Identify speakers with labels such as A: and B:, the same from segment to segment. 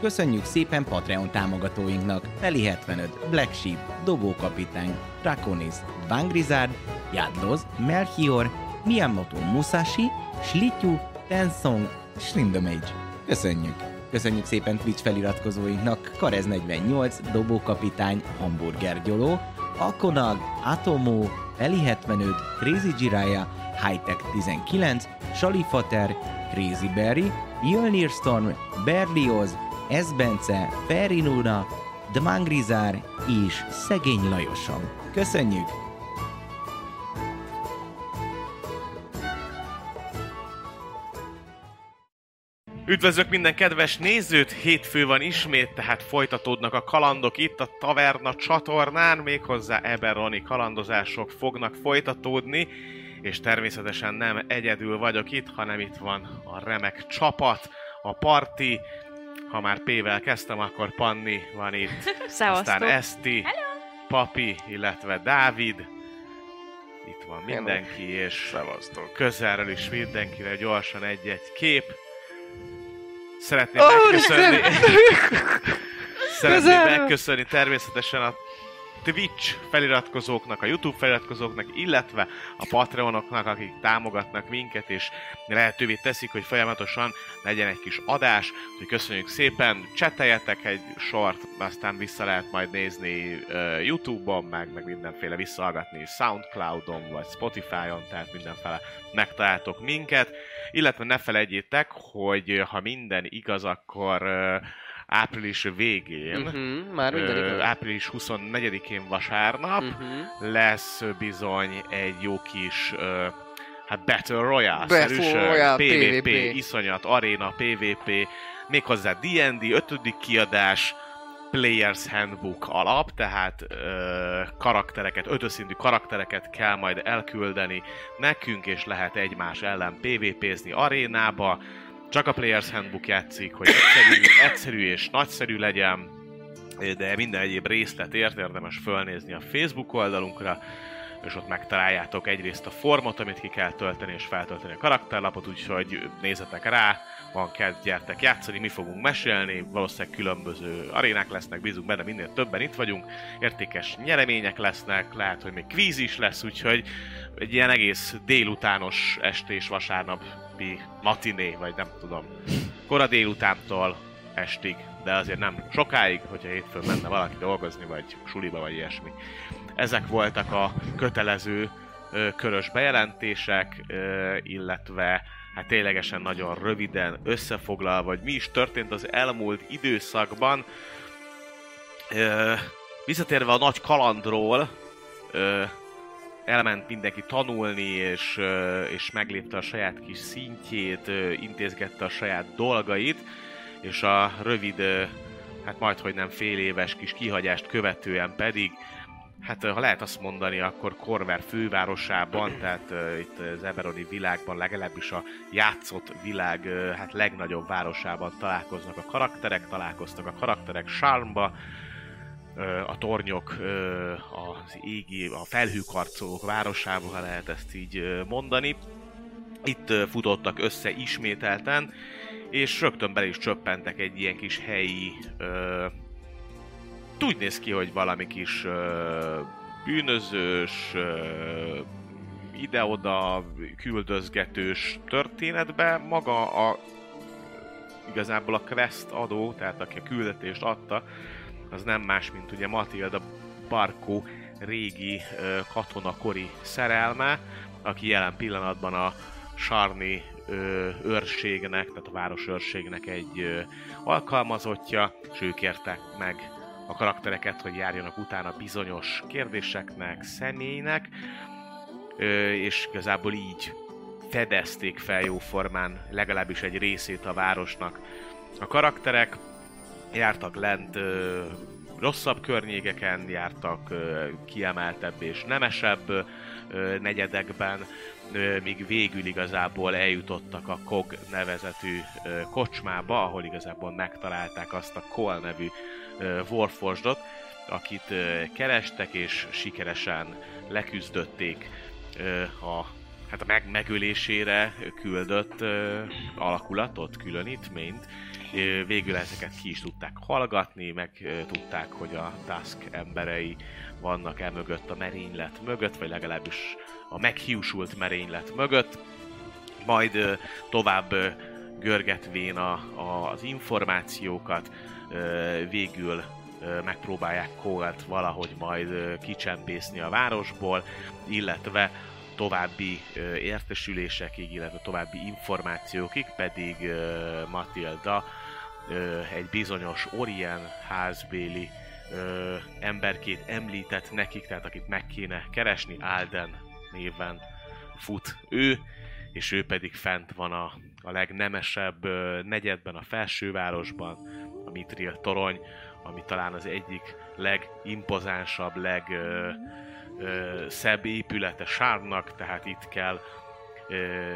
A: Köszönjük szépen Patreon támogatóinknak Feli 75, Black Sheep, Dobókapitány, Draconis, Vangrizard, Jadloz, Melchior, Miyamoto Musashi, Slityu, Tensong, Slindomage. Köszönjük! Köszönjük szépen Twitch feliratkozóinknak Karez 48, Dobókapitány, Hamburger Gyoló, Akonag, Atomo, Feli 75, Crazy Jiraya, Hightech 19, Shalifater, Crazy Berry, Jölnir Storm, Berlioz, Esbence, Ferinuna, Dmangrizár és Szegény Lajosom. Köszönjük!
B: Üdvözlök minden kedves nézőt! Hétfő van ismét, tehát folytatódnak a kalandok itt a Taverna csatornán, méghozzá Eberoni kalandozások fognak folytatódni, és természetesen nem egyedül vagyok itt, hanem itt van a remek csapat, a parti, ha már P-vel kezdtem, akkor Panni van itt,
C: Szevasztok.
B: aztán Eszti, Papi, illetve Dávid, itt van mindenki, és
D: Szevasztok.
B: közelről is mindenkire gyorsan egy-egy kép. Szeretném
C: Ó,
B: megköszönni... Szeretném megköszönni természetesen a Twitch feliratkozóknak, a YouTube feliratkozóknak, illetve a Patreonoknak, akik támogatnak minket, és lehetővé teszik, hogy folyamatosan legyen egy kis adás. Úgyhogy köszönjük szépen, cseteljetek egy sort, aztán vissza lehet majd nézni uh, YouTube-on, meg, meg mindenféle visszahallgatni Soundcloud-on, vagy Spotify-on, tehát mindenfele megtaláltok minket. Illetve ne felejtjétek, hogy ha minden igaz, akkor uh, április végén,
D: Uh-huh, már minden
B: Ö, április 24-én vasárnap
D: Uh-huh.
B: lesz bizony egy jó kis ö, hát Battle Royale,
D: Battle
B: szerűs,
D: Royale,
B: PvP,
D: PvP.
B: iszonyat, Arena, PvP, méghozzá D&D 5. kiadás, Players Handbook alap, tehát ö, karaktereket, ötöszintű karaktereket kell majd elküldeni nekünk, és lehet egymás ellen PvP-zni arénába. Csak a Players Handbook játszik, hogy egyszerű, egyszerű és nagyszerű legyen, de minden egyéb részletért érdemes fölnézni a Facebook oldalunkra, és ott megtaláljátok egyrészt a formot, amit ki kell tölteni, és feltölteni a karakterlapot, úgyhogy nézzetek rá, van kedv, gyertek játszani, mi fogunk mesélni, valószínűleg különböző arénák lesznek, bízunk benne, minél többen itt vagyunk, értékes nyeremények lesznek, lehet, hogy még kvíz is lesz, úgyhogy egy ilyen egész délutános estés vasárnapi matiné, vagy nem tudom, kora délutántól estig, de azért nem sokáig, hogyha hétfőn menne valaki dolgozni, vagy suliba, vagy ilyesmi. Ezek voltak a kötelező ö, körös bejelentések, ö, illetve hát ténylegesen nagyon röviden összefoglalva, hogy mi is történt az elmúlt időszakban. Ö, visszatérve a nagy kalandról, ö, elment mindenki tanulni, és, és meglépte a saját kis szintjét, intézgette a saját dolgait, és a rövid, hát majd, hogy nem fél éves kis kihagyást követően pedig, hát ha lehet azt mondani, akkor Korver fővárosában, tehát itt az Eberoni világban, legalábbis a játszott világ hát legnagyobb városában találkoznak a karakterek, találkoztak a karakterek Sármba, a tornyok, az égi, a felhőkarcolók városába, ha lehet ezt így mondani. Itt futottak össze ismételten, és rögtön bele is csöppentek egy ilyen kis helyi... Ö, úgy néz ki, hogy valami kis ö, bűnözős, ide-oda küldözgetős történetbe maga a igazából a quest adó, tehát aki a küldetést adta, az nem más, mint ugye Matilda Barkó régi ö, katonakori szerelme, aki jelen pillanatban a Sarni ö, őrségnek, tehát a város őrségnek egy alkalmazottja, és ők kértek meg a karaktereket, hogy járjanak utána bizonyos kérdéseknek, személynek, ö, és igazából így fedezték fel jóformán legalábbis egy részét a városnak. A karakterek jártak lent ö, rosszabb környékeken, jártak ö, kiemeltebb és nemesebb ö, negyedekben, ö, míg végül igazából eljutottak a KOG nevezetű ö, kocsmába, ahol igazából megtalálták azt a Kol nevű ö, Warforgedot, akit ö, kerestek és sikeresen leküzdötték ö, a hát a meg megölésére küldött ö, alakulatot, különítményt. Végül ezeket ki is tudták hallgatni, meg tudták, hogy a Task emberei vannak el mögött a merénylet mögött, vagy legalábbis a meghiúsult merénylet mögött. Majd tovább görgetvén a, a, az információkat, végül megpróbálják Colt valahogy majd kicsempészni a városból, illetve további értesülésekig, illetve további információkig pedig Matilda egy bizonyos Orien házbéli ö, emberkét említett nekik, tehát akit meg kéne keresni, Alden néven fut ő, és ő pedig fent van a, a legnemesebb negyedben, a felsővárosban, a Mitril torony, ami talán az egyik legimpozánsabb, leg ö, ö, szebb épülete Sárnak, tehát itt kell ö,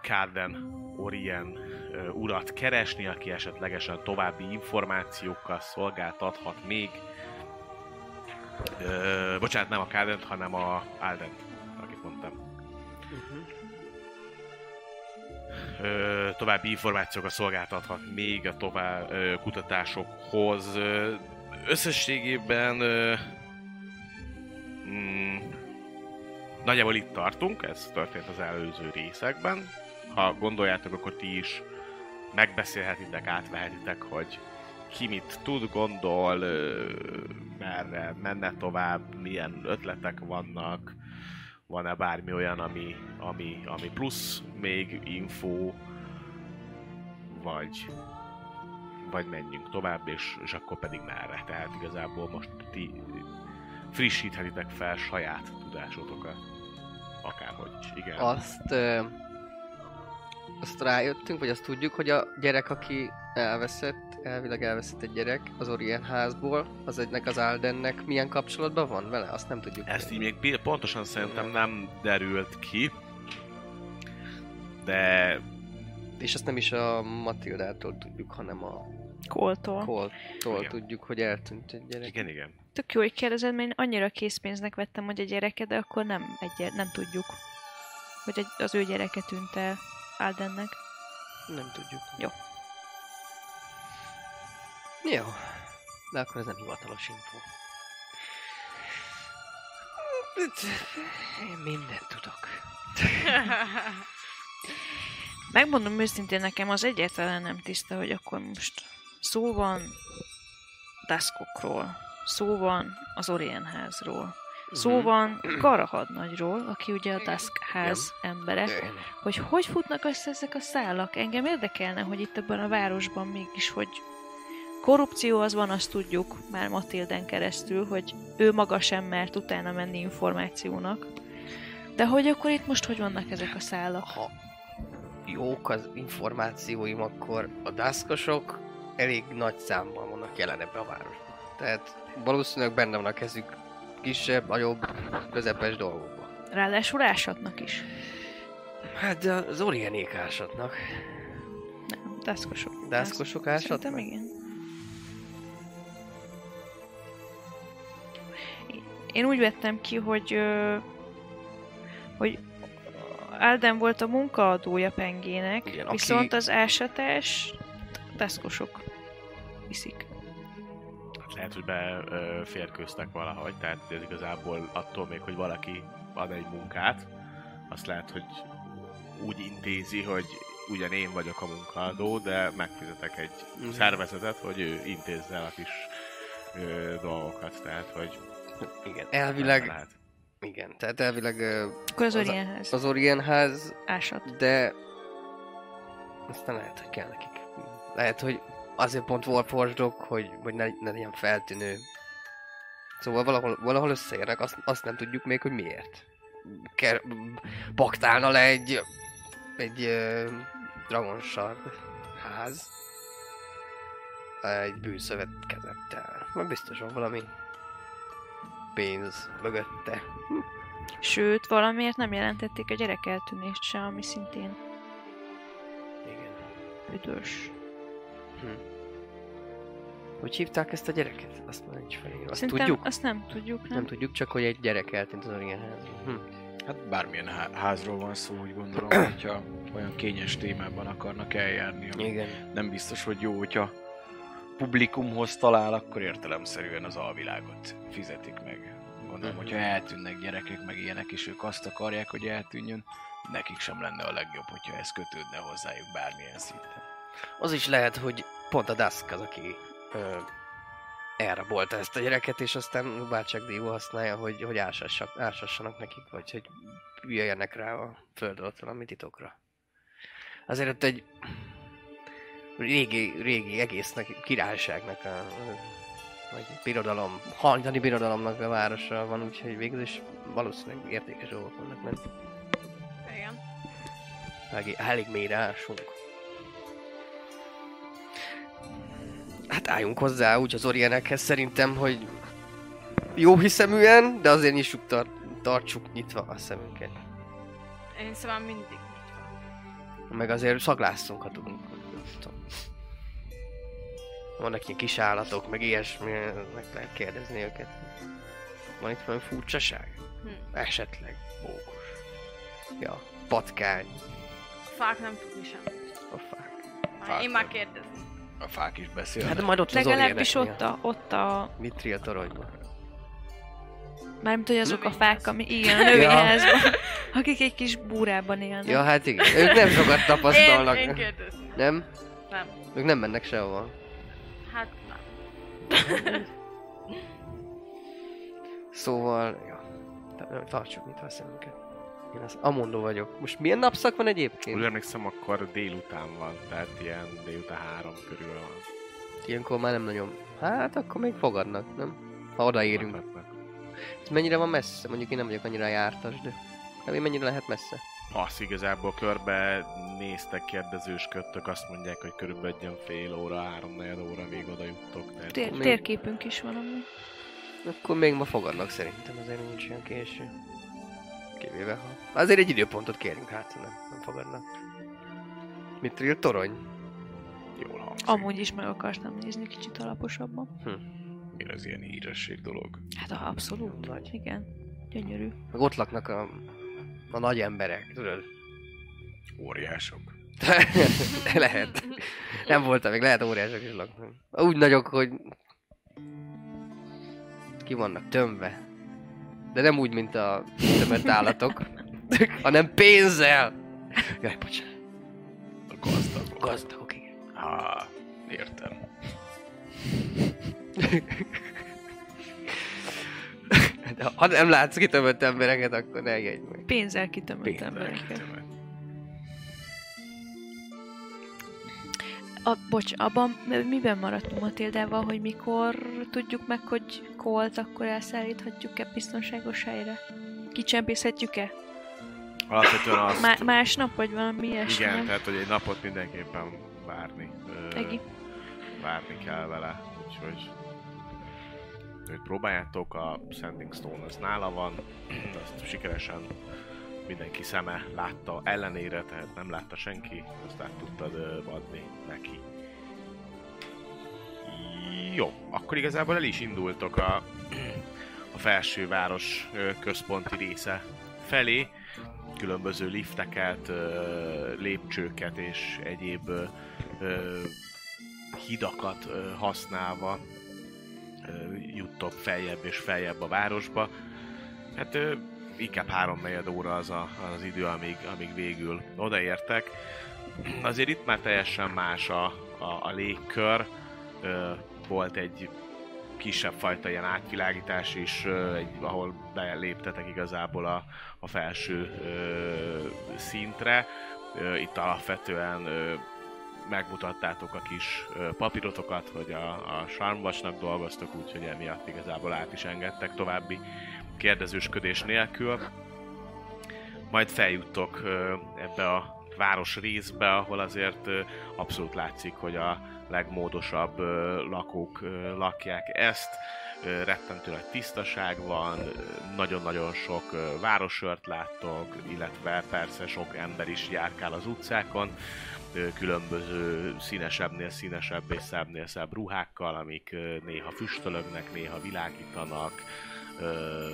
B: Kárden Orien ö, urat keresni, aki esetlegesen további információkkal szolgáltathat még. Ö, bocsánat, nem a Kárden, hanem a Alden, akit mondtam. Ö, további információkat szolgáltathat még a tovább ö, kutatásokhoz. Ö, összességében mm, nagyjából itt tartunk, ez történt az előző részekben. Ha gondoljátok, akkor ti is megbeszélhetitek, átvehetitek, hogy ki mit tud, gondol, merre menne tovább, milyen ötletek vannak, van-e bármi olyan, ami, ami, ami plusz még info, vagy, vagy menjünk tovább, és, és akkor pedig merre. Tehát igazából most ti frissíthetitek fel saját tudásotokat. Akárhogy is, igen.
C: Azt, ö, azt rájöttünk, vagy azt tudjuk, hogy a gyerek, aki elveszett, elvileg elveszett egy gyerek az Orient házból, az egynek az Aldennek milyen kapcsolatban van vele? Azt nem tudjuk.
B: Ezt így még pontosan szerintem nem derült ki, de
C: És azt nem is a Matildától tudjuk, hanem a
D: Koltól.
C: Coltól
B: Igen.
C: tudjuk, hogy eltűnt egy gyerek.
B: igen, igen.
D: Tök jó, hogy kérdezed, mert én annyira készpénznek vettem, hogy a gyereke, de akkor nem, egy gyere, nem tudjuk, hogy egy- az ő gyereke tűnt el Aldennek.
C: Nem tudjuk.
D: Jó.
C: Jó. De akkor ez nem hivatalos info. Én mindent tudok.
D: Megmondom őszintén, nekem az egyáltalán nem tiszta, hogy akkor most szó van Duskokról, szó van az Orient házról, szó
C: Mhm.
D: van Kara hadnagyról, aki ugye a Dusk ház embere, hogy hogy futnak össze ezek a szálak. Engem érdekelne, hogy itt ebben a városban mégis, hogy korrupció az van, azt tudjuk már Matilden keresztül, hogy ő maga sem mert utána menni információnak. De hogy akkor itt most hogy vannak ezek a szálak?
C: Ha jók az információim, akkor a daszkosok elég nagy számban vannak jelen ebbe a városban. Tehát valószínűleg benne van a kezük kisebb, nagyobb, közepes dolgokban.
D: Ráadásul ásatnak is.
C: Hát de az orienék ásatnak.
D: Nem. Daszkosok Szerintem
C: ásatnak?
D: igen. Én úgy vettem ki, hogy hogy Alden volt a munkaadója Pengének,
C: Igen, aki-
D: viszont az ásatás daszkosok viszik.
B: Hát lehet, hogy beférkőztek valahogy, tehát ez igazából attól még, hogy valaki ad egy munkát, azt lehet, hogy úgy intézi, hogy ugyan én vagyok a munkaadó, de megfizetek egy
C: Mhm.
B: szervezetet, hogy ő intézze a kis ö, dolgokat, tehát hogy
C: Igen, elvileg
B: lehet.
C: Igen, tehát elvileg
D: Akkor az
C: Az a-
D: Orienház.
C: az Orient ház,
D: Ásat.
C: de aztán lehet, hogy kell nekik. Lehet, hogy azért pont Warforgedok, hogy, hogy ne, ne legyen feltűnő. Szóval valahol, valahol összeérnek, azt, azt nem tudjuk még, hogy miért. Ker, baktálna le egy, egy uh, Dragon Shard ház egy bűnszövetkezettel. Majd biztos van valami pénz mögötte.
D: Sőt, valamiért nem jelentették a gyerek eltűnést se, ami szintén
C: Igen.
D: Üdvös.
C: Hogy hívták ezt a gyereket? Azt már nincs felírva. Azt
D: Szerintem
C: tudjuk?
D: azt nem tudjuk, nem?
C: Nem tudjuk, csak hogy egy gyerek eltűnt az Orient házban. Hm.
E: Hát bármilyen há- házról van szó, úgy gondolom, hogyha olyan kényes témában akarnak eljárni, ami
C: Igen.
E: nem biztos, hogy jó, hogyha publikumhoz talál, akkor értelemszerűen az alvilágot fizetik meg. Gondolom,
C: Mhm.
E: hogyha eltűnnek gyerekek, meg ilyenek, és ők azt akarják, hogy eltűnjön, nekik sem lenne a legjobb, hogyha ez kötődne hozzájuk bármilyen szinten.
C: Az is lehet, hogy pont a Dusk az, aki ö, elrabolta ezt a gyereket, és aztán váltságdíjból használja, hogy, hogy ásassak, ásassanak nekik, vagy hogy jöjjenek rá a föld alatt valami titokra. Azért ott egy régi, régi egésznek, királyságnak a, vagy birodalom, haldani birodalomnak a városa van, úgyhogy végül is valószínűleg értékes dolgok vannak benne.
D: Igen.
C: Elég, elég mélyre ásunk. Hát álljunk hozzá úgy az Orienekhez szerintem, hogy jó hiszeműen, de azért nyissuk, tar- tartsuk nyitva a szemünket.
F: Én szóval mindig.
C: Meg azért szaglásszunk, ha tudunk. Vannak ilyen kis állatok, meg ilyesmi, meg lehet kérdezni őket. Van itt valami furcsaság?
F: Hm.
C: Esetleg. Mókus. Ja, patkány.
F: A fák nem tudni semmit.
C: A fák.
F: Már én már kérdezem.
E: A fák is beszélnek.
C: Hát majd ott az
D: Legalábbis ott a, ott a...
C: Mitria toronyban.
D: Mármint, hogy azok a fák, ami igen, a növényházban, akik egy kis búrában élnek.
C: Ja, hát igen. Ők nem sokat tapasztalnak.
F: Én, én.
C: Nem?
F: Nem.
C: Ők nem mennek sehova.
F: Hát nem.
C: Szóval, ja. Ta- Tartsuk nyitva a szemünket. Én az Amondó vagyok. Most milyen napszak van egyébként?
B: Úgy emlékszem, akkor délután van, tehát ilyen délután három körül van.
C: Ilyenkor már nem nagyon. Hát akkor még fogadnak, nem? Ha odaérünk.
B: Meglepnek.
C: Ez mennyire van messze? Mondjuk én nem vagyok annyira jártas, de... Hát én mennyire lehet messze?
B: Azt igazából körbe néztek, kérdezősködtök, azt mondják, hogy körülbelül egy ilyen fél óra, három óra még oda juttok. Tehát
D: Tér,
C: még-
D: térképünk is van amúgy.
C: Akkor még ma fogadnak szerintem, azért nincs olyan késő. Kivéve ha... Azért egy időpontot kérünk hát, nem, nem fogadnak. Mitril torony?
B: jól hangzik.
D: Amúgy is meg akartam nézni kicsit alaposabban.
E: Mi az ilyen híresség dolog?
D: Hát ah, abszolút.
C: Nagy.
D: Igen. Gyönyörű.
C: Meg ott laknak a, a nagy emberek, tudod?
E: Óriások.
C: lehet. Nem voltam még, lehet óriások is laknak. Úgy nagyok, hogy ki vannak tömve. De nem úgy, mint a tömött állatok, hanem pénzzel. Jaj, bocsánat.
E: A gazdagok.
C: Gazdagok, igen.
E: Há, értem.
C: De ha nem látsz kitömött embereket, akkor ne jegy meg.
D: Pénzzel kitömött
E: Pénzzel
D: embereket.
E: kitömött.
D: A, bocs, abban miben maradtunk Matildával, hogy mikor tudjuk meg, hogy Colt akkor elszállíthatjuk-e biztonságos helyre? Kicsempészhetjük-e?
B: Alapvetően azt...
D: Má- másnap, vagy valami ilyesmi?
B: igen,
D: nem?
B: tehát hogy egy napot mindenképpen várni. Ö,
D: Egi.
B: várni kell vele, úgyhogy őt próbáljátok, a Sending Stone az nála van, azt sikeresen mindenki szeme látta ellenére, tehát nem látta senki, azt át tudtad ö, adni neki. Jó, akkor igazából el is indultok a, a felsőváros ö, központi része felé, különböző lifteket, lépcsőket és egyéb hidakat használva juttok feljebb és feljebb a városba. Hát inkább három negyed óra az a, az idő, amíg, amíg végül odaértek. Azért itt már teljesen más a, a, a légkör. Volt egy kisebb fajta ilyen átvilágítás is, egy, ahol beléptetek igazából a, a felső ö, szintre. Itt alapvetően ö, megmutattátok a kis papírotokat, hogy a, a Sarmvacsnak dolgoztok, úgyhogy emiatt igazából át is engedtek további kérdezősködés nélkül. Majd feljuttok ebbe a város részbe, ahol azért abszolút látszik, hogy a legmódosabb lakók lakják ezt. Ö, Rettentő nagy tisztaság van, nagyon-nagyon sok városört láttok, illetve persze sok ember is járkál az utcákon különböző színesebbnél színesebb és szebbnél szebb ruhákkal, amik néha füstölögnek, néha világítanak, ö,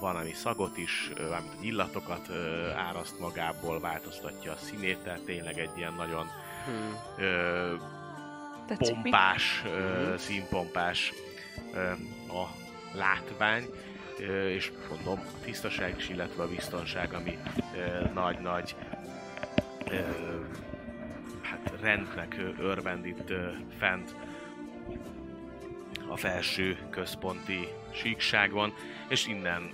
B: van, ami szagot is, valamint illatokat ö, áraszt magából, változtatja a színét, tehát tényleg egy ilyen nagyon
C: Hmm.
B: ö,
D: Tetszik mi?
B: pompás, ö, színpompás ö, a látvány, ö, és mondom, a tisztaság is, illetve a biztonság, ami ö, nagy-nagy ö, hát rendnek örvend itt ö, fent a felső központi síkságon, és innen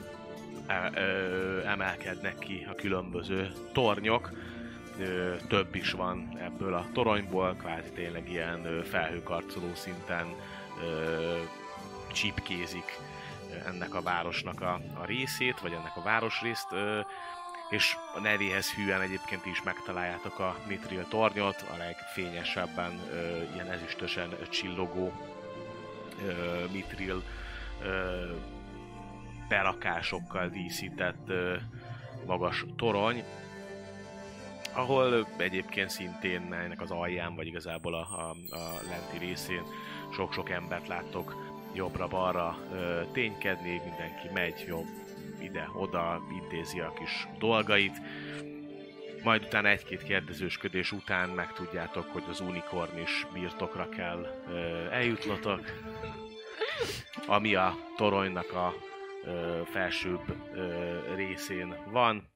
B: e- ö, emelkednek ki a különböző tornyok. Több is van ebből a toronyból, kvázi tényleg ilyen felhőkarcoló szinten ö, ennek a városnak a, a részét, vagy ennek a városrészt, és a nevéhez hűen egyébként is megtaláljátok a Mitril tornyot, a legfényesebben ilyen ezüstösen csillogó Mitril ö, berakásokkal díszített ö, magas torony, ahol egyébként szintén ennek az alján, vagy igazából a, a, a lenti részén sok-sok embert láttok jobbra-balra ténykedni, mindenki megy jobb ide-oda, intézi a kis dolgait, majd utána egy-két kérdezősködés után megtudjátok, hogy az unikornis birtokra kell ö, eljutnotok, ami a toronynak a ö, felsőbb ö, részén van.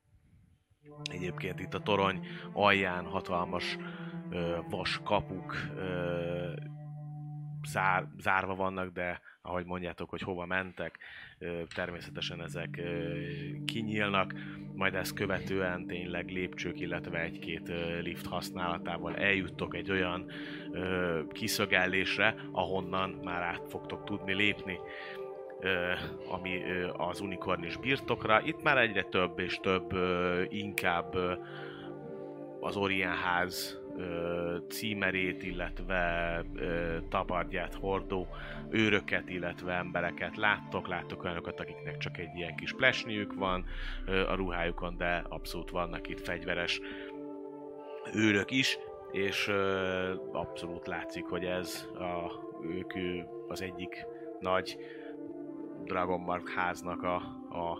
B: Egyébként itt a torony alján hatalmas ö, vas kapuk ö, zár, zárva vannak, de ahogy mondjátok, hogy hova mentek, természetesen ezek kinyílnak, majd ezt követően tényleg lépcsők, illetve egy-két lift használatával eljuttok egy olyan kiszögellésre, ahonnan már át fogtok tudni lépni ami az unikornis birtokra. Itt már egyre több és több inkább az Orienház ö, címerét, illetve ö, tabardját hordó őröket, illetve embereket láttok. Láttok olyanokat, akiknek csak egy ilyen kis plesniük van ö, a ruhájukon, de abszolút vannak itt fegyveres őrök is, és ö, abszolút látszik, hogy ez a, ők az egyik nagy Dragonmark háznak a, a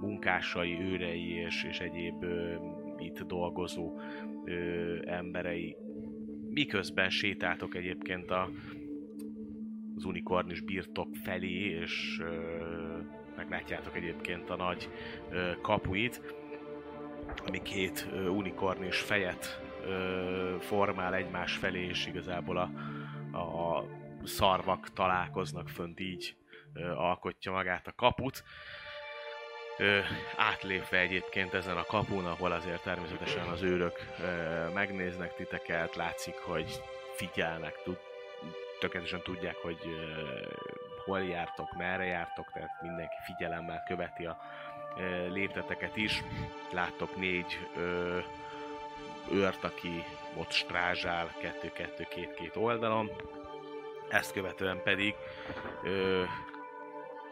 B: munkásai, őrei és, és egyéb ö, itt dolgozó ö, emberei. Miközben sétáltok egyébként a, az unikornis birtok felé, és ö, meglátjátok egyébként a nagy ö, kapuit, ami két ö, unikornis fejet ö, formál egymás felé, és igazából a, a szarvak találkoznak fönt így ö, alkotja magát a kaput. Ö, átlépve egyébként ezen a kapun, ahol azért természetesen az őrök ö, megnéznek titeket, látszik, hogy figyelnek, tud, tökéletesen tudják, hogy ö, hol jártok, merre jártok, tehát mindenki figyelemmel követi a ö, lépteteket is. Láttok négy ö, őrt, aki ott strázsál kettő-kettő, két-két oldalon. Ezt követően pedig ö,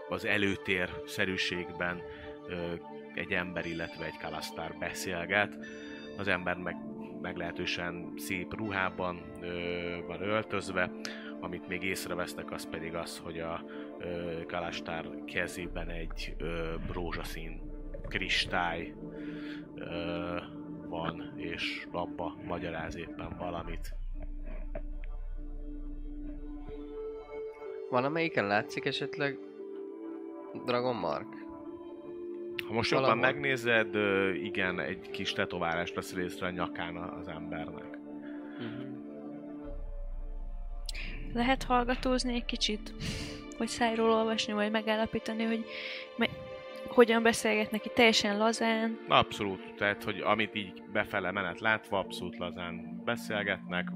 B: az előtér szerűségben egy ember, illetve egy kalasztár beszélget. Az ember meg meglehetősen szép ruhában ö, van öltözve, amit még észrevesznek, az pedig az, hogy a ö, kalasztár kezében egy ö, rózsaszín kristály ö, van, és abba magyaráz éppen valamit.
C: Van amelyiken látszik esetleg Dragon Mark?
B: Ha most jobban megnézed, igen, egy kis tetoválást vesz részre a nyakán az embernek.
C: Uh-huh.
D: Lehet hallgatózni egy kicsit? vagy szájról olvasni, vagy megállapítani, hogy me- hogyan beszélgetnek itt teljesen lazán.
B: Abszolút, tehát hogy amit így befele menet látva, abszolút lazán beszélgetnek.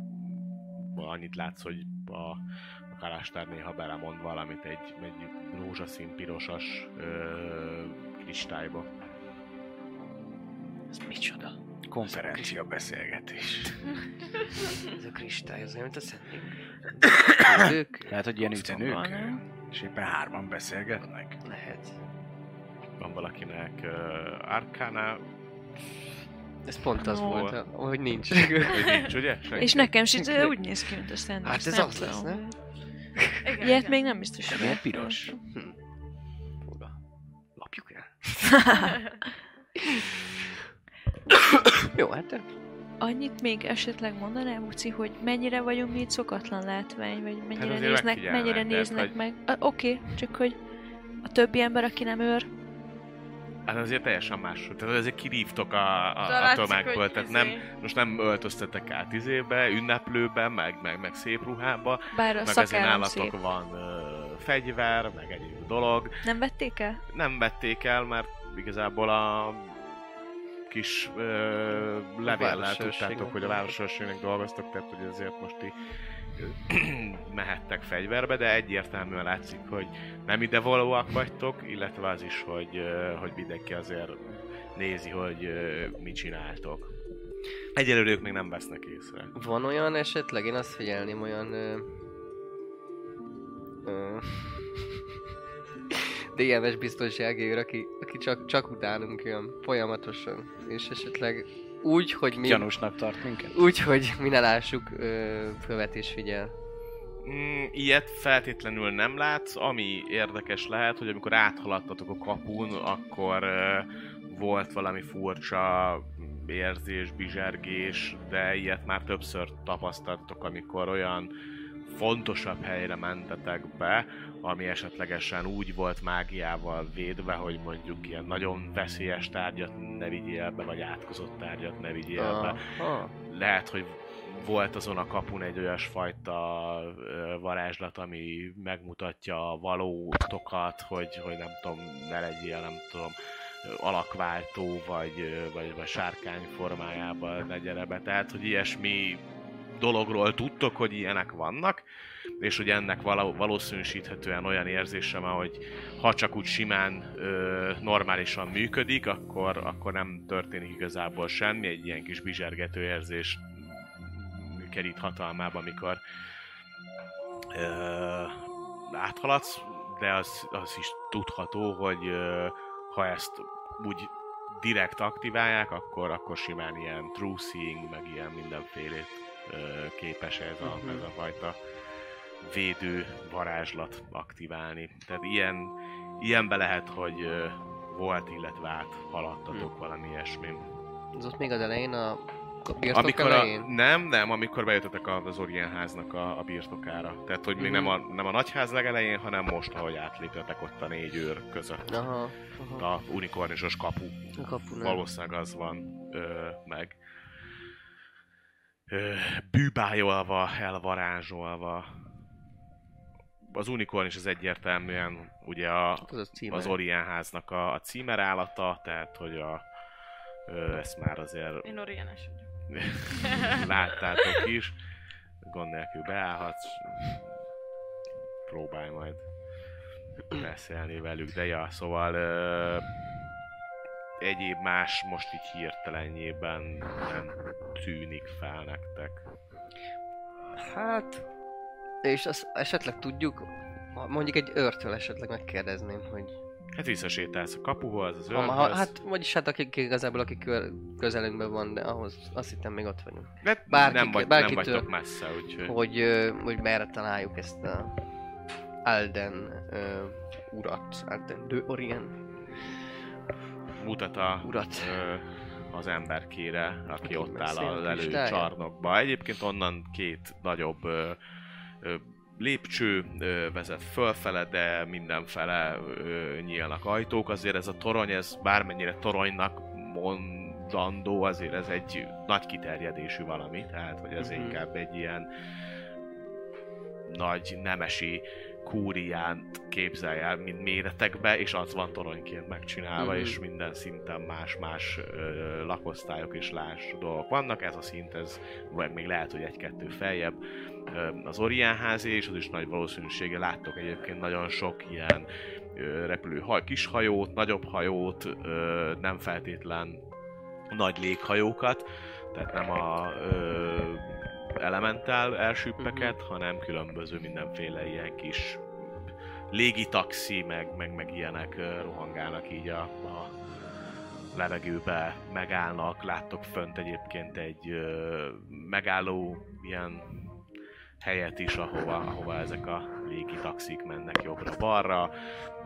B: Annyit látsz, hogy a, a kalástár néha belemond valamit egy, egy rózsaszín pirosas ö, kristályba.
E: Ez micsoda? Konferencia beszélgetés.
C: Ez a kristály, az olyan, mint a szentünk. Ők
E: Lehet, hogy ilyen üzenők, és éppen hárman beszélgetnek.
C: lehet.
B: Van valakinek uh, Arcana,
C: Ez pont az
D: Ó.
C: volt, hogy nincs.
B: vagy nincs, ugye? Senki?
D: És nekem is de úgy néz ki, mint a Sanders.
C: Hát ez az lesz, nem?
F: Igen,
D: Ilyet
F: igen.
D: még nem biztos, hogy láttam.
E: piros.
C: Fura. Jó, hát
D: Annyit még esetleg mondanám, Uci, hogy mennyire vagyunk mi itt szokatlan látvány, vagy mennyire
B: azért
D: néznek, mennyire néznek
B: hogy-
D: meg. A, Oké, csak hogy a többi ember, aki nem őr,
B: Hát azért teljesen más. Tehát azért kirívtok a, a, a tömegből, tehát
F: izé-
B: nem, most nem öltöztetek át izébe, ünneplőbe, meg, meg, meg szép ruhába,
D: bár a
B: meg azért nálatok
D: szép.
B: van ö, fegyver, meg egyéb dolog.
D: Nem vették el?
B: Nem vették el, mert igazából a kis ö, levéllel tudtátok, hogy a városőrségnek dolgoztok, tehát hogy azért most ti mehettek fegyverbe, de egyértelműen látszik, hogy nem ide valóak vagytok, illetve az is, hogy, hogy mindenki azért nézi, hogy mit csináltok. Egyelőre ők még nem vesznek észre.
C: van olyan esetleg, én azt figyelném, olyan... Ö, ö, DMS biztonsági őr, aki, aki csak, csak utánunk jön folyamatosan. És esetleg úgy, hogy mi...
E: Gyanúsnak tart minket?
C: Úgy, hogy mi ne lássuk, ö, követ és figyel.
B: Mm, ilyet feltétlenül nem látsz, ami érdekes lehet, hogy amikor áthaladtatok a kapun, akkor uh, volt valami furcsa érzés, bizsergés, de ilyet már többször tapasztaltok, amikor olyan fontosabb helyre mentetek be, ami esetlegesen úgy volt mágiával védve, hogy mondjuk ilyen nagyon veszélyes tárgyat ne vigyél be, vagy átkozott tárgyat ne vigyél be
C: Aha.
B: lehet, hogy volt azon a kapun egy olyasfajta varázslat, ami megmutatja a valótokat, hogy, hogy nem tudom, ne legyél, nem tudom, alakváltó, vagy, vagy, vagy sárkány formájában ne gyere be. Tehát, hogy ilyesmi dologról tudtok, hogy ilyenek vannak, és hogy ennek való, valószínűsíthetően olyan érzésem, hogy ha csak úgy simán, ö, normálisan működik, akkor, akkor nem történik igazából semmi, egy ilyen kis bizsergető érzés kerít hatalmába, amikor ö, áthaladsz, de az, az is tudható, hogy ö, ha ezt úgy direkt aktiválják, akkor, akkor simán ilyen true seeing, meg ilyen mindenfélét ö, képes ez a,
C: Mhm.
B: ez a fajta védő varázslat aktiválni. Tehát ilyen, ilyenbe lehet, hogy volt, illetve áthaladtatok valami ilyesmi.
C: Az ott még az elején a, a birtok
B: Amikor a,
C: elején?
B: nem, nem, amikor bejöttetek a- az Orient háznak a, a birtokára. Tehát, hogy még nem, a, nem a nagyház legelején, hanem most, ahogy átléptetek ott a négy őr között.
C: Aha, aha.
B: A unikornisos kapu.
C: A kapunál.
B: Valószínűleg az van ö, meg. Ö, bűbájolva, elvarázsolva. Az unikorn is az egyértelműen ugye a,
C: Az a
B: az Orient háznak a, a címerállata, tehát hogy a, ö, ezt már azért
F: Én orienes vagyok.
B: láttátok is. Gond nélkül beállhatsz. Próbálj majd beszélni velük, de ja, szóval ö, egyéb más most így hirtelenjében nem tűnik fel nektek.
C: Hát... És azt esetleg tudjuk, mondjuk egy őrtől esetleg megkérdezném, hogy...
B: Hát visszasétálsz a kapuhoz, az
C: Ha, ha,
B: őrhöz.
C: hát, vagyis hát akik igazából, akik kö- közelünkben van, de ahhoz azt hittem még ott vagyunk.
B: de
C: bárki-
B: nem, vagy, nem
C: bárkitől-
B: vagytok messze, úgyhogy...
C: Hogy, hogy merre találjuk ezt a Alden ö, urat, Alden de Orient
B: mutat a,
C: urat.
B: ö, az emberkére, aki
C: Aki
B: ott áll az előcsarnokba. Egyébként onnan két nagyobb ö, lépcső vezet fölfele, de mindenfele nyílnak ajtók. Azért ez a torony, ez bármennyire toronynak mondandó, azért ez egy nagy kiterjedésű valami, tehát hogy ez
C: Mhm.
B: inkább egy ilyen nagy nemesi kúriát képzelj el, mint méretekbe, és az van toronyként megcsinálva,
C: Mhm.
B: és minden szinten más-más lakosztályok és lás dolgok vannak. Ez a szint, ez vagy még lehet, hogy egy-kettő feljebb. Az Orián házé, és az is nagy valószínűsége láttok egyébként nagyon sok ilyen repülő haj, kis hajót, nagyobb hajót, nem feltétlen nagy léghajókat, tehát nem a ö, elementál elsüppeket, hanem különböző mindenféle ilyen kis légitaxi, meg, meg, meg ilyenek rohangálnak így a, a levegőbe, megállnak, láttok fönt egyébként egy ö, megálló ilyen helyet is, ahova, ahova ezek a légitaxik mennek jobbra-balra,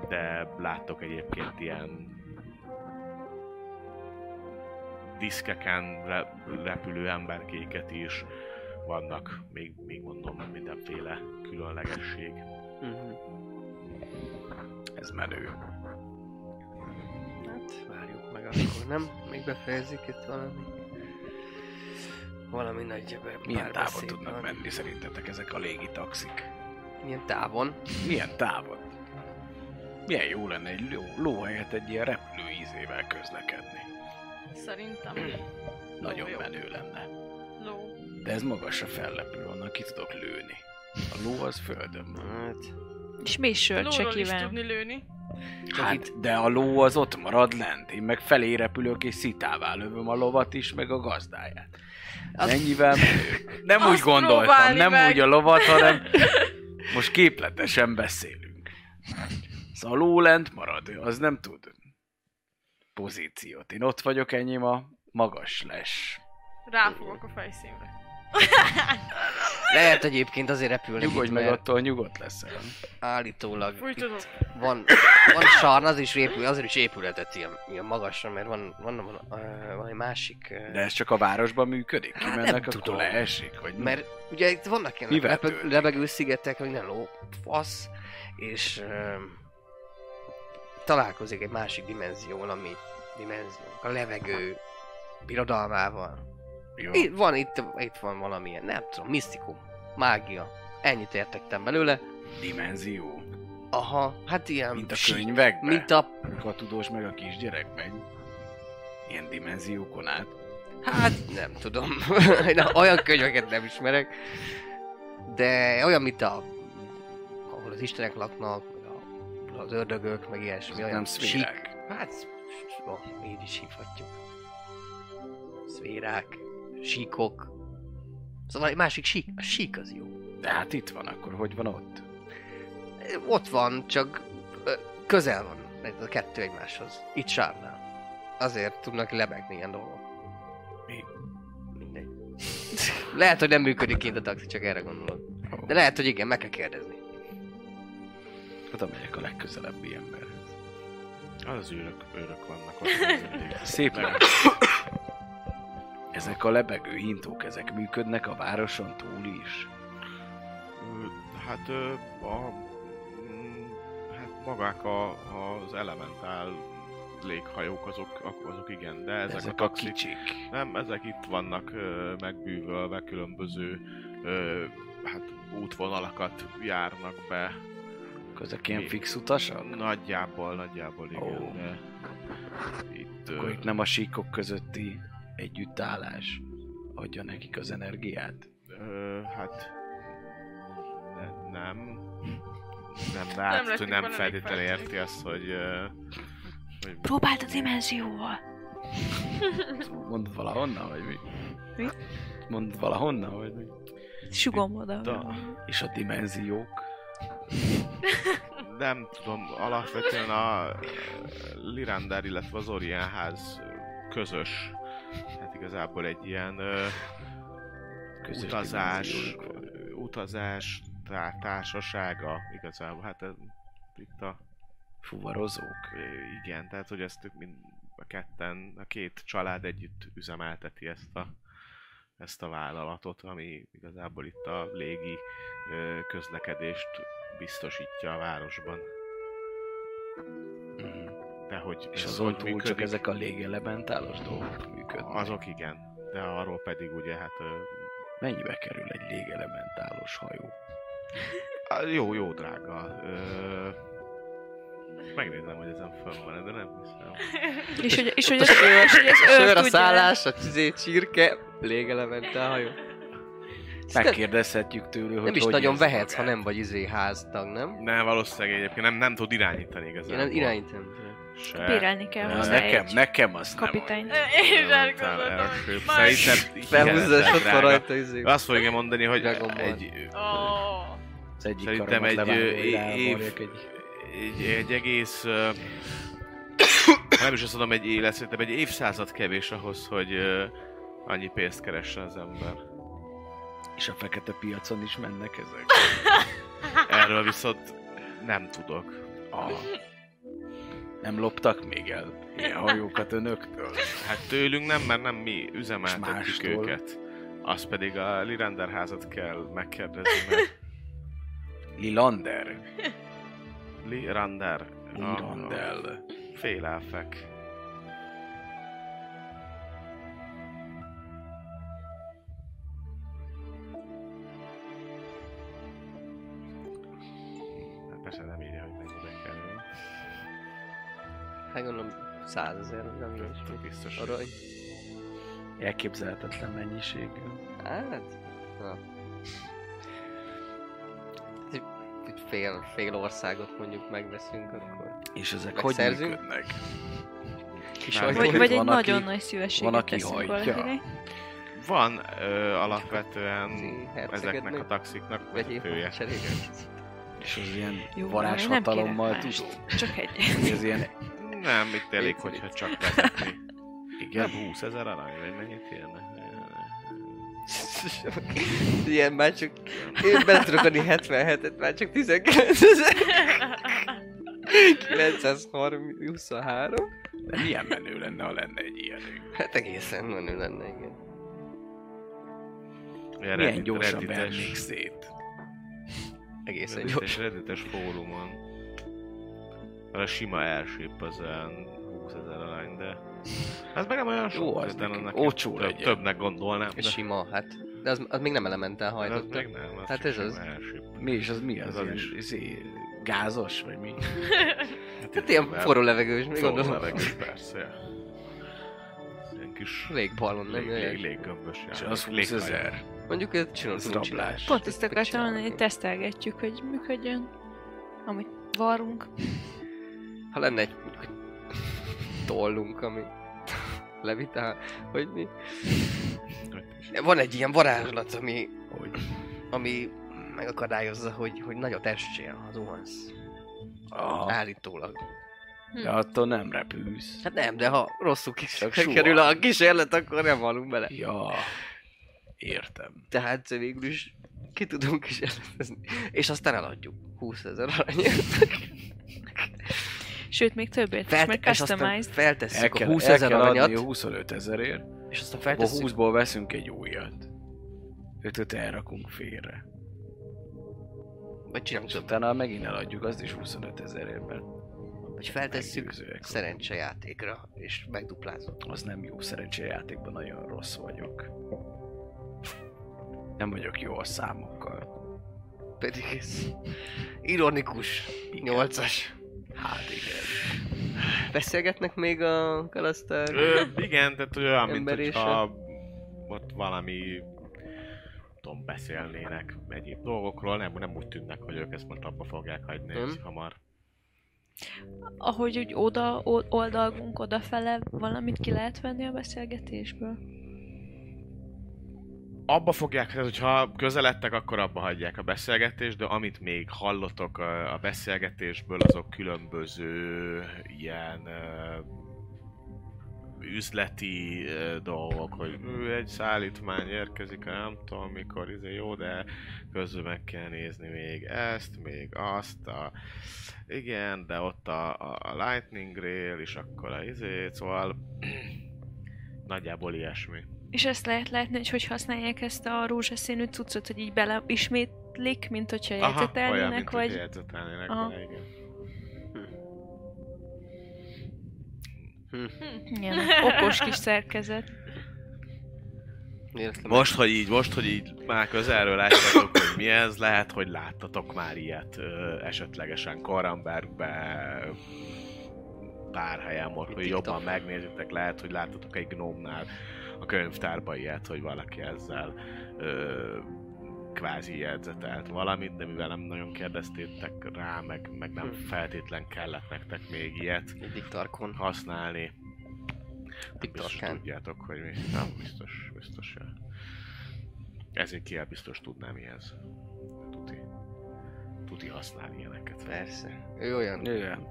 B: de láttok egyébként ilyen diszkeken re- repülő emberkéket is, vannak még, még mondom mindenféle különlegesség.
C: Mhm.
E: Ez menő.
C: Hát, várjuk meg akkor, nem? Még befejezik itt valami. Valami nagy
E: Milyen távon tudnak
C: van.
E: menni szerintetek ezek a légitaxik?
C: Milyen távon?
E: Milyen távon? Milyen jó lenne egy ló, ló helyett egy ilyen repülő ízével közlekedni.
F: Szerintem.
E: Nagyon
F: jó.
E: menő lenne. De ez magasra fellepül, onnan ki tudok lőni. A ló az földön.
C: Hát,
D: És mi is
F: tudni lőni.
C: Csak
E: Hát,
C: itt-
E: de a ló az ott marad lent. Én meg felé repülök és szitává lövöm a lovat is, meg a gazdáját.
C: Az-
E: Ennyivel. Nem
F: Azt
E: úgy gondoltam, nem
F: meg.
E: úgy a lovat, hanem most képletesen beszélünk. Szóval a ló lent marad, az nem tud pozíciót. Én ott vagyok, enyém a magas les.
F: Ráfogok a fejszínre.
C: Lehet egyébként azért repülni
E: Nyugodj
C: itt,
E: meg,
C: mert
E: attól nyugodt leszel.
C: állítólag
F: tudok.
C: van, van sarna, az is épül, azért is épületet ilyen, ilyen magasra, mert van, van, van, van, van egy másik...
E: De ez csak a városban működik?
C: Hát
E: Kimennek,
C: nem
E: akkor
C: tudom.
E: leesik? Vagy mi?
C: Mert ugye itt vannak ilyen
E: töltik?
C: lebegő szigetek, hogy nem ló, fasz, és ö, találkozik egy másik dimenzió, ami dimenzió, a levegő birodalmával.
E: Jó.
C: Itt van, itt, itt van valamilyen, nem tudom, misztikum, mágia. Ennyit értettem belőle.
E: Dimenzió.
C: Aha, hát ilyen...
E: Mint a könyvekben?
C: Mint a...
E: a tudós meg a kisgyerek megy. Ilyen dimenziókon át.
C: Hát nem tudom. Na, olyan könyveket nem ismerek. De olyan, mint a... Ahol az istenek laknak, a, az ördögök, meg ilyesmi.
E: Azok
C: Olyan
E: nem szférák.
C: sík. Hát, ó, így is hívhatjuk. Szférák, síkok. Szóval egy másik sík. A sík az jó.
E: De hát itt van, akkor hogy van ott?
C: Ott van, csak közel van ez a kettő egymáshoz. Itt sárnál. Azért tudnak lebegni ilyen dolgok.
E: Mi?
C: Mindegy. lehet, hogy nem működik kint a taxi, csak erre gondolok. De lehet, hogy igen, meg kell kérdezni.
E: Oda megyek a legközelebbi emberhez.
B: Az őrök, őrök vannak ott.
E: Szép. Ezek a lebegő hintók, ezek működnek a városon túl is.
B: Ö, Hát ö, a, mm, hát magák a, az elementál léghajók azok, azok igen, de ezek,
E: Ezek,
B: a
E: a
B: taxik,
E: kicsik.
B: nem, ezek itt vannak ö, megbűvölve, különböző ö, hát útvonalakat járnak be.
E: Ezek ilyen fix utasak?
B: Nagyjából, nagyjából igen,
E: Ó.
B: de itt ö,
E: Akkor itt nem a síkok közötti együttállás adja nekik az energiát.
B: Ö, hát ne, nem. Nem, de
F: Nem
B: hát, nem feltétlenül érti azt, hogy, ö, hogy
D: Próbáld a dimenzióval.
E: Mondod valahonnan, vagy mi?
D: Mi?
E: Mondod valahonnan, vagy mi?
D: Sugom oda.
B: Da.
E: És a dimenziók?
B: nem tudom, alapvetően a Lirander, illetve az Orient ház közös, hát igazából egy ilyen ö,
E: Közös
B: utazás, ö, utazás tá- társasága igazából, hát ez, itt a
E: Fuvarozók.
B: Ö, Igen, tehát hogy ezt ők mind a ketten, a két család együtt üzemelteti ezt a, ezt a vállalatot, ami igazából itt a légi ö, közlekedést biztosítja a városban.
E: Mhm.
B: De hogy
E: És azon túl csak
B: működik,
E: ezek a légelementálos dolgok működnek.
B: Azok igen, de arról pedig ugye hát ö,
E: Mennyibe kerül egy légelementálos hajó?
B: Á, Jó, jó drága. Ö... Megnézem, hogy ezen fönn van, de nem hiszem.
D: És hogy, és hogy az,
C: a sör,
D: és hogy az őr
C: a szállás, a izé, csirke, légelemente a hajó.
E: Megkérdezhetjük tőle, hogy
C: Nem is
E: hogy
C: nagyon vehetsz, ha
E: magát.
C: nem vagy izé háztag, nem?
B: Ne, valószínűleg egyébként nem, nem tud irányítani
C: Én
B: igazán.
C: irányítom.
B: Se.
D: Bérelni kell
E: Na,
D: hozzá
E: nekem,
D: egy
E: nekem azt nem
D: kapitányt.
F: Én elgondoltam.
B: elsőbb.
F: Majd-
B: Szerintem
C: ott van rajta izé.
B: Azt fogja mondani, hogy egy,
E: Az egyik
B: Szerintem egy, év-
E: egy...
B: egy, egy egész... ö, nem is azt mondom egy élet, szerintem egy évszázad kevés ahhoz, hogy ö, annyi pénzt keressen az ember.
E: És a fekete piacon is mennek ezek.
B: Erről viszont nem tudok.
E: Aha. Nem loptak még el ilyen hajókat önöktől?
B: Hát tőlünk nem, mert nem mi üzemeltetjük őket. Azt pedig a Lirander házat kell megkérdezni, mert
E: Lilander?
B: Lirander.
E: Lirandel.
B: Félelfek. Hát
C: gondolom százezer, nem is.
B: Tök biztos.
C: Arany.
E: Elképzelhetetlen mennyiségű.
C: Hát, na. Egy- Fél, fél országot mondjuk megveszünk, akkor
E: És ezek hogy
C: Megszerzünk?
E: működnek?
C: kis
B: Nem.
D: Vagy,
E: Hogy
D: vagy egy
E: van, aki-
D: nagyon nagy szívességet
E: van, aki
D: teszünk
E: hajtja.
D: valakinek.
B: Van ö, alapvetően ezeknek a taxiknak vezetője.
E: És az ilyen
D: Jó,
E: varázshatalommal
D: mást. Csak egy.
E: Ez ilyen...
B: Nem, itt elég,
C: Vicc,
B: hogyha
C: vicc.
B: csak vezetni.
E: Igen?
B: Nem 20 ezer arany, vagy mennyit érne?
C: Ilyen már csak... Én bele tudok adni 77-et, már csak 19 ezer. 923.
E: De milyen menő lenne, ha lenne egy ilyenünk?
C: Hát egészen menő lenne, igen.
B: Ilyen
E: Milyen
B: Reddit-
E: gyorsan vernék szét?
C: Egészen
B: Reddites,
C: gyors.
B: reddites fórumon. Mert a sima airship az olyan 20 ezer arany, de... Ez meg nem olyan sok,
E: Jó, az
B: de
E: neki
B: annak
E: olcsó
B: több,
E: legyen.
B: Többnek gondolnám, de...
C: Sima, hát. De az, az még nem elementál
B: az
C: hajtott.
B: meg nem, az
C: Hát ez az.
B: Airship.
E: Mi is, az mi az?
B: Ez az
E: ilyen,
B: is.
E: izé, gázos, vagy mi?
C: Hát ilyen forró levegős, még
B: Forró
C: gondolom.
B: levegő, persze. ja. Ilyen kis
C: Légballon, nem?
B: lég, lég, léggömbös
E: És az 20
B: Léghajó.
E: ezer.
C: Mondjuk őt csinálunk.
E: Ez rablás.
D: Pont ezt akartam mondani, hogy tesztelgetjük, hogy működjön. Amit varunk.
C: Ha lenne egy tollunk, ami levitál, hogy mi? Van egy ilyen varázslat, ami,
E: Hogy?
C: ami megakadályozza, hogy, hogy nagyot essél, ha zuhansz.
E: Aha.
C: Állítólag.
E: De attól nem repülsz.
C: Hát nem, de ha rosszul kis kerül a kísérlet, akkor nem halunk bele.
E: Ja, értem.
C: Tehát végül is ki tudunk kísérletezni. És aztán eladjuk. 20 ezer aranyért.
D: Sőt, még többet is,
C: Felt-
D: mert
C: és aztán
D: customized.
E: El
C: feltesszük
E: kell,
C: a 20
E: el
C: ezer aranyat,
E: a 25 ezerért,
C: és aztán feltesszük
E: 20-ból veszünk egy újat. Ötöt elrakunk félre.
C: vagy csinálunk
E: És
C: többet.
E: utána megint eladjuk azt is 25 ezerért, mert
C: Vagy feltesszük
E: meggyőzőek.
C: szerencsejátékra, és megduplázunk.
E: az nem jó szerencsejátékban, nagyon rossz vagyok. Nem vagyok jó a számokkal.
C: Pedig ez ironikus.
E: Igen.
C: Nyolcas.
E: Hát igen.
C: Beszélgetnek még a kalasztár?
B: Ö, igen, tehát olyan, mint hogyha ott valami tudom, beszélnének egyéb dolgokról, nem, nem úgy tűnnek, hogy ők ezt most abba fogják hagyni ez hamar.
D: Ahogy úgy oda, oldalgunk odafele, valamit ki lehet venni a beszélgetésből?
B: Abba fogják, tehát hogyha közeledtek, akkor abba hagyják a beszélgetést, de amit még hallotok a, beszélgetésből, azok különböző ilyen üzleti dolgok, hogy egy szállítmány érkezik, nem tudom mikor, izé jó, de közben meg kell nézni még ezt, még azt, a, igen, de ott a, a, Lightning Rail, és akkor a izé, szóval nagyjából ilyesmi.
D: És ezt lehet látni, hogy hogy használják ezt a rózsaszínű cuccot, hogy így bele ismétlik, mint hogyha
B: olyan,
D: jegyzetelnének,
B: mint
D: vagy...
B: hogy jegyzetelnének
D: Aha.
B: vele, igen.
D: Ilyen okos kis szerkezet.
B: Most, hogy így, most, hogy így már közelről látjátok, hogy mi ez, lehet, hogy láttatok már ilyet ö, esetlegesen Korambergbe, pár helyen most, hogy jobban megnézitek, lehet, hogy láttatok egy gnómnál a könyvtárba ilyet, hogy valaki ezzel ö, kvázi jegyzetelt valamit, de mivel nem nagyon kérdeztétek rá, meg, meg nem
C: Hm.
B: feltétlen kellett nektek még ilyet
C: diktarkon.
B: használni, biztos
C: Diktarkán.
B: tudjátok, hogy mi. Na, biztos, biztos. Ezért ki biztos tudná mi ez. Tuti. Tuti használni ilyeneket.
C: Persze. Ő olyan.
E: Ő olyan.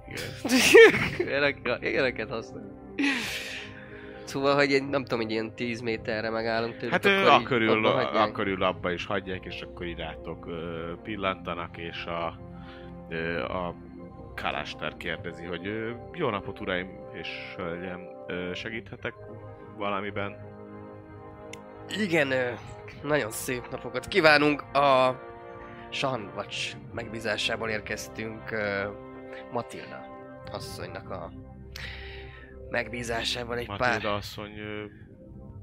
C: Ilyeneket használ. Szóval, hogy egy, nem tudom, hogy ilyen 10 méterre megállunk tőlük,
B: Hát ő akkörül,
C: abba
B: akkörül abba is hagyják, és akkor így rátok ö, pillantanak, és a, a Kaláster kérdezi, hogy jó napot uraim és hölgyem, segíthetek valamiben?
C: Igen, nagyon szép napokat kívánunk. A Sanvacs megbízásából érkeztünk Matilda asszonynak a megbízásával egy
B: Matilda
C: pár...
B: asszony ö,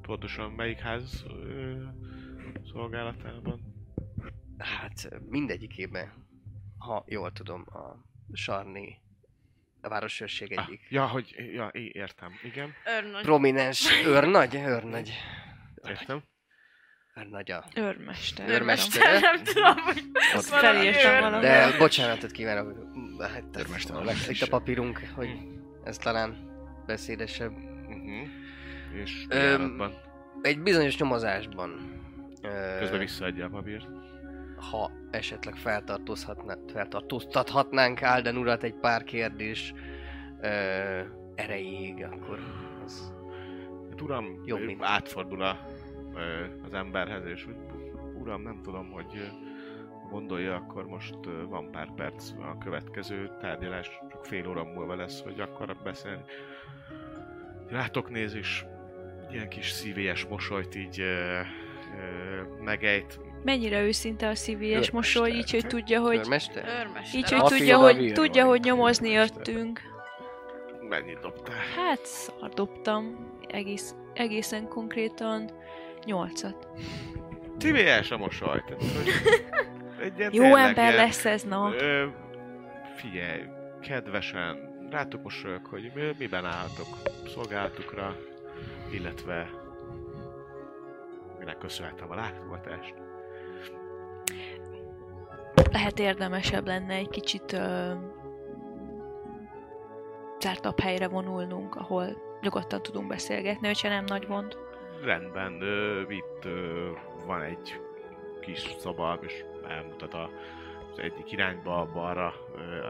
B: pontosan melyik ház ö, szolgálatában?
C: Hát mindegyikében, ha jól tudom, a Sarni a városőrség
B: Ah,
C: egyik
B: ja, hogy, ja, értem, igen,
F: Örnagy.
C: prominens őrnagy, őrnagy,
B: értem.
C: őrnagy a
D: Őrmester.
C: őrmestere.
F: Nem tudom, hogy
D: Ott
F: valami
D: felírtam valahol.
C: De bocsánatot kívánok, hát
E: Őrmester a
C: itt a
E: legfrissebb.
C: papírunk, hogy ez talán beszédesebb.
B: Uh-huh. És
C: Öm. Egy bizonyos nyomozásban,
B: Közben visszaadja a papírt.
C: ha esetleg feltartóztathatnánk Alden urat egy pár kérdés ö, erejéig, akkor az
B: Hát uram,
C: Jobb, mint-
B: átfordul a, ö, az emberhez, és úgy, uram, nem tudom, hogy gondolja, akkor most van pár perc a következő tárgyalás, fél óra múlva lesz, hogy akar beszélni. Rátok néz, és ilyen kis szívélyes mosolyt így ö, ö, megejt.
D: Mennyire őszinte a szívélyes mosoly, így, hogy tudja, hogy...
C: Őrmester?
F: Őrmester.
D: Így, hogy
E: Matilda
D: tudja, hogy, tudja, hogy nyomozni jöttünk.
B: Mennyit dobtál?
D: Hát, szar dobtam. Egész, egészen konkrétan nyolcat.
B: Szívélyes a mosoly. Tehát, hogy egy
D: Jó ember
B: ilyen-
D: lesz ez, na.
B: Ö, figyelj, kedvesen, rátok mosolyog, hogy mi, miben állhatok szolgálatukra, illetve minek köszönhetem a látogatást.
D: Lehet érdemesebb lenne egy kicsit ö, zártabb helyre vonulnunk, ahol nyugodtan tudunk beszélgetni, hogyha nem nagy gond.
B: Rendben, ö, itt ö, van egy kis szoba, és elmutat a, egyik irányba, balra,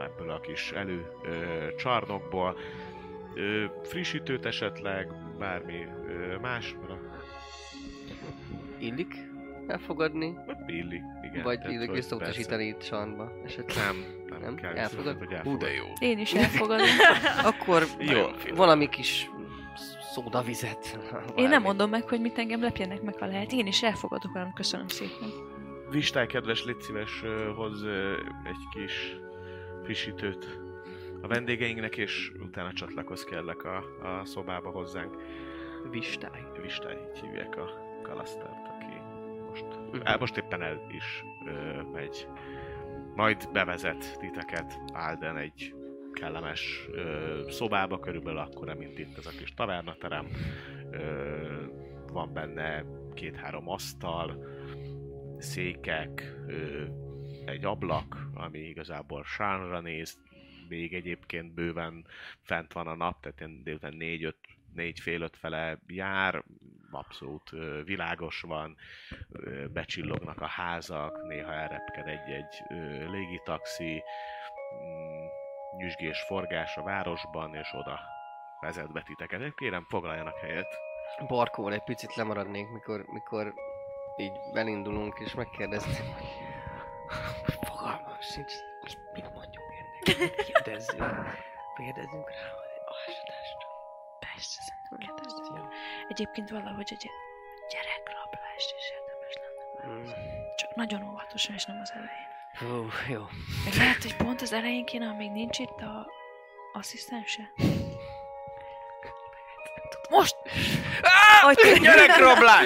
B: ebből a kis elő csarnokból. Frissítőt esetleg, bármi más,
C: Illik elfogadni?
B: illik, igen.
C: Vagy
B: tehát,
C: illik visszautasítani itt Sanba esetleg?
B: Nem, nem,
C: Nem?
B: kell
C: Elfogad?
E: Hú, de jó.
D: Én is elfogadom.
C: Akkor
B: Jó.
C: valami kis szódavizet.
D: Én nem mondom meg, hogy mit engem lepjenek meg, ha lehet. Én is elfogadok velem, köszönöm szépen.
B: Vistály, kedves, légy szíves, hoz egy kis frissítőt a vendégeinknek, és utána csatlakoz kérlek a, a szobába hozzánk.
C: Vistály.
B: Vistály, így hívják a kalasztárt, aki most,
C: Mhm.
B: el, most éppen el is ö, megy. Majd bevezet titeket Alden egy kellemes ö, szobába, körülbelül akkora, mint itt ez a kis tavernaterem. Ö, van benne két-három asztal, székek, egy ablak, ami igazából sánra néz, még egyébként bőven fent van a nap, tehát ilyen délután négy-öt, négy fél öt fele jár, abszolút világos van, becsillognak a házak, néha elrepked egy-egy légitaxi, mm, nyüzsgés, forgás a városban, és oda vezet be titeket. Kérem, foglaljanak helyet.
C: Barkóval egy picit lemaradnék, mikor, mikor így belindulunk, és megkérdezni, hogy fogalmam sincs, most mit mondjuk ennek, kérdezzünk, kérdezzünk rá a hasadást.
D: Persze, szerintem kérdezni. Egyébként valahogy egy gyerekrablást is érdemes lenne.
C: Hmm.
D: Csak nagyon óvatosan, és nem az elején.
C: Hú, jó.
D: Meg lehet, hogy pont az elején kéne, amíg nincs itt a asszisztense. Most! Hogy
E: Gyerekrablás!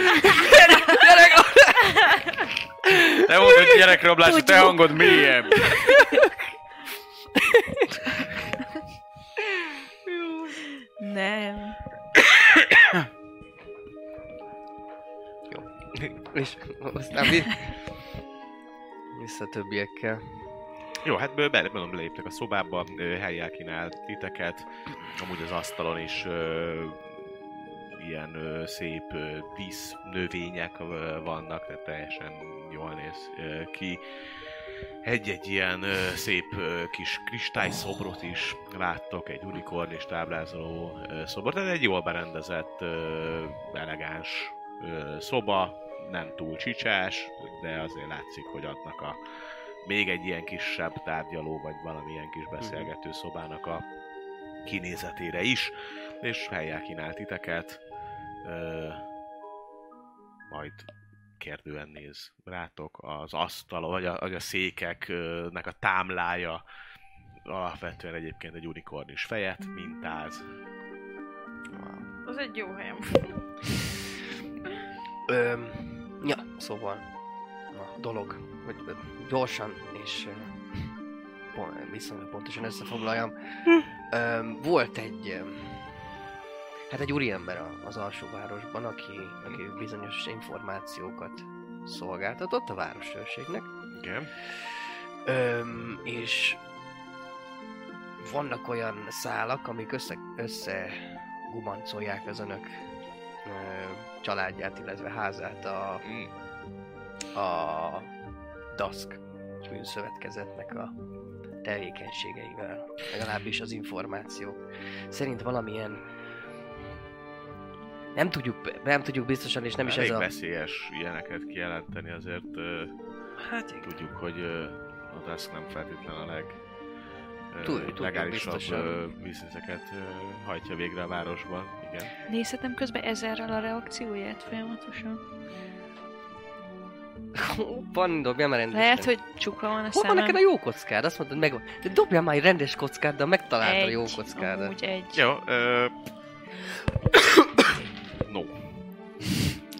E: Te mondd, hogy gyerekrablás, te hangod mélyebb.
D: Nem.
C: És aztán vi... vissza többiekkel.
B: Jó, hát be, be, mondom, beléptek a szobába, helyjel kínált titeket. Amúgy az asztalon is ö, ilyen ö, szép ö, dísz növények ö, vannak, tehát teljesen jól néz ö, ki. Egy-egy ilyen ö, szép ö, kis kristályszobrot is láttok, egy unikorn és táblázoló ö, szobor, tehát egy jól berendezett, ö, elegáns ö, szoba, nem túl csicsás, de azért látszik, hogy adnak a még egy ilyen kisebb tárgyaló, vagy valamilyen kis beszélgető szobának a kinézetére is, és helyjel kínál titeket, ö, majd kérdően néz rátok, az asztal, vagy a, vagy a székeknek a támlája alapvetően egyébként egy unikornis fejet mintáz.
F: Az egy jó helyem.
C: Öm, ja, szóval a dolog, hogy gyorsan és viszonylag pontosan összefoglaljam. Öm, volt egy, öm, hát egy úriember az alsóvárosban, aki, aki bizonyos információkat szolgáltatott a városőrségnek.
B: Igen.
C: Öm, és vannak olyan szálak, amik össze, össze gubancolják az önök ö, családját, illetve házát a,
B: Mm.
C: a DASK bűnszövetkezetnek a tevékenységeivel. Legalábbis az információk. Szerint valamilyen nem tudjuk, nem tudjuk biztosan, és nem is ez
B: Elég
C: a...
B: veszélyes ilyeneket kijelenteni, azért
C: Hát igen.
B: tudjuk, hogy a Dusk nem feltétlen a leg
C: tudjuk
B: legálisabb bizniszeket hajtja végre a városban. Igen.
D: Nézhetem közben ezerrel a reakcióját folyamatosan.
C: Van, dobja már rendesen.
D: Lehet, hogy csuka van a
C: Hol van neked a jó kockád? Azt mondtad meg, de dobjál már egy rendes kockáddal, megtaláltad a jó
D: Egy,
C: kockádat.
D: amúgy egy.
B: Jó, ö...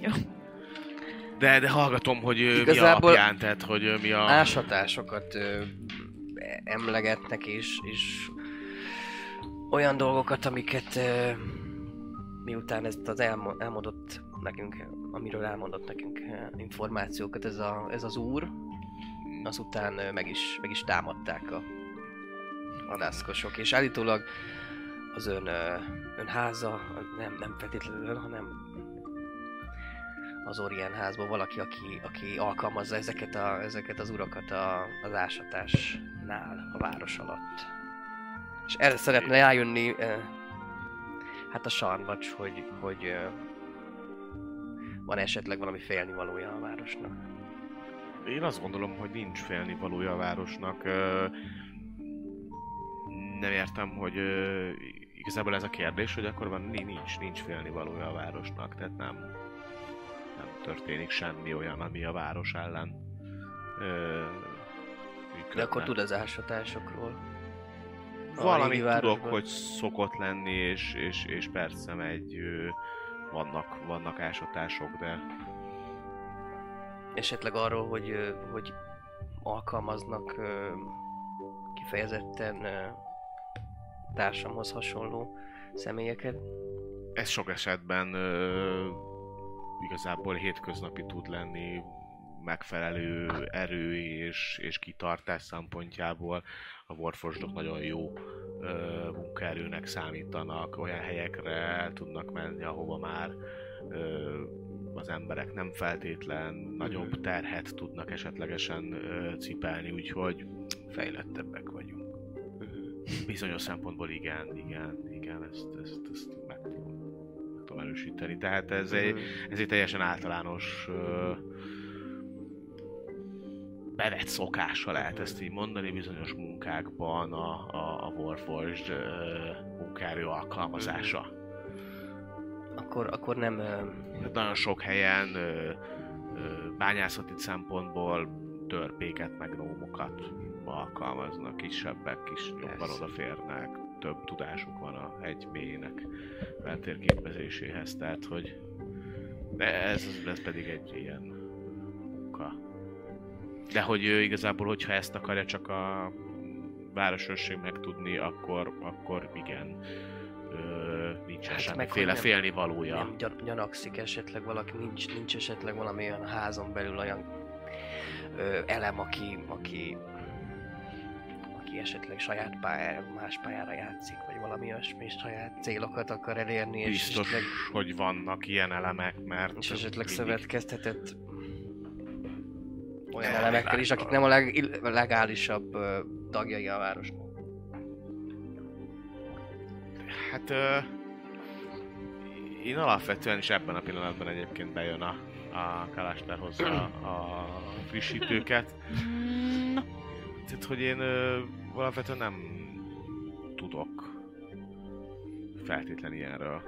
D: Jó.
B: De, de hallgatom, hogy ö, mi
C: Igazából-
B: alapján, tehát hogy mi a...
C: Ásatásokat ö, emlegetnek és, és olyan dolgokat, amiket ö, miután ezt az elmo- elmondott nekünk, amiről elmondott nekünk információkat ez, a, ez az úr, azután ö, meg is, meg is támadták a vadászkosok, és állítólag az ön, ö, ön háza, nem, nem feltétlenül ön, hanem az Orient házból valaki, aki, aki alkalmazza ezeket, a, ezeket az urakat a, az ásatásnál, a város alatt. És erre szeretne rájönni hát a sarnacs, hogy, hogy van esetleg valami félnivalója a városnak.
B: Én azt gondolom, hogy nincs félni valója a városnak. Nem értem, hogy igazából ez a kérdés, hogy akkor van, ni- nincs, nincs félni valója a városnak, tehát nem történik semmi olyan, ami a város ellen ö, működne.
C: De akkor tud az ásatásokról.
B: Valamit
C: régi
B: tudok, hogy szokott lenni, és, és, és persze megy, ö, vannak, vannak ásatások, de
C: Esetleg arról, hogy, hogy alkalmaznak kifejezetten társamhoz hasonló személyeket.
B: ez sok esetben igazából hétköznapi tud lenni megfelelő erő és, és kitartás szempontjából. A Warforgedok nagyon jó ö, munkaerőnek számítanak, olyan helyekre el tudnak menni, ahova már ö, az emberek nem feltétlen nagyobb terhet tudnak esetlegesen ö, cipelni, úgyhogy fejlettebbek vagyunk. Bizonyos szempontból igen, igen, igen, ezt, ezt, ezt meg tudom, tudom erősíteni. Tehát ez egy, ez egy teljesen általános ö, bevett szokása lehet ezt így mondani bizonyos munkákban a, a, a Warforged ö, munkaerő alkalmazása.
C: Akkor, akkor nem... ö,
B: Tehát nagyon sok helyen ö, ö, bányászati szempontból törpéket, meg nómokat alkalmaznak, kisebbek is jobban odaférnek, több tudásuk van a hegy mélyének feltérképezéséhez, tehát hogy De ez, ez pedig egy ilyen munka. De hogy ő igazából, hogyha ezt akarja csak a városőrség megtudni, akkor, akkor igen. Ö, nincsen
C: Hát
B: semmiféle
C: hogy nem-
B: félnivalója.
C: Nem gyan- gyanakszik esetleg valaki, nincs, nincs esetleg valami olyan házon belül olyan ö, elem, aki, aki, aki esetleg saját pályára, más pályára játszik, vagy valami olyasmi saját célokat akar elérni, és
B: Biztos,
C: esetleg,
B: hogy vannak ilyen elemek, mert...
C: és esetleg
B: mindig-
C: szövetkeztetett olyan elemekkel is, akik nem a leg, legálisabb ö, tagjai a városnak.
B: Hát... Ö, én alapvetően is ebben a pillanatban egyébként bejön a, a Kalástár hozzá a, a frissítőket.
D: Na,
B: Tehát, hogy én alapvetően nem tudok feltétlenül ilyenről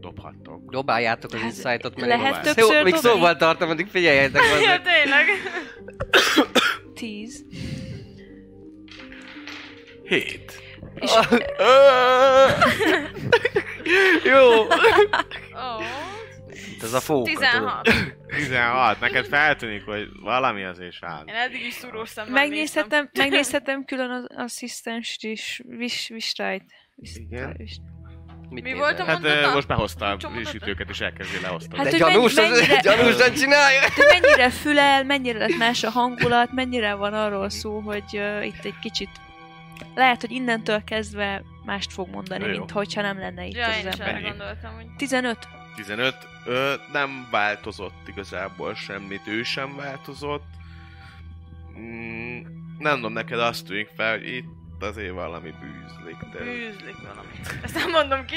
B: dobhattok.
C: Dobáljátok az
D: Hát,
C: insight-ot, mert
D: lehet többször
C: Jó, Még szóval tartom, addig figyeljetek
F: Ja, tényleg.
D: tíz.
B: Hét.
D: És
C: Jó.
F: Ó,
E: Itt ez a fóka, tudod.
F: 16.
B: 16. Neked feltűnik, hogy valami azért áll.
F: Én eddig is szúrós szemmel
D: megnézhetem, megnézhetem külön az asszisztenst is. Vis, vistájt.
B: Igen.
C: Mit
F: Mi
C: nézel?
F: volt a
B: Hát
F: mondata?
B: most behozta a
F: Csomó
B: frissítőket és elkezdi leosztani.
D: Hát,
C: De
D: hogy
C: gyanús,
D: mennyire-
C: gyanúsan csinálja.
D: hogy mennyire fülel, mennyire lett más a hangulat, mennyire van arról szó, hogy uh, itt egy kicsit lehet, hogy innentől kezdve mást fog mondani,
B: Jó.
D: mint hogyha nem lenne itt
F: Ja,
D: az ember.
F: gondoltam, hogy...
D: 15?
B: 15. Ö, nem változott igazából semmit, ő sem változott. Mm, nem tudom, neked azt tűnik fel, hogy itt azért valami bűzlik. De...
F: Bűzlik valami. Ezt nem mondom ki.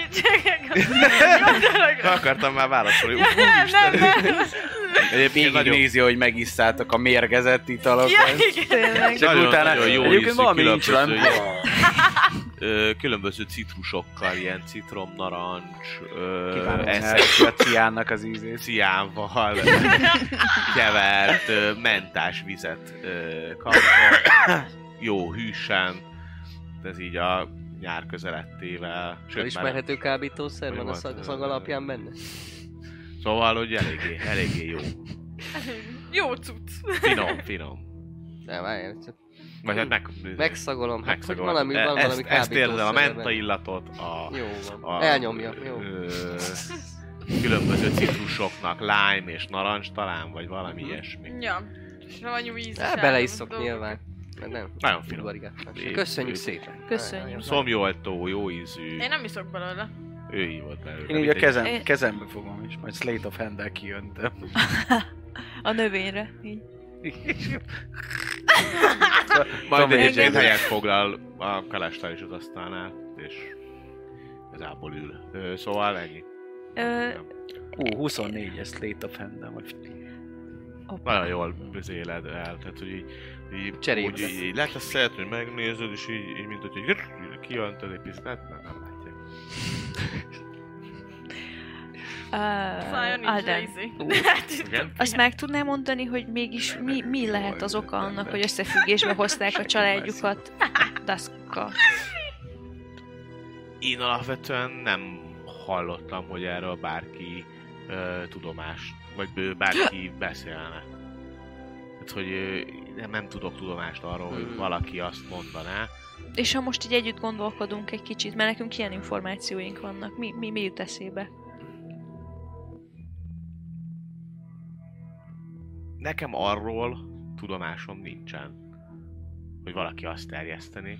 B: Akartam már válaszolni.
F: Ja, nem, nem, nem.
B: Egyébként nagyon,
E: nézi, hogy megisztátok a mérgezett italokat.
F: Ja, igen.
E: Csak
B: nagyon,
E: utána
B: nagyon jó
E: egyébként valami nincs
B: különböző, citrusokkal, ilyen citrom, narancs, ö,
E: Kívánom,
B: esz-
E: elveszi a ciánnak az ízét.
B: ciánval kevert ö, mentás vizet kaptok. Jó hűsen. Ez így a nyár közelettével. Sőt, már,
C: Felismerhető kábítószer van a szag, szag alapján benne?
B: szóval, hogy eléggé, eléggé jó.
F: Jó cucc.
B: Finom, finom.
C: Nem, várjál, csak
B: Vagy hát meg...
C: megszagolom. Hát, hogy
B: megszagolod.
C: valami,
B: E-
C: van valami
B: ezt, ezt érzed, a menta illatot, a,
C: Jó van.
B: a
C: Elnyomja, jó.
B: Ö, különböző citrusoknak, lime és narancs talán, vagy valami ilyesmi.
F: Ja. Savanyú íz.
C: Hát beleiszok nyilván. Nem.
B: Nagyon finom.
C: Köszönjük szépen.
D: Köszönjük.
B: Szomjoltó, jó ízű,
F: Én nem iszok belőle.
B: ő hívott belőle.
E: Én így a kezem,
D: Én-
E: kezembe fogom, és majd Slate of Hand-el kijöntem.
D: A növényre. Így.
B: Majd egyébként helyet foglal a kalestár is az asztalnál, és igazából ül. Ö, Szóval ennyi.
D: Ö,
E: Hú, 24 ez Slate of Hand-el, vagy
B: Nagyon jól közéled el, tehát hogy így, így,
C: Cserébe
B: úgy, így, így leteszed, hogy megnézed, és így, így mint hogy így kijönted egy picit, hát nem, nem látják.
D: Uh, Alden.
B: Igen?
D: azt meg tudnál mondani, hogy mégis mi, mi lehet az oka annak, hogy összefüggésbe hozták a családjukat Duskkal?
B: Én alapvetően nem hallottam, hogy erről bárki ö, tudomást, vagy bárki beszélne. Tehát, hogy ö, nem, nem tudok tudomást arról, hogy
C: Hmm.
B: valaki azt mondaná.
D: És ha most így együtt gondolkodunk egy kicsit, mert nekünk ilyen információink vannak, mi, mi, mi jut eszébe?
B: Nekem arról tudomásom nincsen, hogy valaki azt terjeszteni.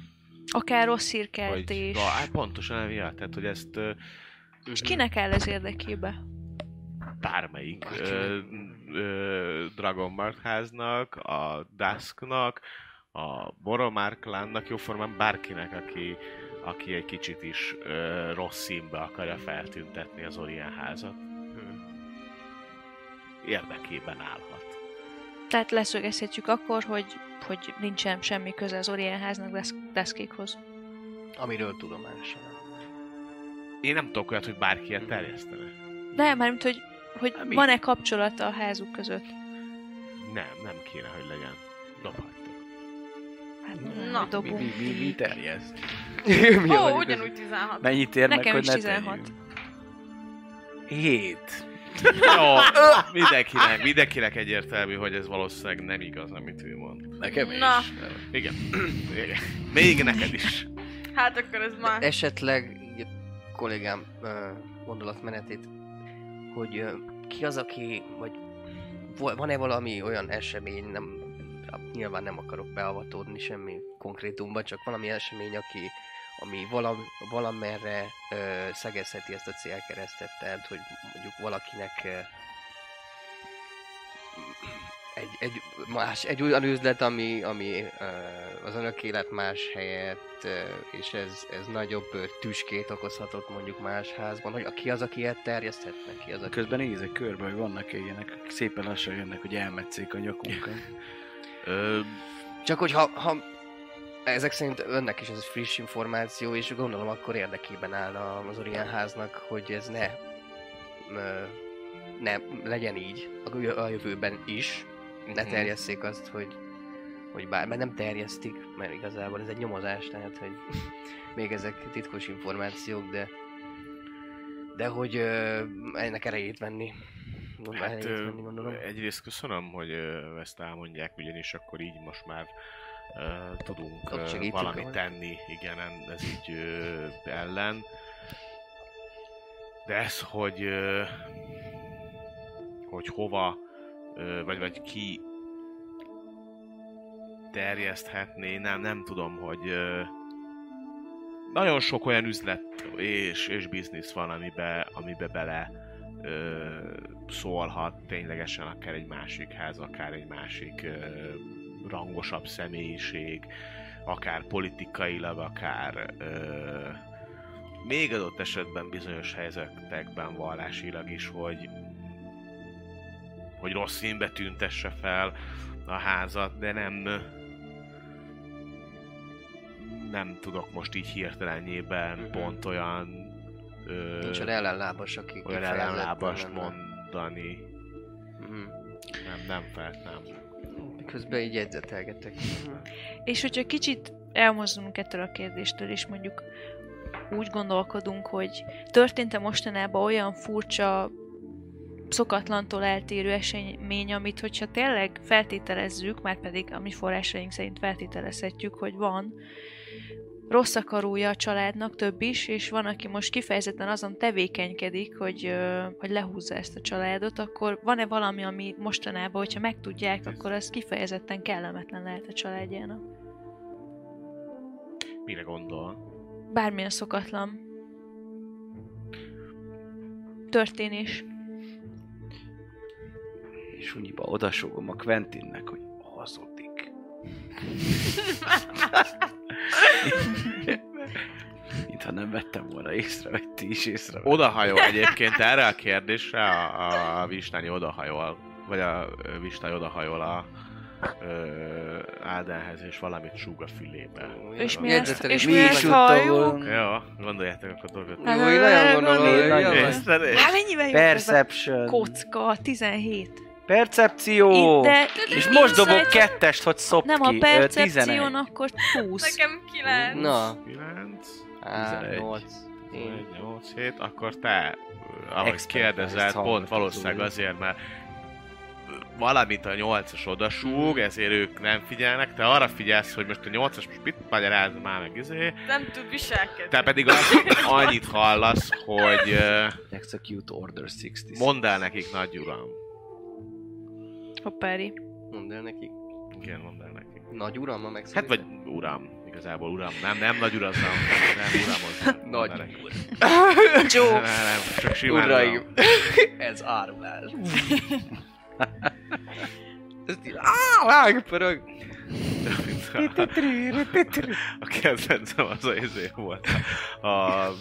D: Akár rossz.
B: Ja, hát pontosan emiatt, tehát hogy ezt ö,
D: És kinek áll ez érdekébe?
B: bármelyik ö, ö, Dragon háznak, a Dusknak, a Boromár klánnak, jóformán bárkinek, aki, aki egy kicsit is ö, rossz színbe akarja feltüntetni az Orient házat. Érdekében állhat.
D: Tehát leszögezhetjük akkor, hogy, hogy nincsen semmi köze az Orient háznak desz- deszkékhoz.
C: Amiről tudomásom.
B: Én nem tudok olyat, hogy bárki ilyet terjesztene.
D: De mármint, hogy, hogy
E: Hát mi?
D: van-e kapcsolata a házuk között?
B: Nem, nem kéne, hogy legyen. Dobhattok.
D: Hát,
F: Na.
E: mi,
D: dobunk.
E: mi, mi, mi terjeszt?
C: Mi
F: Ó, ugyanúgy 16.
E: Mennyit ér
D: Nekem
E: meg,
D: is
E: hogy ne
D: 16.
E: tegyünk? 7.
B: Jó, mindenkinek, mindenkinek egyértelmű, hogy ez valószínűleg nem igaz, amit ő mond.
E: Nekem is.
F: Na.
B: Igen. Igen. Még neked is.
F: Hát akkor ez már...
C: Esetleg így a kollégám gondolatmenetét, hogy ki az, aki, vagy van-e valami olyan esemény, nem, nyilván nem akarok beavatódni semmi konkrétumba, csak valami esemény, aki, ami valam, valamerre ö, szegezheti ezt a célkeresztet, tehát hogy mondjuk valakinek ö, egy, egy, más, egy olyan üzlet, ami, ami ö, az önök élet más helyett, ö, és ez, ez nagyobb ö, tüskét okozhatott mondjuk más házban, hogy ki az, aki ilyet terjeszthetne, ki az, aki...
E: Közben nézek körbe, hogy vannak ilyenek, akik szépen lassan jönnek, hogy elmetszék a nyakunkat.
B: Ö,
C: Csak hogy ha, ha ezek szerint önnek is ez friss információ, és gondolom akkor érdekében állna az Orient háznak, hogy ez ne, ne legyen így a jö- a jövőben is, ne
B: Mhm.
C: terjesszék azt, hogy, hogy bár, mert nem terjesztik, mert igazából ez egy nyomozás, tehát hogy még ezek titkos információk, de de hogy ö, ennek erejét venni.
B: Hát,
C: venni, gondolom.
B: egyrészt köszönöm, hogy ezt elmondják, ugyanis akkor így most már tudunk valamit tenni, igen, en- ez így ö, ellen. De ez, hogy ö, hogy hova, ö, vagy, vagy ki terjeszthetné, nem, nem tudom, hogy ö, nagyon sok olyan üzlet és, és biznisz van, amibe, amibe bele ö, szólhat ténylegesen akár egy másik ház, akár egy másik ö, rangosabb személyiség, akár politikailag, akár ö, még adott esetben bizonyos helyzetekben vallásilag is, hogy hogy rossz színbe tüntesse fel a házat, de nem nem tudok most így hirtelenjében
C: Mhm.
B: pont olyan ö,
C: Nincs olyan ellenlábas, aki
B: olyan ellenlábast mondani.
C: Mhm.
B: Nem, nem felt, nem.
C: Miközben így jegyzetelgetek.
D: És hogyha kicsit elmozdulunk ettől a kérdéstől, és mondjuk úgy gondolkodunk, hogy történt-e mostanában olyan furcsa, szokatlantól eltérő esemény, amit hogyha tényleg feltételezzük, már pedig a mi forrásaink szerint feltételezhetjük, hogy van, rossz akarója a családnak, több is, és van, aki most kifejezetten azon tevékenykedik, hogy, hogy lehúzza ezt a családot, akkor van-e valami, ami mostanában, hogyha megtudják, akkor az kifejezetten kellemetlen lehet a családjának?
B: Mire gondol?
D: Bármilyen szokatlan történés.
E: És úgyiba odasogom a Quentinnek, hogy. Mintha nem vettem volna észre, hogy ti is észre
B: Odahajol egyébként erre a kérdésre a, a Vistányi odahajol, vagy a ö, Vistály odahajol a ö, Ádenhez, és valamit súg a fülébe.
D: És mi ezt- és
E: Mi
D: ezt halljuk?
B: Jó, gondoljátok akkor dolgot.
C: Jó, nagyon gondolom,
E: Perception.
D: kocka? 17.
E: Percepció!
D: De
E: És most dobok
D: Insight-
E: kettest, hogy szop
D: Nem,
E: ki.
D: a percepción
E: 11.
D: akkor 20.
F: Nekem kilenc.
C: Na,
B: 9,
C: á,
E: 11.
C: 8.
B: 11, 8, 7, akkor te, ahogy
E: Expert
B: kérdezel, pont valószínűleg azért, mert valamit a 8-as odasúg, ezért ők nem figyelnek, te arra figyelsz, hogy most a 8-as most mit magyaráz már meg izé,
F: Nem tud viselkedni.
B: te pedig azt, annyit hallasz, hogy
E: Execute Order 60.
B: mondd el nekik nagy uram.
D: Hoppári.
C: Mondd el neki.
B: Igen, mondd el nekik.
C: Nagy uram, meg
B: Hát vagy uram, igazából uram. Nem, nem nagy urazzam. Nem uramozom.
C: Nagy
B: Mondd el nekik.
D: Joe.
B: Nem, nem, csak simán
C: Uraim.
B: uram.
C: Ez árulás. Ez így, áh, lág, pörög.
B: A kedvencem az a izé volt a, a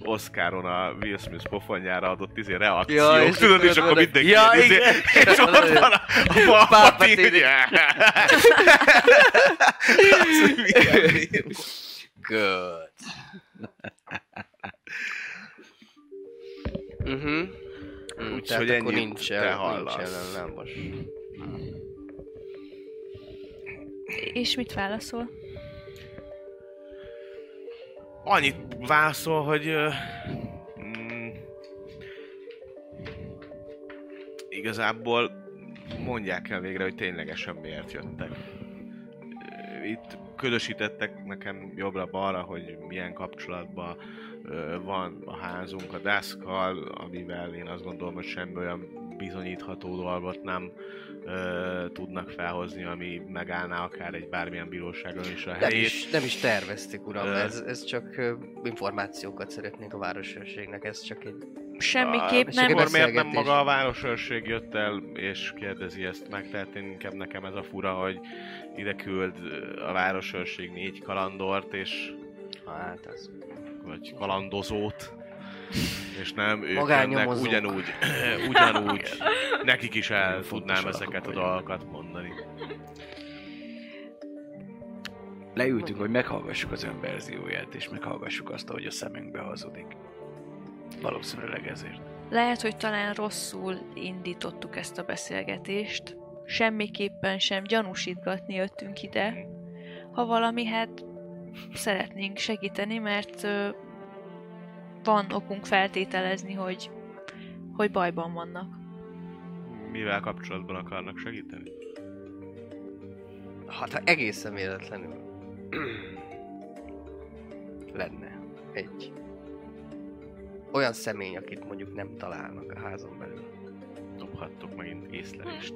B: Oscaron a Will Smith pofonjára adott izé reakciók,
C: Ja, és
B: tudod, és akkor mindenki
E: Ja,
B: izé,
E: igen.
B: és ott van a, a Palpatine.
C: Good. Mhm. Mm,
B: Úgyhogy
C: tehát akkor
B: ennyit
C: nincs,
B: te
C: el, nincs
B: hallasz.
C: ellenlábas.
D: És mit válaszol?
B: Annyit válaszol, hogy mm, igazából mondják el végre, hogy ténylegesen miért jöttek. Itt ködösítettek nekem jobbra-balra, hogy milyen kapcsolatban van a házunk a deszkal, amivel én azt gondolom, hogy semmi olyan bizonyítható dolgot nem ö, tudnak felhozni, ami megállná akár egy bármilyen bíróságon is a
C: Nem
B: helyét.
C: is, nem is terveztük, uram,
B: Ö.
C: ez, ez csak ö, információkat szeretnénk a városőrségnek, ez csak egy...
D: Semmiképp
C: és
D: nem.
B: Akkor miért nem maga a városőrség jött el és kérdezi ezt meg? Tehát inkább nekem ez a fura, hogy ide küld a városőrség négy kalandort, és
C: Hát, az...
B: vagy kalandozót, és nem ők jönnek ugyanúgy, ugyanúgy, nekik is el tudnám ezeket a dolgokat mondani.
E: Leültünk, hogy meghallgassuk az ön verzióját, és meghallgassuk azt, ahogy a szemünkbe hazudik. Valószínűleg ezért.
D: Lehet, hogy talán rosszul indítottuk ezt a beszélgetést. Semmiképpen sem gyanúsítgatni jöttünk ide. Ha valami, hát szeretnénk segíteni, mert van okunk feltételezni, hogy, hogy bajban vannak.
B: Mivel kapcsolatban akarnak segíteni?
C: Hát, ha egészen véletlenül lenne egy olyan személy, akit mondjuk nem találnak a házon belül.
B: Dobhattok megint észlelést.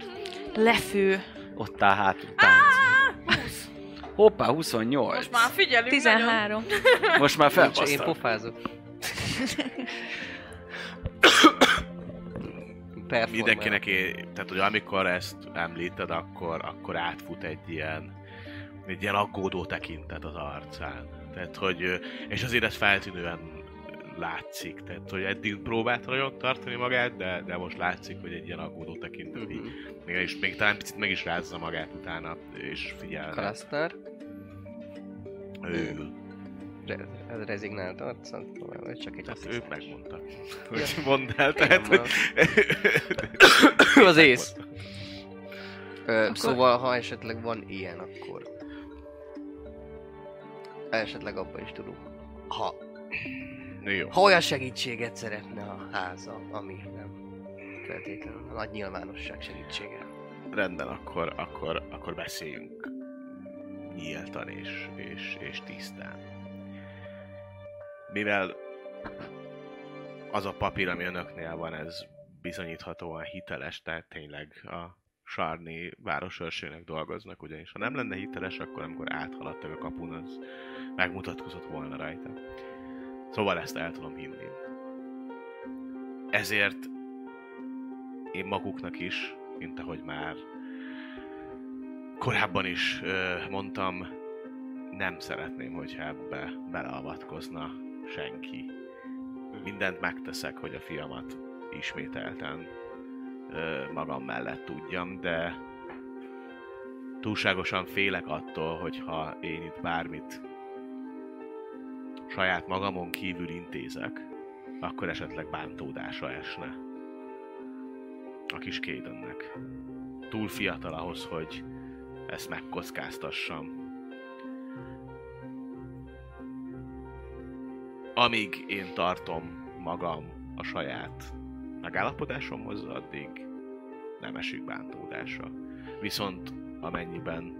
D: Lefő.
G: Ott áll hátul tánc. Hoppá, 28.
F: Most már figyelünk
D: 13.
G: Most már
C: Nincs, én
G: felbasztam.
C: pofázok.
B: Mindenkinek, é- tehát hogy amikor ezt említed, akkor, akkor átfut egy ilyen, egy ilyen aggódó tekintet az arcán. Tehát, hogy, és azért ez feltűnően látszik, tehát, hogy eddig próbált nagyon tartani magát, de, de most látszik, hogy egy ilyen aggódó tekintet így,
C: Mhm.
B: még, és még talán picit meg is rázza magát utána, és figyel.
C: Kalasztár.
B: Ő.
C: Re- ez rezignált arcon, vagy csak egy
B: Tehát ők
C: asszisztens.
B: megmondta, hogy mondd el, tehát, hogy...
C: Az ész. Ö,
D: Akkor-
C: Szóval, ha esetleg van ilyen, akkor... Esetleg abban is tudunk. Ha,
B: Jó.
C: ha olyan segítséget szeretne a háza, ami nem feltétlenül a nagy nyilvánosság segítsége.
B: Rendben, akkor, akkor, akkor beszéljünk nyíltan és, és, és tisztán. Mivel az a papír, ami önöknél van, ez bizonyíthatóan hiteles, tehát tényleg a Sarni városőrségnek dolgoznak, ugyanis ha nem lenne hiteles, akkor amikor áthaladtak a kapun, az megmutatkozott volna rajta. Szóval ezt el tudom hinni. Ezért én maguknak is, mint ahogy már korábban is ö, mondtam, nem szeretném, hogyha ebbe beleavatkozna senki. Mindent megteszek, hogy a fiamat ismételten magam mellett tudjam, de túlságosan félek attól, hogyha én itt bármit saját magamon kívül intézek, akkor esetleg bántódása esne a kis Kédennek. Túl fiatal ahhoz, hogy ezt megkockáztassam. Amíg én tartom magam a saját megállapodásomhoz, addig nem esik bántódásra. Viszont amennyiben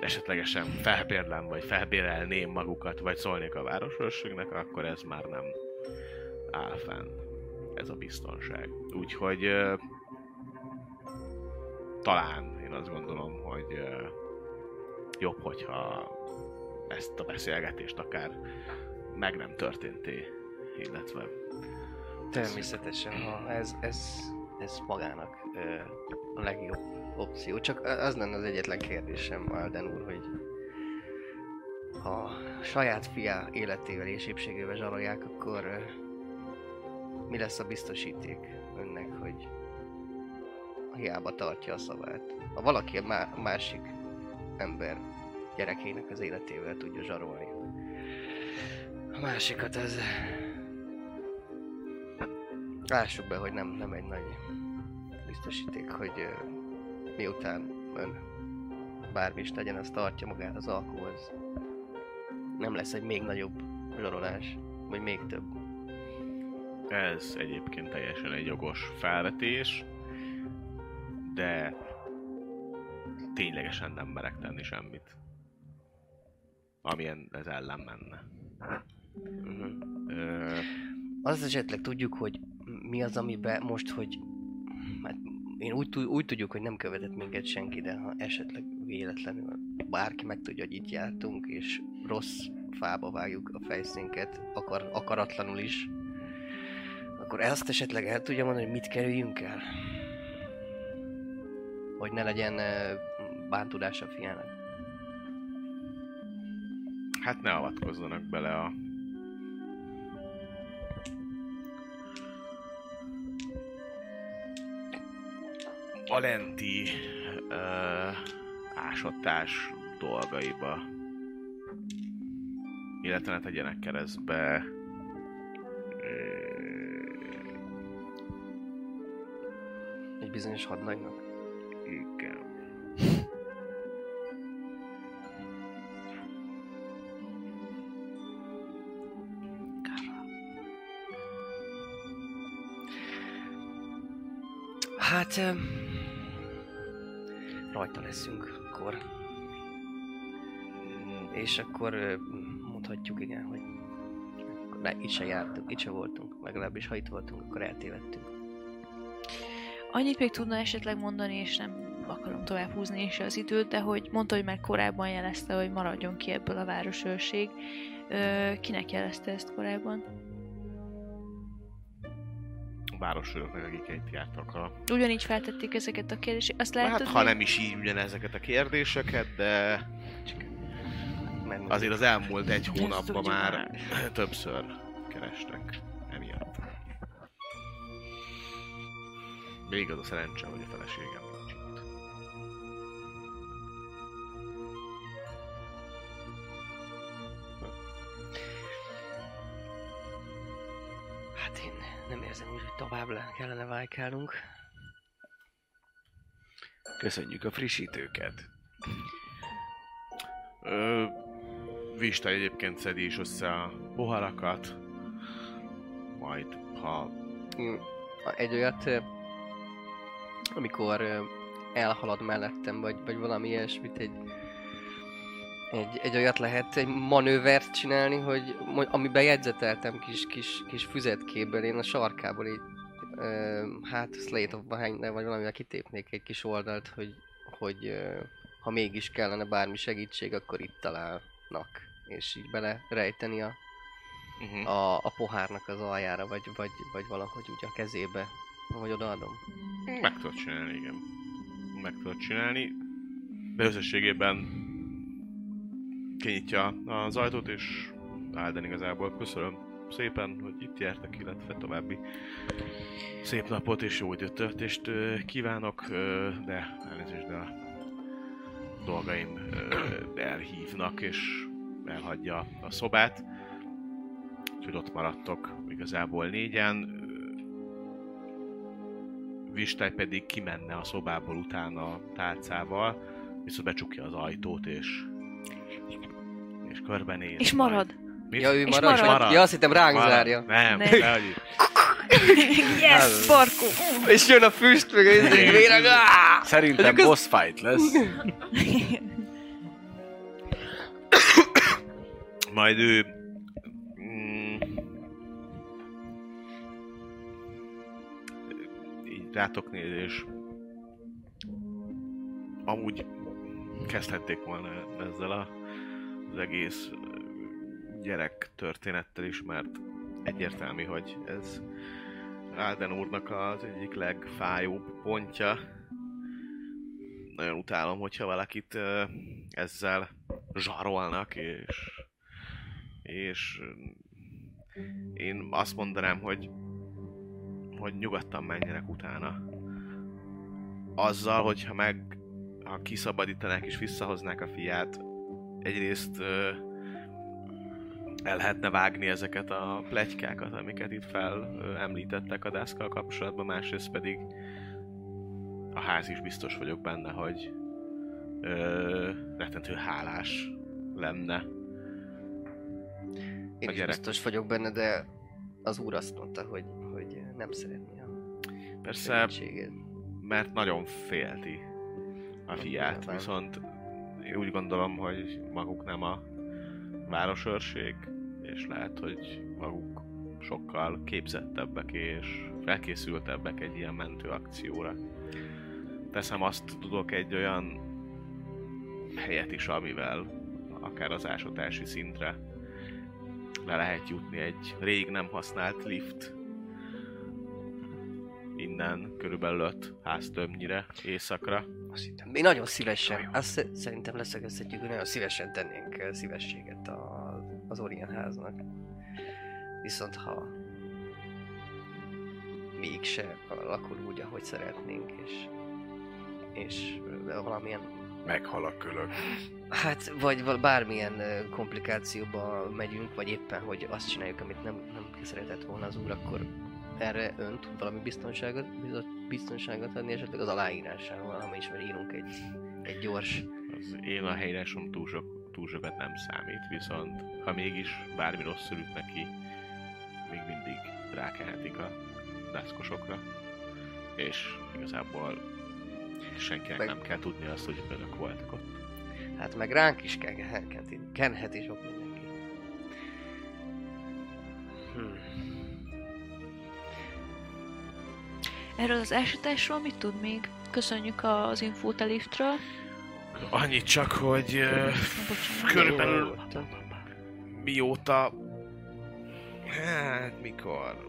B: esetlegesen felbérlem, vagy felbérelném magukat, vagy szólnék a városőrségnek, akkor ez már nem áll fenn. Ez a biztonság. Úgyhogy talán én azt gondolom, hogy ö, jobb, hogyha ezt a beszélgetést akár meg nem történté, illetve
C: Természetesen, ha ez, ez, ez magának ö, a legjobb opció. Csak az lenne az egyetlen kérdésem, Alden úr, hogy ha saját fiá életével és épségével zsarolják, akkor ö, mi lesz a biztosíték önnek, hogy hiába tartja a szavát? Ha valaki má- másik ember gyerekének az életével tudja zsarolni, a másikat ez Lássuk be, hogy nem, nem egy nagy biztosíték, hogy ö, miután ön bármi is tegyen, az tartja magát az alkuhoz. Nem lesz egy még nagyobb zsarolás, vagy még több.
B: Ez egyébként teljesen egy jogos felvetés, de ténylegesen nem merek tenni semmit. Amilyen ez ellen menne. Ö,
C: Az esetleg tudjuk, hogy mi az, amiben most, hogy hát én úgy, úgy tudjuk, hogy nem követett minket senki, de ha esetleg véletlenül bárki meg tudja, hogy itt jártunk, és rossz fába vágjuk a fejszénket, akar, akaratlanul is, akkor ezt esetleg el tudja mondani, hogy mit kerüljünk el? Hogy ne legyen ö, bántudás a fiának.
B: Hát ne avatkozzanak bele a a lenti uh, ásatás dolgaiba. Illetve ne tegyenek keresztbe
C: Egy bizonyos hadnagynak.
B: igen.
C: Hát... Rajta leszünk akkor. És akkor mondhatjuk igen, hogy ne, itt se jártunk, itt se voltunk. Legalábbis ha itt voltunk, akkor eltévedtünk.
D: Annyit még tudna esetleg mondani, és nem akarom tovább húzni is az időt, de hogy mondta, hogy már korábban jelezte, hogy maradjon ki ebből a városőrség. Kinek jelezte ezt korábban?
B: A városőröknek, akik itt jártak a
D: Ugyanígy feltették ezeket a kérdéseket. Azt lehet
B: Hát
D: tudni?
B: ha nem is így ugyanezeket a kérdéseket, de azért az elmúlt egy hónapban
D: tudjuk
B: már többször kerestek emiatt. Még az a szerencse, hogy a feleségem
C: nem érzem úgy, hogy tovább le kellene vájkálnunk.
E: Köszönjük a frissítőket.
B: Ö, Vista egyébként szedi is össze a poharakat, majd ha
C: Mm, a- Egy olyat, amikor elhalad mellettem, vagy, vagy valami ilyesmit, egy, egy, egy olyat lehet, egy manővert csinálni, hogy amiben jegyzeteltem kis, kis, kis füzetkéből, én a sarkából így, ö, hát Slate of behind vagy valamivel kitépnék egy kis oldalt, hogy, hogy ö, ha mégis kellene bármi segítség, akkor itt találnak, és így bele rejteni a
B: uh-huh.
C: a, a pohárnak az aljára, vagy, vagy, vagy valahogy úgy a kezébe, vagy odaadom.
B: meg tudod csinálni, igen. Meg tudod csinálni. De összességében kinyitja az ajtót, és Alden igazából köszönöm szépen, hogy itt jártak, illetve további szép napot és jó időtöltést ö, kívánok, de elnézést, de a dolgaim elhívnak, és elhagyja a szobát. Úgyhogy ott maradtok igazából négyen. Vistály pedig kimenne a szobából utána a tálcával, viszont becsukja az ajtót, és és körbenéz.
D: És marad.
B: Mit?
C: Ja, ő
D: És
C: marad,
D: marad.
C: marad. Ja, azt hittem ránk
B: Marad.
C: zárja.
B: Nem,
D: Nem.
B: is.
D: yes, Barkó!
C: És jön a füst, meg a izé, véreg.
E: Szerintem boss fight lesz.
B: Majd ő... Mm, így rátok néz, és amúgy kezdhették volna ezzel a, az egész gyerek történettel is, mert egyértelmű, hogy ez Alden úrnak az egyik legfájóbb pontja. Nagyon utálom, hogyha valakit ezzel zsarolnak, és és én azt mondanám, hogy hogy nyugodtan menjenek utána. Azzal, hogyha meg ha kiszabadítanák és visszahoznák a fiát, egyrészt el lehetne vágni ezeket a pletykákat, amiket itt fel említettek a dászkal kapcsolatban, másrészt pedig a ház is biztos vagyok benne, hogy ö, rettentő hálás lenne
C: Én
B: A
C: is
B: gyerek.
C: biztos vagyok benne, de az úr azt mondta, hogy, hogy nem szeretné a
B: Persze, mert nagyon félti a fiát, viszont én úgy gondolom, hogy maguk nem a városőrség, és lehet, hogy maguk sokkal képzettebbek és felkészültebbek egy ilyen mentő akcióra. Teszem azt, tudok egy olyan helyet is, amivel akár az ásatási szintre le lehet jutni egy rég nem használt lift innen körülbelül 5 háztömbnyire északra.
C: Azt hittem, mi nagyon szívesen, azt sze- szerintem leszögezhetjük, hogy nagyon szívesen tennénk eh, szívességet a, az Orient háznak. Viszont ha mégse alakul úgy, ahogy szeretnénk, és, és eh, valamilyen
E: Meghal a kölök.
C: Hát, vagy val- bármilyen ö, komplikációba megyünk, vagy éppen, hogy azt csináljuk, amit nem, nem szeretett volna az úr, akkor erre ön tud valami biztonságot, biztonságot adni, esetleg az aláírásával, ha mi is írunk egy, egy gyors...
B: Az én a helyrásom túl, sok, túl sokat nem számít, viszont ha mégis bármi rosszul üt neki, még mindig rákehetik a dászkosokra. És igazából senkinek
C: Meg-
B: nem kell tudni azt, hogy önök voltak ott.
C: Hát meg ránk is ken- kenheti, kenheti sok mindenki. Hmm.
D: Erről az ásatásról mit tud még? Köszönjük az infót a liftről.
B: Annyit csak, hogy uh,
D: Bocsánat.
B: körülbelül mióta, hát mikor,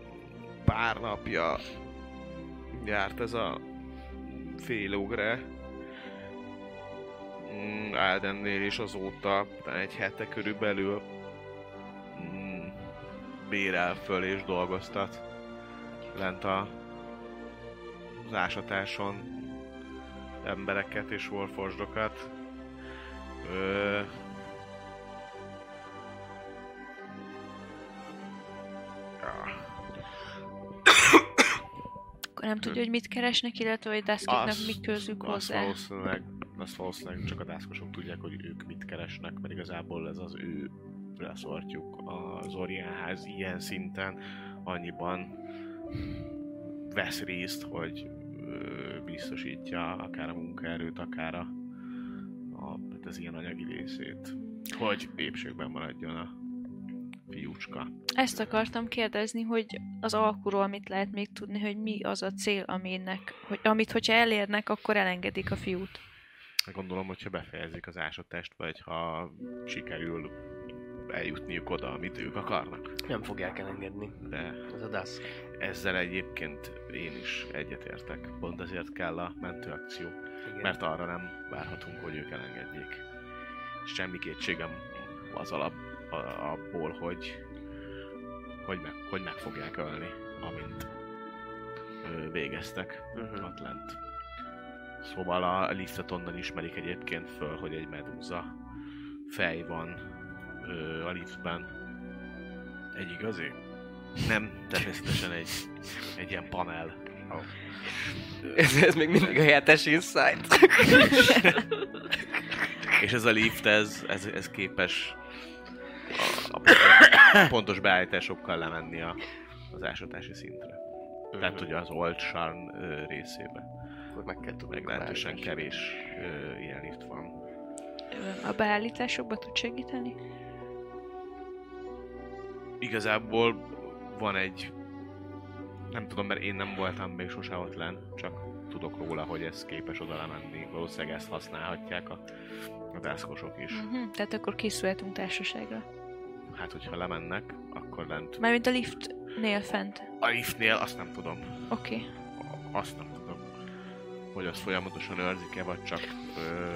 B: pár napja járt ez a félógre, mm, Aldennél is azóta, egy hete körülbelül mm, bérel föl és dolgoztat lent a az ásatáson embereket és warforgedokat. Ö, ah,
D: Akkor nem tudja, hogy mit keresnek, illetve hogy Duskiknak
B: Azt-
D: mi közük
B: azt
D: hozzá.
B: valószínűleg, azt valószínűleg csak a dászkosok tudják, hogy ők mit keresnek, mert igazából ez az ő reszortjuk az Oriánház ilyen szinten annyiban vesz részt, hogy biztosítja akár a munkaerőt, akár a, a hát az ilyen anyagi részét, hogy épségben maradjon a fiúcska.
D: Ezt akartam kérdezni, hogy az alkuról mit lehet még tudni, hogy mi az a cél, aminek, hogy amit, hogyha elérnek, akkor elengedik a fiút.
B: Gondolom, hogyha befejezik az ásatást, vagy ha sikerül eljutniuk oda, amit ők akarnak.
C: Nem fogják elengedni.
B: De
C: Ez a DASZ.
B: ezzel egyébként én is egyetértek. Pont ezért kell a mentőakció.
C: Igen.
B: Mert arra nem várhatunk, hogy ők elengedjék. Semmi kétségem az alap a- abból, hogy, hogy, meg, hogy meg fogják ölni, amint ö, végeztek
C: Mhm.
B: ott lent. Szóval a liftet onnan ismerik egyébként föl, hogy egy medúza fej van ö, a liftben.
E: Egy igazi?
B: Nem, természetesen egy, egy ilyen panel.
C: Ez, ez még mindig a hetes insight.
B: És ez a lift, ez, ez, ez képes a, a pontos, pontos beállításokkal lemenni a, az ásatási szintre. Tehát ugye az old charm ö, részébe.
C: Akkor meg kell tudni.
B: Meglehetősen kevés ö, ilyen lift van.
D: A beállításokba tud segíteni?
B: Igazából van egy... Nem tudom, mert én nem voltam még sose ott lenn, csak tudok róla, hogy ez képes oda lemenni. Valószínűleg ezt használhatják a, a dászkosok is.
D: Uh-huh. Tehát akkor készülhetünk társaságra.
B: Hát, hogyha lemennek, akkor lent.
D: Mármint a liftnél fent.
B: A liftnél azt nem tudom.
D: Oké. Okay.
B: Azt nem tudom. Hogy azt folyamatosan őrzik-e, vagy csak ö,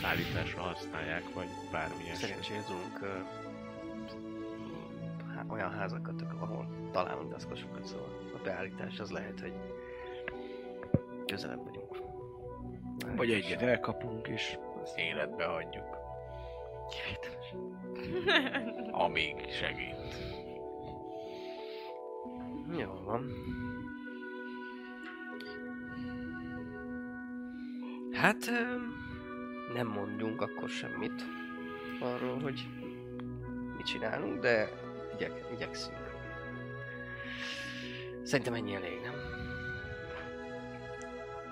B: szállításra használják, vagy bármi ilyesmi.
C: Házakat, ahol találunk daszkosokat, szóval a beállítás az lehet, hogy közelebb vagyunk.
E: Vagy egyet elkapunk, és életbe hagyjuk.
C: Kivételes.
E: Amíg segít.
C: Jó van. Hát nem mondjunk akkor semmit arról, hogy mit csinálunk, de igyek, igyekszünk. Szerintem ennyi elég, nem?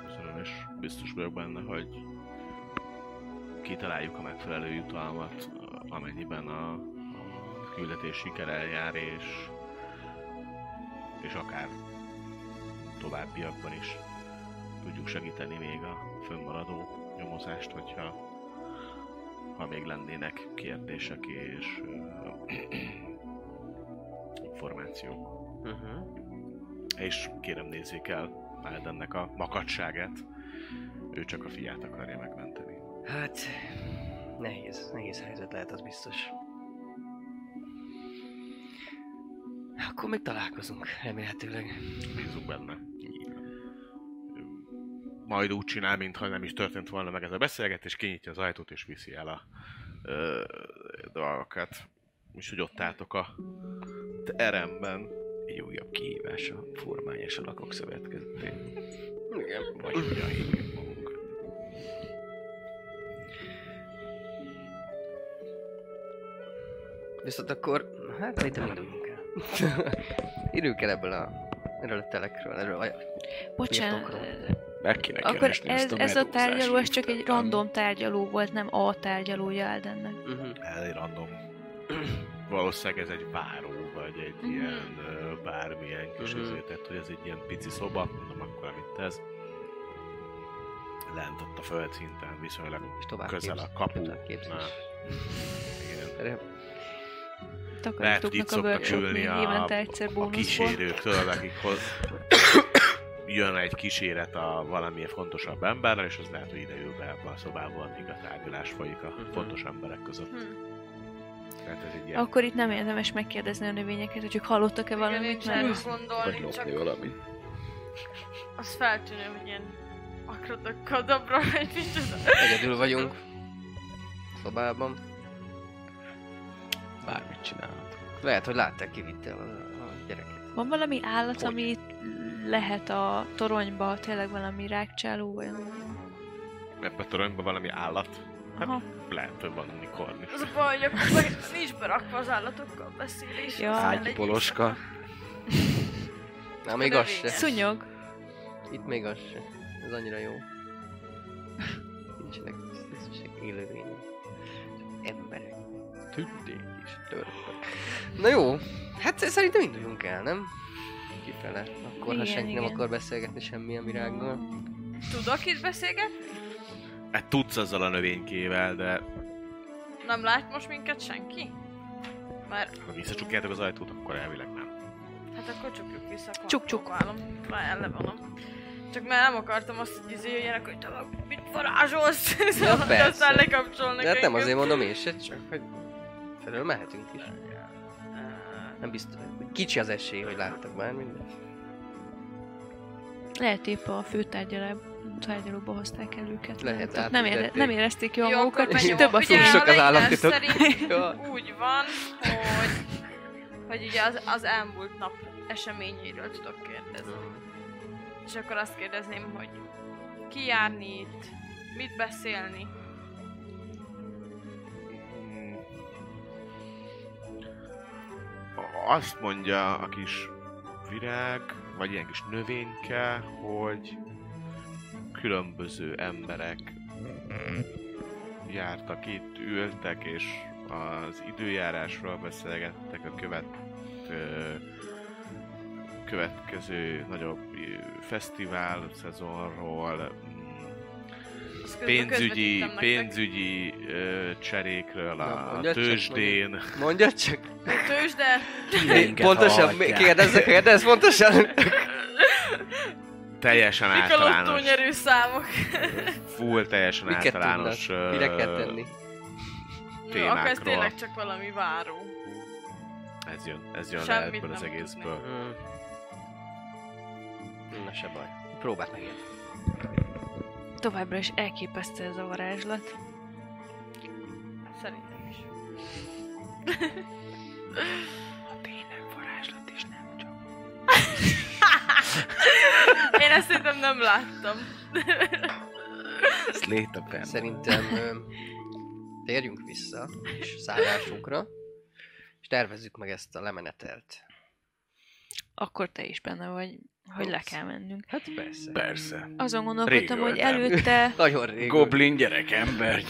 B: Köszönöm, és biztos vagyok benne, hogy kitaláljuk a megfelelő jutalmat, amennyiben a, a küldetés sikerrel jár, és, és akár továbbiakban is tudjuk segíteni még a fönnmaradó nyomozást, hogyha ha még lennének kérdések és információk.
C: Uh-huh.
B: És kérem nézzék el Aldennek a makacságát. Ő csak a fiát akarja megmenteni.
C: Hát, nehéz, nehéz helyzet lehet, az biztos. Akkor még találkozunk, remélhetőleg.
B: Bízunk benne. Majd úgy csinál, mintha nem is történt volna meg ez a beszélgetés, kinyitja az ajtót és viszi el a ö, dolgokat. És hogy ott álltok a teremben.
E: Egy újabb kihívás a formányos alakok szövetkezetén.
C: Igen.
E: Vagy hogyan hívjuk magunkat.
C: Viszont akkor, hát szerintem induljunk el. Időnk el ebből a, erről a telekről, erről a
D: Bocsánat.
E: Meg kéne
D: akkor
E: keresni
D: ez,
E: ezt a
D: ez a tárgyaló, ez csak egy random tárgyaló volt, nem a tárgyalója Aldennek.
C: Uh-huh.
B: Ez egy random. Valószínűleg ez egy váró, vagy egy
D: Mhm.
B: ilyen bármilyen kis
C: Mhm.
B: uh tehát hogy ez egy ilyen pici szoba, mondom akkor, amit ez. Lent ott a földszinten, viszonylag
C: És tovább
B: közel
C: képz-
B: a kapu. igen. Lehet, hogy itt szoktak ülni a, a kísérők, tudod, akik hoz... jön egy kíséret a valamilyen fontosabb emberrel, és az lehet, hogy ide ül be ebbe a szobába, amíg a tárgyalás folyik a
C: Mhm.
B: fontos emberek között.
D: Hm.
B: Tehát ez egy ilyen...
D: Akkor itt nem érdemes megkérdezni a növényeket, hogy ők hallottak-e
F: Igen,
D: valamit,
F: nincs
D: mert
E: Vagy
F: gondolni,
E: lopni
F: csak
E: valamit.
F: az feltűnő, hogy ilyen akrodakadabra, vagy micsoda.
C: Egyedül vagyunk. Szobában.
E: Bármit csinálhat.
C: Lehet, hogy látták, kivitte a, a gyereket.
D: van valami állat,
C: Hogy?
D: ami itt lehet a toronyba, tényleg valami rákcsáló, vagy
B: Ebbe a toronyban valami állat. Hát
D: Aha.
B: Lehet, hogy van unikorn is.
F: Az a baj, hogy akkor meg nincs berakva az állatokkal beszélés.
D: Ja.
F: egy
E: poloska.
C: Na, még az se.
D: szúnyog.
C: Itt még az se. Ez annyira jó. Nincsenek tisztesek élőlények. Emberek. Tündék is törpök. Na jó, hát szerintem induljunk el, nem? Kifele. Akkor,
D: Igen,
C: ha senki nem
D: igen.
C: akar beszélgetni semmilyen virággal.
F: Tudok itt beszélgetni?
B: Hát tudsz azzal a növénykével, de
F: Nem lát most minket senki? Mert
B: ha visszacsukjátok az ajtót, akkor elvileg nem.
F: hát akkor csukjuk vissza, akkor
D: Csuk, csuk.
F: próbálom. Már levonom. Csak mert nem akartam azt, hogy izé jöjjenek, hogy te mit varázsolsz, szóval, hogy
C: persze.
F: aztán lekapcsolnak
C: De hát nem azért mondom én se, csak hogy felől mehetünk is. Nem biztos. Kicsi az esély, hogy láttak már mindent.
D: Lehet épp a főtárgyalóba tárgyalóba hozták el őket.
C: Lehet,
D: Tehát nem, ére, nem érezték jól
F: Jó,
D: magukat, és
F: benyomom.
D: több a
C: túl sok az Ja.
F: úgy van, hogy, hogy ugye az, az elmúlt nap eseményeiről tudok kérdezni. És akkor azt kérdezném, hogy ki járni itt, mit beszélni.
B: Azt mondja a kis virág, vagy ilyen kis növényke, hogy különböző emberek jártak itt, ültek, és az időjárásról beszélgettek a követ, következő nagyobb fesztivál szezonról, pénzügyi, pénzügyi ö, cserékről
C: Na,
B: a
C: mondjad csak,
B: tőzsdén.
C: Csak.
F: Tős, de
E: Minket
C: Pontosan, kérdezz, kérdezz pontosan.
B: Teljesen
F: mik a lottó
B: általános,
F: nyerő számok.
B: full teljesen
C: Miket
B: általános
C: tudnak? Mire kell tenni?
F: Jó, akkor ez
B: témákról.
F: tényleg csak valami váró.
B: Ez jön, ez jön le
F: Semmit
B: ebből az egészből.
C: Hmm. Na se baj. Próbáld meg.
D: Továbbra is elképesztő ez a varázslat.
F: Szerintem is.
E: Tényleg varázslat is nem csak.
F: Én ezt szerintem nem láttam.
E: Ez lét a benne.
C: Szerintem ö, térjünk vissza és szállásunkra, és tervezzük meg ezt a lemenetelt.
D: akkor te is benne vagy, hogy le kell mennünk.
C: Hát persze.
E: Persze.
D: Azon gondolkodtam, hogy
E: Régöltem.
D: előtte...
C: Nagyon rég.
E: Goblin gyerek ember.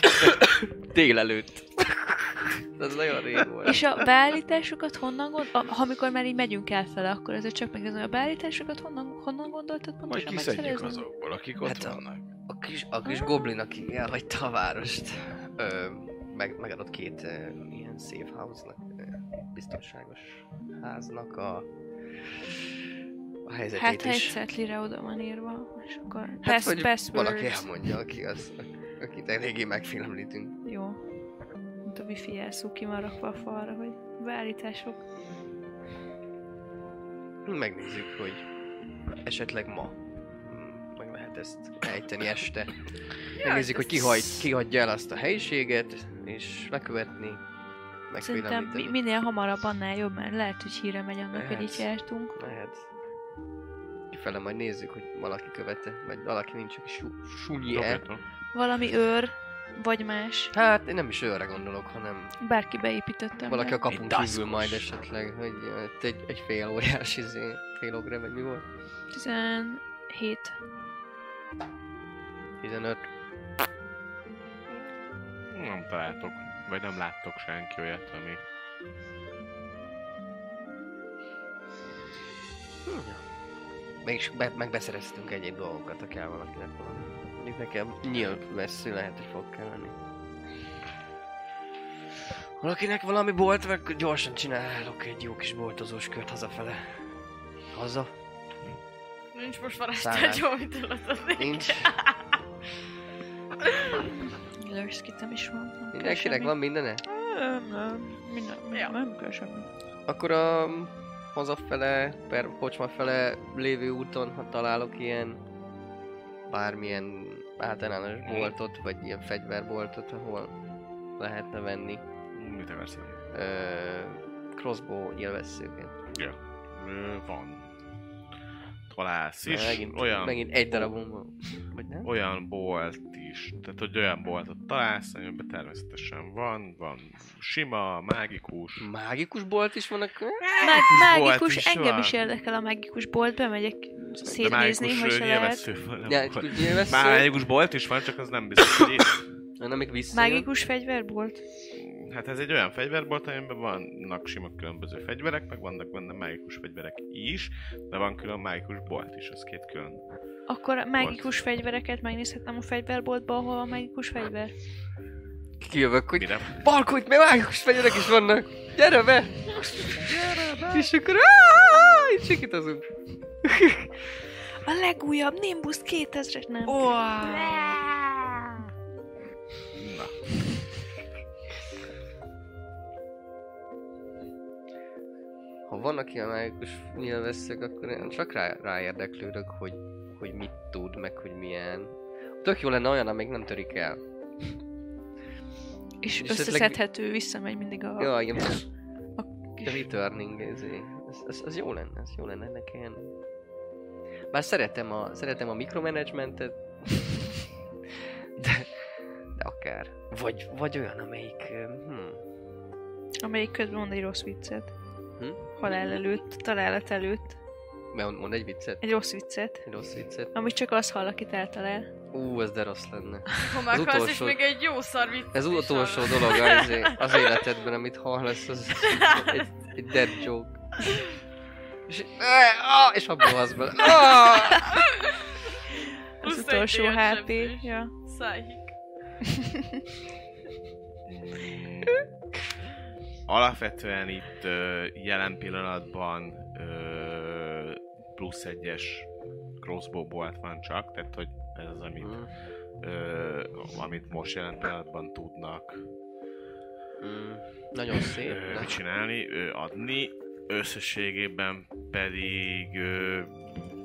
C: Délelőtt. Ez nagyon rég volt.
D: És a beállításokat honnan gond... A, ha amikor már így megyünk elfele, akkor ezért csak megnézem, a beállításokat honnan, honnan gondoltad
E: Majd
D: pontosan
E: kiszedjük
D: megszerezni?
E: azokból, akik ott
C: Hát a-
E: vannak.
C: A kis, a kis goblin, aki elhagyta a várost, ö, meg, megadott két ö, ilyen safe house-nak, ö, biztonságos háznak a, a helyzetét
D: Hát
C: is.
D: cetlire oda van írva, és akkor
C: Hát,
D: pass, passwords.
C: valaki elmondja, aki az, akit eléggé megfélemlítünk.
D: A wifi jelszó ki van rakva a falra, hogy beállítások.
C: Megnézzük, hogy esetleg ma meg lehet ezt ejteni este. Megnézzük, hogy ki, hagy, ki hagyja el azt a helyiséget, és lekövetni,
D: Szerintem mi, minél hamarabb annál jobb, mert lehet, hogy híre megy annak, hogy
C: Lehet.
D: itt jártunk.
C: Lehet. Kifele majd nézzük, hogy valaki követe, vagy valaki nincs, aki su- sunyi.
D: Valami őr, vagy más.
C: Hát én nem is őre gondolok, hanem
D: Bárki beépítettem.
C: valaki a
D: be.
C: kapun
E: Egy
C: kívül majd esetleg, hogy egy, egy fél óriás izé, fél ogre, vagy mi volt?
D: 17.
C: 15.
B: Nem találtok, vagy nem láttok senki olyat, ami...
C: Hm. Mégis be, megbeszereztünk egy-egy dolgokat, ha kell valakinek valami. Mondjuk nekem nyíl messzi lehet, hogy fog kelleni. Valakinek valami bolt, meg gyorsan csinálok egy jó kis boltozós kört hazafele. Haza?
F: Nincs most
C: Szállás.
F: varázstárgyó, amit eladod
C: Nincs.
D: Lőszkitem is van.
C: Mindenkinek van mindene?
D: Nem, nem, minden,
F: ja.
D: nem kell semmi.
C: Akkor a hazafele, per kocsma fele lévő úton, ha találok ilyen bármilyen általános boltot, vagy ilyen fegyverboltot, ahol lehetne venni
B: Mit akarsz
C: ö, crossbow nyilvesszőket.
B: Ö, Van. Találsz is.
C: megint,
B: olyan,
C: megint egy darabon van. Vagy nem?
B: olyan bolt is. Tehát, hogy olyan boltot találsz, amiben természetesen van. Van sima, mágikus.
C: Mágikus bolt is vannak?
D: Má-
B: bolt
D: mágikus,
B: is
D: engem
B: van.
D: is érdekel a mágikus bolt, bemegyek szétnézni, hogyha
B: ö,
D: lehet.
B: van.
C: Ja?
B: Mágikus bolt is van, csak az nem biztos, hogy.
D: Mágikus fegyverbolt?
B: Hát ez egy olyan fegyverbolt, amiben vannak sima különböző fegyverek, meg vannak benne mágikus fegyverek is, de van külön mágikus bolt is, az két külön.
D: Akkor mágikus fegyvereket megnézhetem a fegyverboltba, ahol van mágikus fegyver.
C: Kijövök, hogy
B: Mire?
C: Balkó, itt még mágikus fegyverek is vannak! Gyere be! Gyere be! És akkor áááá, itt sikítozunk.
D: A legújabb Nimbus 2000-es nem.
C: Ó,
B: Na,
C: Ha vannak ilyen mágikus nyilvesszők, akkor én csak rá, ráérdeklődök, hogy, hogy mit tud, meg hogy milyen. Tök jó lenne olyan, amíg nem törik el.
D: És
C: És
D: összeszedhető, visszamegy mindig a...
C: Ja, ilyen
D: kis-
C: returning, ez, ez, ez, ez, jó lenne, ez jó lenne ilyen. Bár szeretem a, szeretem a mikromanagementet, de, de akár. Vagy, vagy olyan, amelyik, hm,
D: Amelyik közben mond egy rossz viccet.
C: Hm?
D: Halál előtt, találat előtt.
C: mond, mond egy viccet,
D: Egy rossz viccet.
C: egy rossz viccet.
D: Amit csak az hall, akit eltalál.
C: Ú, ez de rossz lenne.
F: Ha már
C: Az
F: akarsz, és
C: utolsó-
F: még egy jó szar viccet
C: Ez
F: is
C: utolsó
F: hallod.
C: dolog az, az életedben, amit hallasz, az egy, egy dead joke. És, ah, és abból az bele. Ah!
D: Az utolsó HP. Ja.
F: Szájhik.
B: alapvetően itt ö, jelen pillanatban ö, plusz egyes crossbow bolt van csak, tehát hogy ez az, amit,
C: Mm,
B: ö, amit most jelen pillanatban tudnak
C: mm, Nagyon szép.
B: ö, csinálni, ö, adni, összességében pedig ö,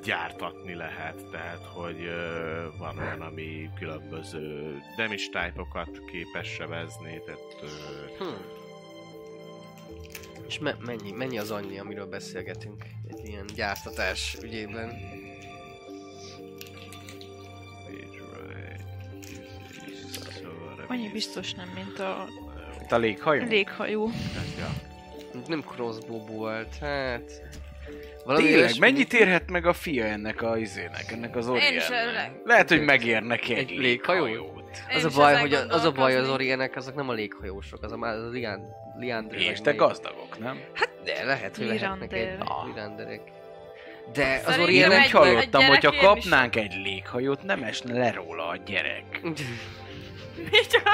B: gyártatni lehet, tehát hogy ö, van olyan, ami különböző damage type-okat képes sebezni, tehát ö,
C: Hm. És me- mennyi, mennyi az annyi, amiről beszélgetünk egy ilyen gyártatás ügyében?
D: Annyi biztos nem, mint a
E: Itt a léghajó?
D: léghajó.
B: Ja.
C: Nem crossbow volt, hát... Valami
E: Tényleg,
C: olyasmi-
E: mennyit érhet meg a fia ennek a izének, ennek az Oriennek? Lehet, hogy megér neki egy,
C: Egy léghajó?
E: léghajót.
C: Az a baj, hogy a, az a baj az orienek, azok nem a léghajósok, az a, már az a liándrő.
E: És te gazdagok, nem?
C: Hát de lehet, hogy lehetnek egy
D: Liránder.
E: Ah.
C: De az
F: Szerintem
C: orienek...
E: nem hallottam, hogyha
F: én is-
E: kapnánk egy léghajót, nem esne le róla a gyerek.
F: Micsoda?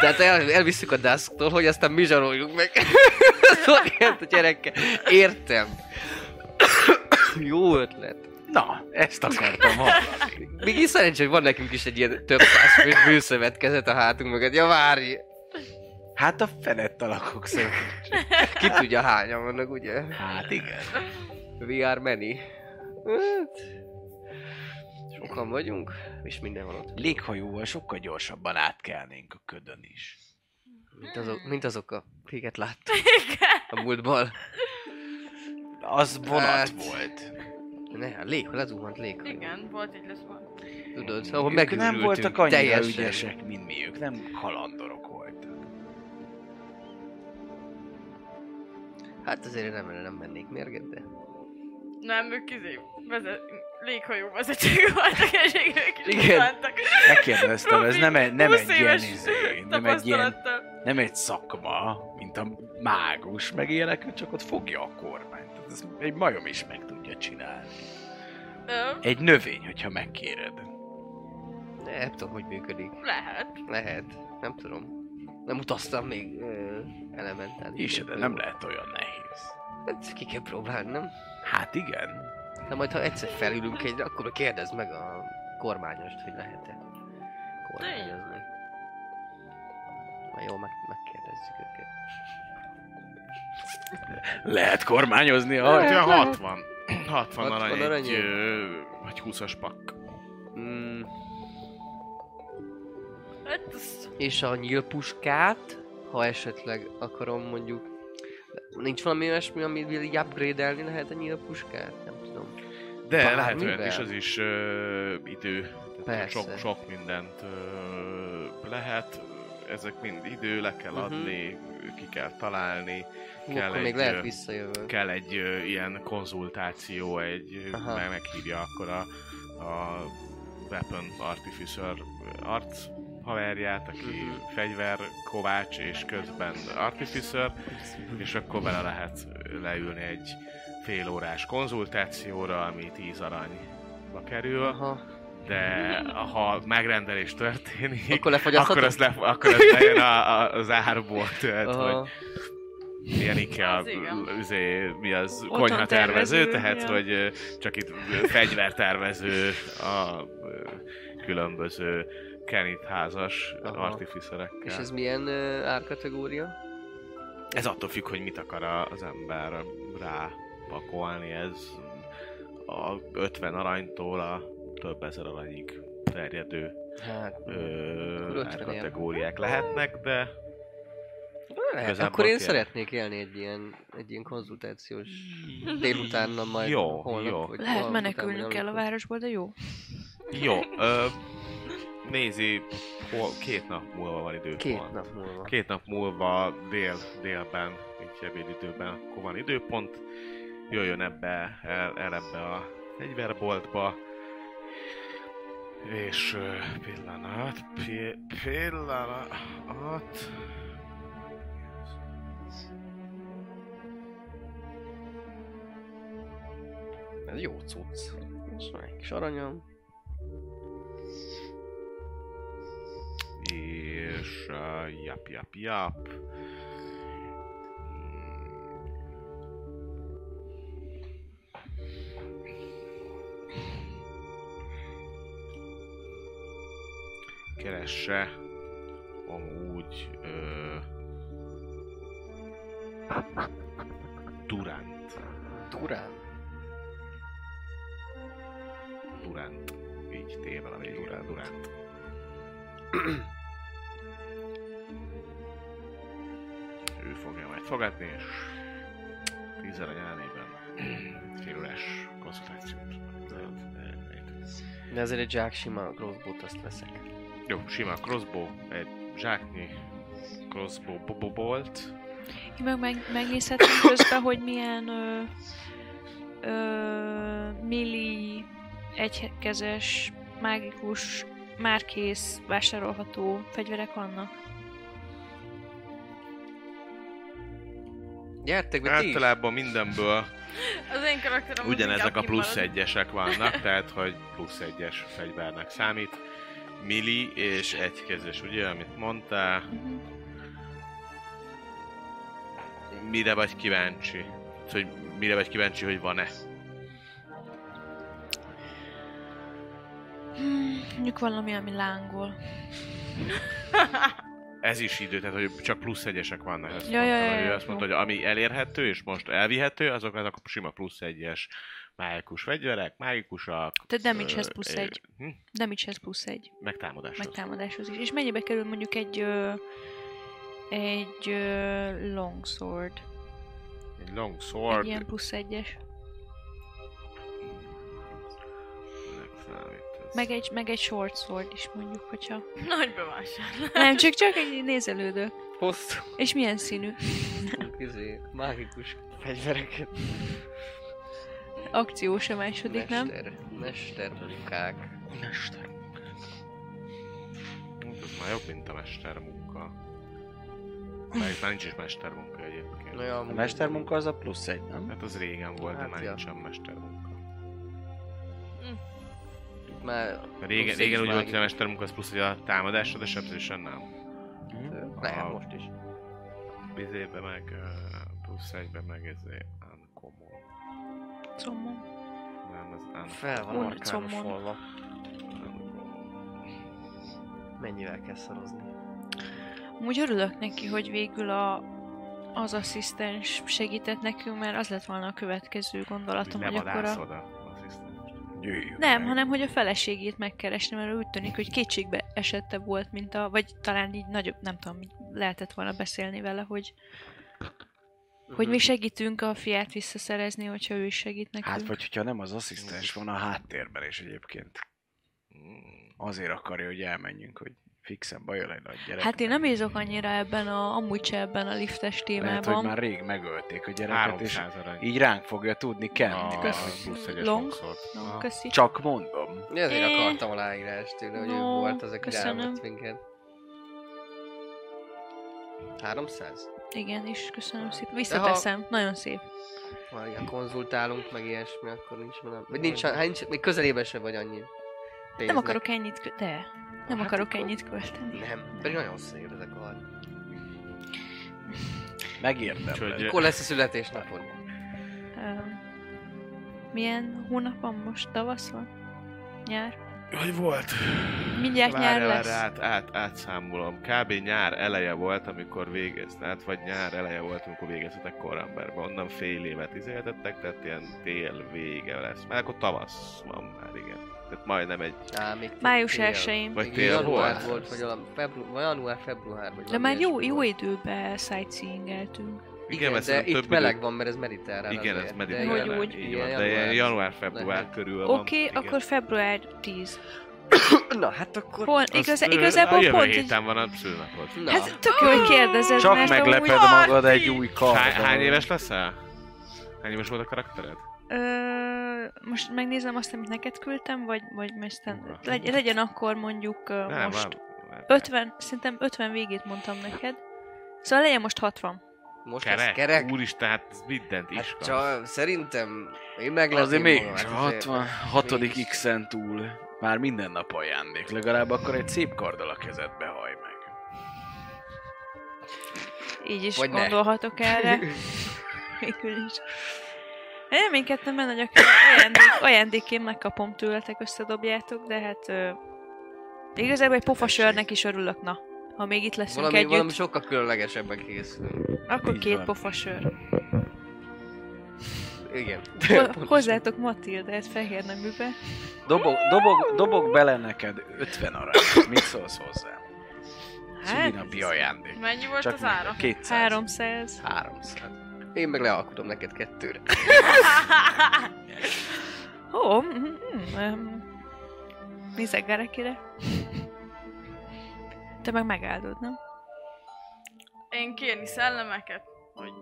C: Tehát el, elvisszük a Dusktól, hogy aztán mi zsaroljuk meg. az orient a gyerekkel. Értem. Jó ötlet.
E: Na, ezt akartam hallani.
C: Még így szerencsé, hogy van nekünk is egy ilyen több százfős bőszövetkezet a hátunk mögött. Ja, várj!
E: Hát a felett alakok szerint.
C: Ki tudja hányan vannak, ugye?
E: Hát igen.
C: We are many. Hát, Sokan vagyunk, és minden van ott.
E: Léghajóval sokkal gyorsabban átkelnénk a ködön is.
C: Mint azok, mint azok a akiket láttuk a múltban.
E: Az vonat
C: Hát,
E: volt.
C: Ne, hát lég, lezuhant léghajó.
F: Igen, volt egy lesz van.
C: Tudod, szóval
E: Ők
C: megőrültünk.
E: nem voltak annyira
C: teljesen.
E: ügyesek, mint mi. Ők nem kalandorok voltak.
C: Hát azért nem, nem mennék mérget, de...
F: Nem, ők izé, vezet, léghajó vezetők voltak, és ők is
C: Igen.
E: Megkérdeztem, ez nem egy, nem
F: 20
E: egy ilyen, izé, nem egy ilyen, nem egy szakma, mint a mágus, meg ilyenek, csak ott fogja a kormányt. Ez egy majom is meg tudja csinálni.
F: Ö,
E: Egy növény, hogyha megkéred.
C: Ne, nem tudom, hogy működik.
F: Lehet.
C: Lehet. Nem tudom. Nem utaztam még ö, elementális.
E: Is, de nem lehet olyan nehéz.
C: Hát ki kell próbálni, nem?
E: Hát igen.
C: De majd ha egyszer felülünk egyre, akkor kérdezd meg a kormányost, hogy lehet-e kormányozni. Majd jó, meg, megkérdezzük őket.
E: Lehet kormányozni,
B: Hát,
E: ha...
B: ja, 60. 60
C: 60
B: arany
C: arany?
B: egy, ö, vagy 20-as pakk.
C: Mm. És a nyílpuskát, ha esetleg akarom mondjuk... Nincs valami olyasmi, amit így upgrade-elni lehet a nyílpuskát? Nem tudom.
B: De lehet
C: Bármivel?
B: olyan is, az is ö, idő. Tehát sok, sok mindent ö, lehet. Ezek mind idő, le kell
C: Mhm.
B: adni, ki kell találni,
C: Hú,
B: Kell
C: akkor még
B: egy,
C: lehet
B: ö,
C: visszajövő.
B: kell egy ö, ilyen konzultáció, egy,
C: Aha.
B: meg meghívja akkor a, a Weapon Artificer arc haverját, aki fegyver kovács és közben artificer, és akkor vele lehet leülni egy fél órás konzultációra, ami 10 aranyba kerül,
C: Aha.
B: de ha megrendelés történik,
C: Akkor
B: akkor az, le, akkor az lejön a, a, az árból, tehát, hogy
C: Aha.
B: milyen IKEA,
F: Az igen.
B: üzé, mi az,
D: Otthon
B: konyha tervező,
D: tervező,
B: tehát
D: ja.
B: hogy csak itt fegyvertervező a különböző Kenit házas
C: Aha.
B: artificerekkel.
C: És ez milyen uh, árkategória?
B: Ez attól függ, hogy mit akar a- az ember rápakolni, ez a 50 aranytól a több ezer aranyig terjedő
C: Hát,
B: ö,
C: Akkor 50
B: kategóriák lehetnek, de
C: lehet. Akkor én szeretnék élni egy ilyen, egy ilyen konzultációs délutánnal majd
B: Jó,
C: holnap.
B: jó.
C: vagy
D: Lehet menekülnünk kell a városból, de jó.
B: jó, ö, nézi, hol, két nap múlva van időpont.
C: Két nap múlva.
B: Két nap múlva dél, délben, így ebédidőben, akkor van időpont. Jöjjön ebbe, el, el ebbe a fegyverboltba. És pillanat, pi, pillanat.
C: Ez jó cucc. És van egy kis aranyom.
B: És uh, jap, jap, jap. Keresse amúgy ö, Durant.
C: Durán.
B: Durant. Így tével a végére. Durant. fogja majd fogadni, és tíz arany ellenében fél órás konzultációt.
C: De ezért egy zsák sima crossbow azt veszek.
B: Jó, sima crossbow, egy zsáknyi crossbow bobo bolt.
D: Meg, meg megnézhetünk közben, hogy milyen ö, ö, milli, egykezes, mágikus, már kész, vásárolható fegyverek vannak.
C: Gyertek.
B: Általában mindenből
F: Az én karakterem
B: ugyanezek a plusz egyesek vannak, tehát hogy plusz egyes fegyvernek számít. Mili és egykezes, ugye, amit mondtál.
D: Mhm.
B: Mire vagy kíváncsi? Hogy mire vagy kíváncsi, hogy van-e?
D: Hmm, mondjuk valami, ami lángol.
B: Ez is idő, tehát hogy csak plusz egyesek vannak. Ezt
D: Ja, ja,
B: mondtam,
D: ja,
B: hogy ő
D: ja,
B: azt mondta,
D: jó.
B: hogy ami elérhető és most elvihető, azok azok a sima plusz egyes mágikus fegyverek, mágikusak.
D: Tehát damage-hez
B: ö,
D: plusz egy.
B: Hm?
D: Damage-hez plusz egy.
B: Meg támadáshoz.
D: Meg támadáshoz is. És mennyibe kerül mondjuk egy ö, egy ö, longsword?
B: Egy long
D: Egy ilyen plusz egyes.
B: Minek számít ez?
D: Meg egy, meg egy short sword is mondjuk, hogyha...
F: Nagy bevásárlás.
D: Nem, csak, csak egy nézelődök.
C: Hosszú.
D: És milyen színű?
C: Izé, mágikus fegyvereket.
D: Akciós a második, nem?
C: Mester, mestermunkák.
E: Mester.
B: Ez már jobb, mint a mestermunka. Amelyik már nincs is mestermunka egyébként.
C: Na, ja,
E: A mestermunka az a plusz egy, nem?
B: Hát az régen volt,
C: Hát
B: de már
C: ja.
B: nincsen mestermunka.
C: Már
B: Régen, régen úgy volt, hogy a mestermunka az plusz, hogy a támadásod, de sebzésen nem.
C: Lehet
B: A-
C: most is.
B: Bizébe meg plusz egybe meg ezért uncommon.
D: Common.
B: Nem, ez uncommon.
C: Fel van arkánosolva. Mennyivel kell szarozni?
D: Úgy örülök neki, hogy végül a, az asszisztens segített nekünk, mert az lett volna a következő gondolatom, hogy akkor a...
B: Levadászod
E: Jöjjünk
D: Nem,
E: meg.
D: hanem hogy a feleségét megkeresni, mert úgy tűnik, hogy kétségbe esettebb volt, mint a... Vagy talán így nagyobb, nem tudom, lehetett volna beszélni vele, hogy, hogy mi segítünk a fiát visszaszerezni, hogyha ő is segít nekünk.
E: Hát vagy hogyha nem az asszisztens van a háttérben is egyébként.
B: Mm.
E: Azért akarja, hogy elmenjünk, hogy fixen bajol egy nagy gyerek.
D: Hát én nem bízok annyira ebben a, amúgy se ebben a liftes
E: Lehet, hogy
D: témában.
E: már rég megölték a gyereket, és
B: 300 arany.
E: így ránk fogja tudni kenni.
B: A
E: mert
D: Kösz. Long. No,
B: Aha.
D: köszi.
E: Csak mondom.
C: Ezért
D: Eh.
C: akartam aláírást tőle, hogy ő
D: No,
C: volt az, aki rámott minket. 300?
D: Igen, is köszönöm szépen. Visszateszem, nagyon szép.
C: Ha ilyen konzultálunk, meg ilyesmi, akkor nincs nem. Vagy nincs, hát nincs, még közelében sem vagy annyi.
D: Nem
C: pénznek.
D: akarok ennyit De, nem
C: Hát
D: akarok
C: akkor-
D: ennyit költeni.
C: Nem, pedig nagyon szép ezek a.
B: Úgyhogy-
C: Mikor lesz a születésnapod?
D: Milyen hónap van most? Tavasz van? Nyár?
B: Hogy volt?
D: Mindjárt nyár
B: Várj,
D: lesz.
B: várj, át, át, átszámolom. Kb. nyár eleje volt, amikor végezte, hát vagy nyár eleje volt, amikor végeztetek Koremberbe. Onnan fél évet izéltettek, tehát ilyen tél vége lesz. Mert akkor tavasz van már, igen. Tehát majdnem egy...
C: Á, még
D: Május
C: tél.
D: 1-én.
B: Vagy tél
C: január
B: volt?
C: volt, vagy valami febru- vagy január, február, vagy
D: De már jó, jó időben sightseeingeltünk.
C: Igen,
B: mert
C: de itt
B: több
C: meleg van, mert ez mediterrán
B: Igen, ez mediterrán.
D: Hogy úgy.
B: Így van, de január-február körül van.
D: Oké,
B: igen.
D: akkor február 10.
C: Na, hát akkor...
D: Hol,
B: Az,
D: igaz,
B: ö,
D: igazából
B: a jövő
D: pont
B: héten van a szülnapod.
C: Na,
D: Hát tök jó, hogy kérdezed,
E: Csak
D: mert
E: megleped
D: amúgy...
E: magad egy új karddal.
B: Hány, hány éves leszel? Hány éves volt a karaktered?
D: Ö, most megnézem azt, amit neked küldtem, vagy, vagy most
B: Ura.
D: legy, legyen akkor mondjuk ö,
B: Nem,
D: most
B: van.
D: 50, szerintem 50 végét mondtam neked. Szóval legyen most 60.
C: most lesz
B: Kerek?
C: kerek.
B: Úristen, hát mindent is
C: Hát csak szerintem én meglepném
E: Azért még
C: magam, hát
E: 66.
C: mégis.
E: X-en túl már minden nap ajándék. Legalább akkor egy szép karddal a kezedbe haj meg.
D: Így is
C: Vagy ne.
D: gondolhatok erre. Végül is. Én reménykedtem benne, hogy akár ajándék, ajándékként megkapom tőletek, összedobjátok, de hát ö, igazából egy pofasörnek is örülök, na. Ha még itt leszünk
C: Valami,
D: együtt,
C: valami sokkal különlegesebben készül.
D: akkor
E: Így
D: két
E: van.
D: pofasör.
C: Igen.
D: Ho- hozzátok Matildát fehér neműbe.
E: Dobok, dobok, dobok bele neked 50 aranyat. Mit szólsz hozzá?
D: Hát,
E: Szülinapi ajándék.
F: Mennyi volt
E: Csak
F: az ára?
E: 200.
D: 300.
E: 300.
C: Én meg lealkotom neked kettőre.
D: Ó, mm, mm, mm, nézzek Garekire. Te meg megáldod, nem?
F: Én kérni szellemeket. hogy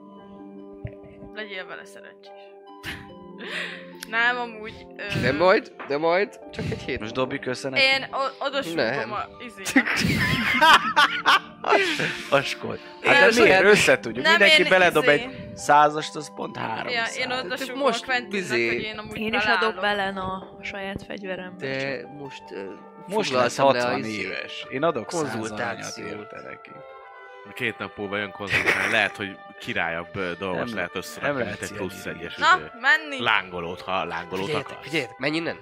F: legyél vele szerencsés. Nem, amúgy... Ö,
C: De majd, de majd, csak egy hét.
E: Most Dobby köszönet.
F: Én o- oda
C: Nem.
F: súgom a izének.
E: Askod.
F: Nem,
E: Hát de miért?
C: nem.
E: Összetudjuk.
F: Nem,
E: Mindenki
F: én
E: beledob
F: izé-
E: egy százast, az pont három.
F: Ja, én oda súgom
C: most
F: a Quentinnek,
C: bizé-
F: hogy én amúgy
D: Én is adok bele a saját fegyverembe.
C: De most...
E: Most lesz
C: foglaltam le a
E: 60
C: izé-
E: éves. Én adok
C: konzultációt.
E: érte neki.
B: Két nap múlva jön konzultálni, lehet, hogy királyabb dolgot
E: Nem-
B: lehet
E: nem
B: összerakni, mint
E: lehet
B: egy plusz egyes
F: Na, menni!
B: lángolót, ha lángolót
C: Figyeljetek,
B: akarsz.
C: figyeljetek, menj innen!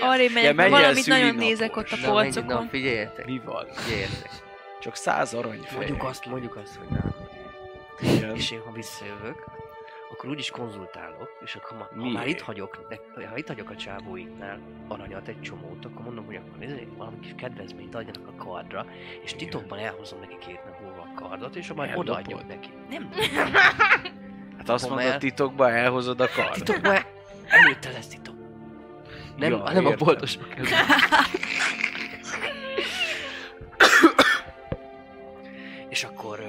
D: Arra megyek,
E: Ja,
D: valamit nagyon nézek ott a
C: menj, na,
D: polcokon.
C: figyeljetek,
E: Mi van?
C: figyeljetek.
E: Csak száz aranyfej.
C: Mondjuk azt, mondjuk azt, hogy nem.
E: Igen.
C: És én, ha visszajövök, akkor úgyis konzultálok, és akkor ma, ha már itt hagyok, ne- ha itt hagyok a csábóiknál aranyat egy csomót, akkor mondom, hogy akkor ezért valami kis kedvezményt adjanak a kardra, és titokban elhozom neki két nap múlva a kardot, és majd odaadjuk neki. Nem,
E: Hát azt mondod,
C: el.
E: titokban elhozod a kard.
C: titokban előtte lesz titok. Nem,
E: Ja,
C: nem a boltosba kell. és akkor,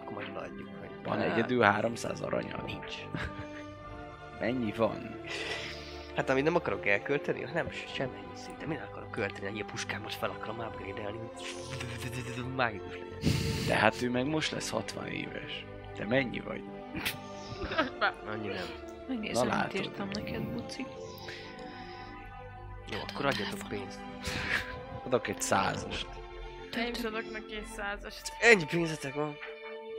C: akkor majd odaadjuk.
E: Van egyedül 300 aranya.
C: Nincs.
E: Mennyi van?
C: Hát amit nem akarok elkölteni, nem semmi szinte. Minden akarok költeni, egy ilyen puskámat fel akarom upgrade-elni, mágikus legyen.
E: De hát ő meg most lesz 60 éves. Te mennyi vagy?
C: Annyi nem.
D: Megnézem,
E: Na,
D: mit írtam neked, Buci.
C: Jó, akkor adjatok pénzt.
E: Adok egy százast.
F: Én is adok neki egy százast.
C: Ennyi pénzetek van.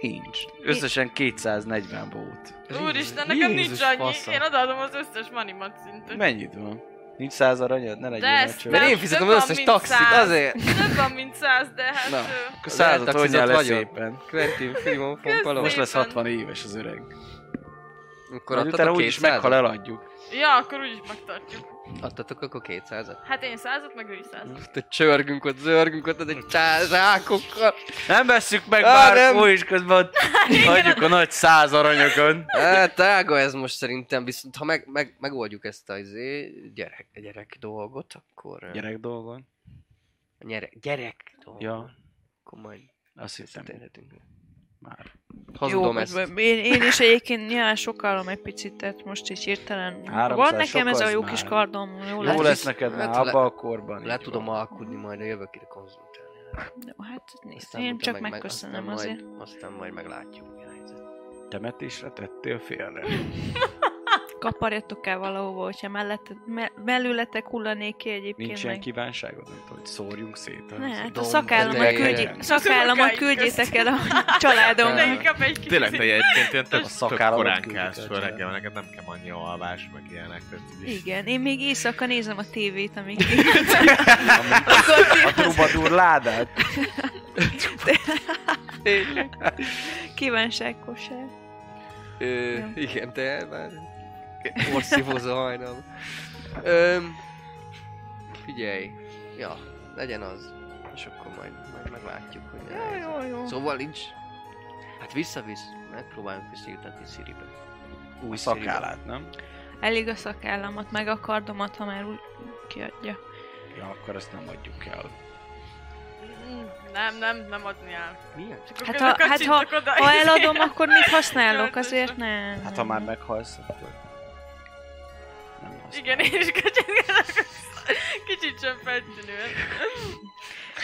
E: Nincs. Összesen 240 volt.
F: Úristen, nekem nincs
C: Jézus
F: annyi.
C: fasza.
F: Én odaadom az összes manimat szintén.
E: Mennyit van? Nincs száz aranyad? Ne
F: De
E: legyél
C: Mert én fizetem az
F: van,
C: összes
F: mint
C: taxit,
F: száz.
C: azért.
F: Több van, mint száz, de hát...
E: Na, akkor százat
C: eltaxizott
E: vonjál le
C: vagyok.
E: szépen.
C: Quentin Filimon
F: Kösz
C: Fompalom.
E: Most lesz
F: Szépen.
E: 60 éves az öreg.
C: Akkor
E: Majd utána
C: adtatok
E: úgyis
C: 200
E: meghal, eladjuk.
F: Ja, akkor úgyis megtartjuk.
C: Adtatok akkor 200
F: Hát én százat, meg ő is százat.
C: Te csörgünk ott, zörgünk ott, egy zsákokkal.
E: Nem vesszük meg
C: Á,
E: bár
C: nem.
E: is közben hagyjuk a nagy száz aranyokon.
C: Hát tága ez most szerintem, viszont ha meg, meg, megoldjuk ezt a izé, gyerek, gyerek dolgot, akkor...
E: Gyerek dolgon.
C: Gyerek, gyerek dolgot.
E: Ja,
C: Akkor majd
E: azt hittem. Már.
C: Hazudom
D: Jó,
C: ezt.
D: Én, én is egyébként nyilván sokkálom egy picit, tehát most így hirtelen.
E: 300
D: Van nekem ez a jó kis kardom, jó
E: Jó
D: lesz.
E: lesz neked
C: hát
E: már
C: le-
E: abba a korban.
C: Le tudom alkudni majd a jövök ide konzultálni.
D: Jó, hát nézd, én csak
C: meg- meg-
D: megköszönöm
C: aztán
D: azért.
C: Majd, aztán majd meglátjuk mi a helyzet.
E: Temetésre tettél félre.
D: Kaparjatok el valahova, hogyha mellette, me, mellületek hullanék ki egyébként
E: Nincs ilyen kívánságod, mint hogy szórjunk szét.
D: Ne, hát a szakállamat, küldjé, szakállamat küldjétek el a családomnak.
B: Tényleg te egyébként ilyen tök,
E: szakállamot
B: korán kelsz
E: el
B: föl reggel, neked nem kell annyi alvás, meg ilyenek.
D: Igen, én még éjszaka nézem a tévét, amíg
E: A trubadur ládát.
D: kívánságkosár.
C: Ö, igen, te már porszívózó hajnal. Öm, figyelj, ja, legyen az. És akkor majd, majd meglátjuk, hogy mi a
D: Jó, jó, jó.
C: Szóval nincs. Hát visszavisz, megpróbálunk visszajutatni Siribe.
E: Új
C: Siribe.
E: szakállát, nem?
D: Elég a szakállamat, meg a kardomat, ha már úgy kiadja.
E: Ja, akkor ezt nem adjuk el.
F: Nem, nem, nem adni el.
C: Milyen?
F: Csak
D: Hát
F: akkor
D: ha- hát ha-
F: oda,
D: Ha eladom, akkor mit használok? Azért nem.
E: Hát ha már meghalsz, akkor...
F: Igen, én is kacsintok. Kicsit sem feltűnően.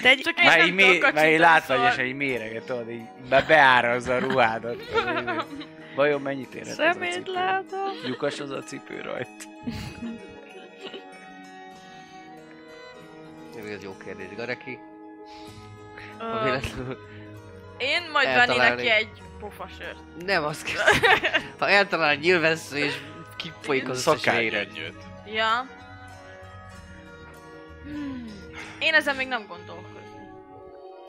D: De egy,
F: Csak én
E: Már
F: nem
E: így,
F: tudok
E: mé- már így
F: kacsintani,
E: látványosan
F: szóval-
E: így méreget, tudod, így be beárazza a ruhádat. Vajon mennyit érhet ez a
D: szemét
E: cipő?
D: látom.
E: Lyukas az a cipő rajt.
C: Ez jó kérdés, Gareki. Véletlenül...
F: Én majd venni neki egy pofasört.
C: Nem, az kell. Ha eltalál egy nyilvessző és kifolyik az összes véred.
F: Ja. Hmm. Én ezen még nem gondolkozom.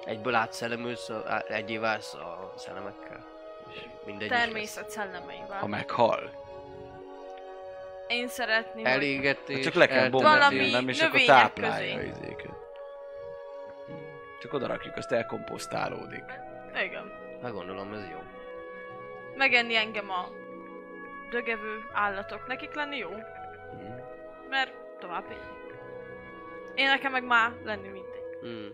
C: Egyből átszellemülsz, egyé válsz a szellemekkel. És mindegy.
F: Természet szellemeivel.
E: Ha meghal.
F: Én szeretném, hogy...
C: Elégetés,
E: Csak le kell bombázni, nem? És akkor táplálja
F: közé.
E: izéket. Csak oda rakjuk, azt elkomposztálódik.
F: Igen.
C: Hát gondolom, ez jó.
F: Megenni engem a dögevő állatok. Nekik lenni jó,
E: Mhm.
F: mert tovább élni. Én nekem meg már lenni mindegy.
C: Hmm.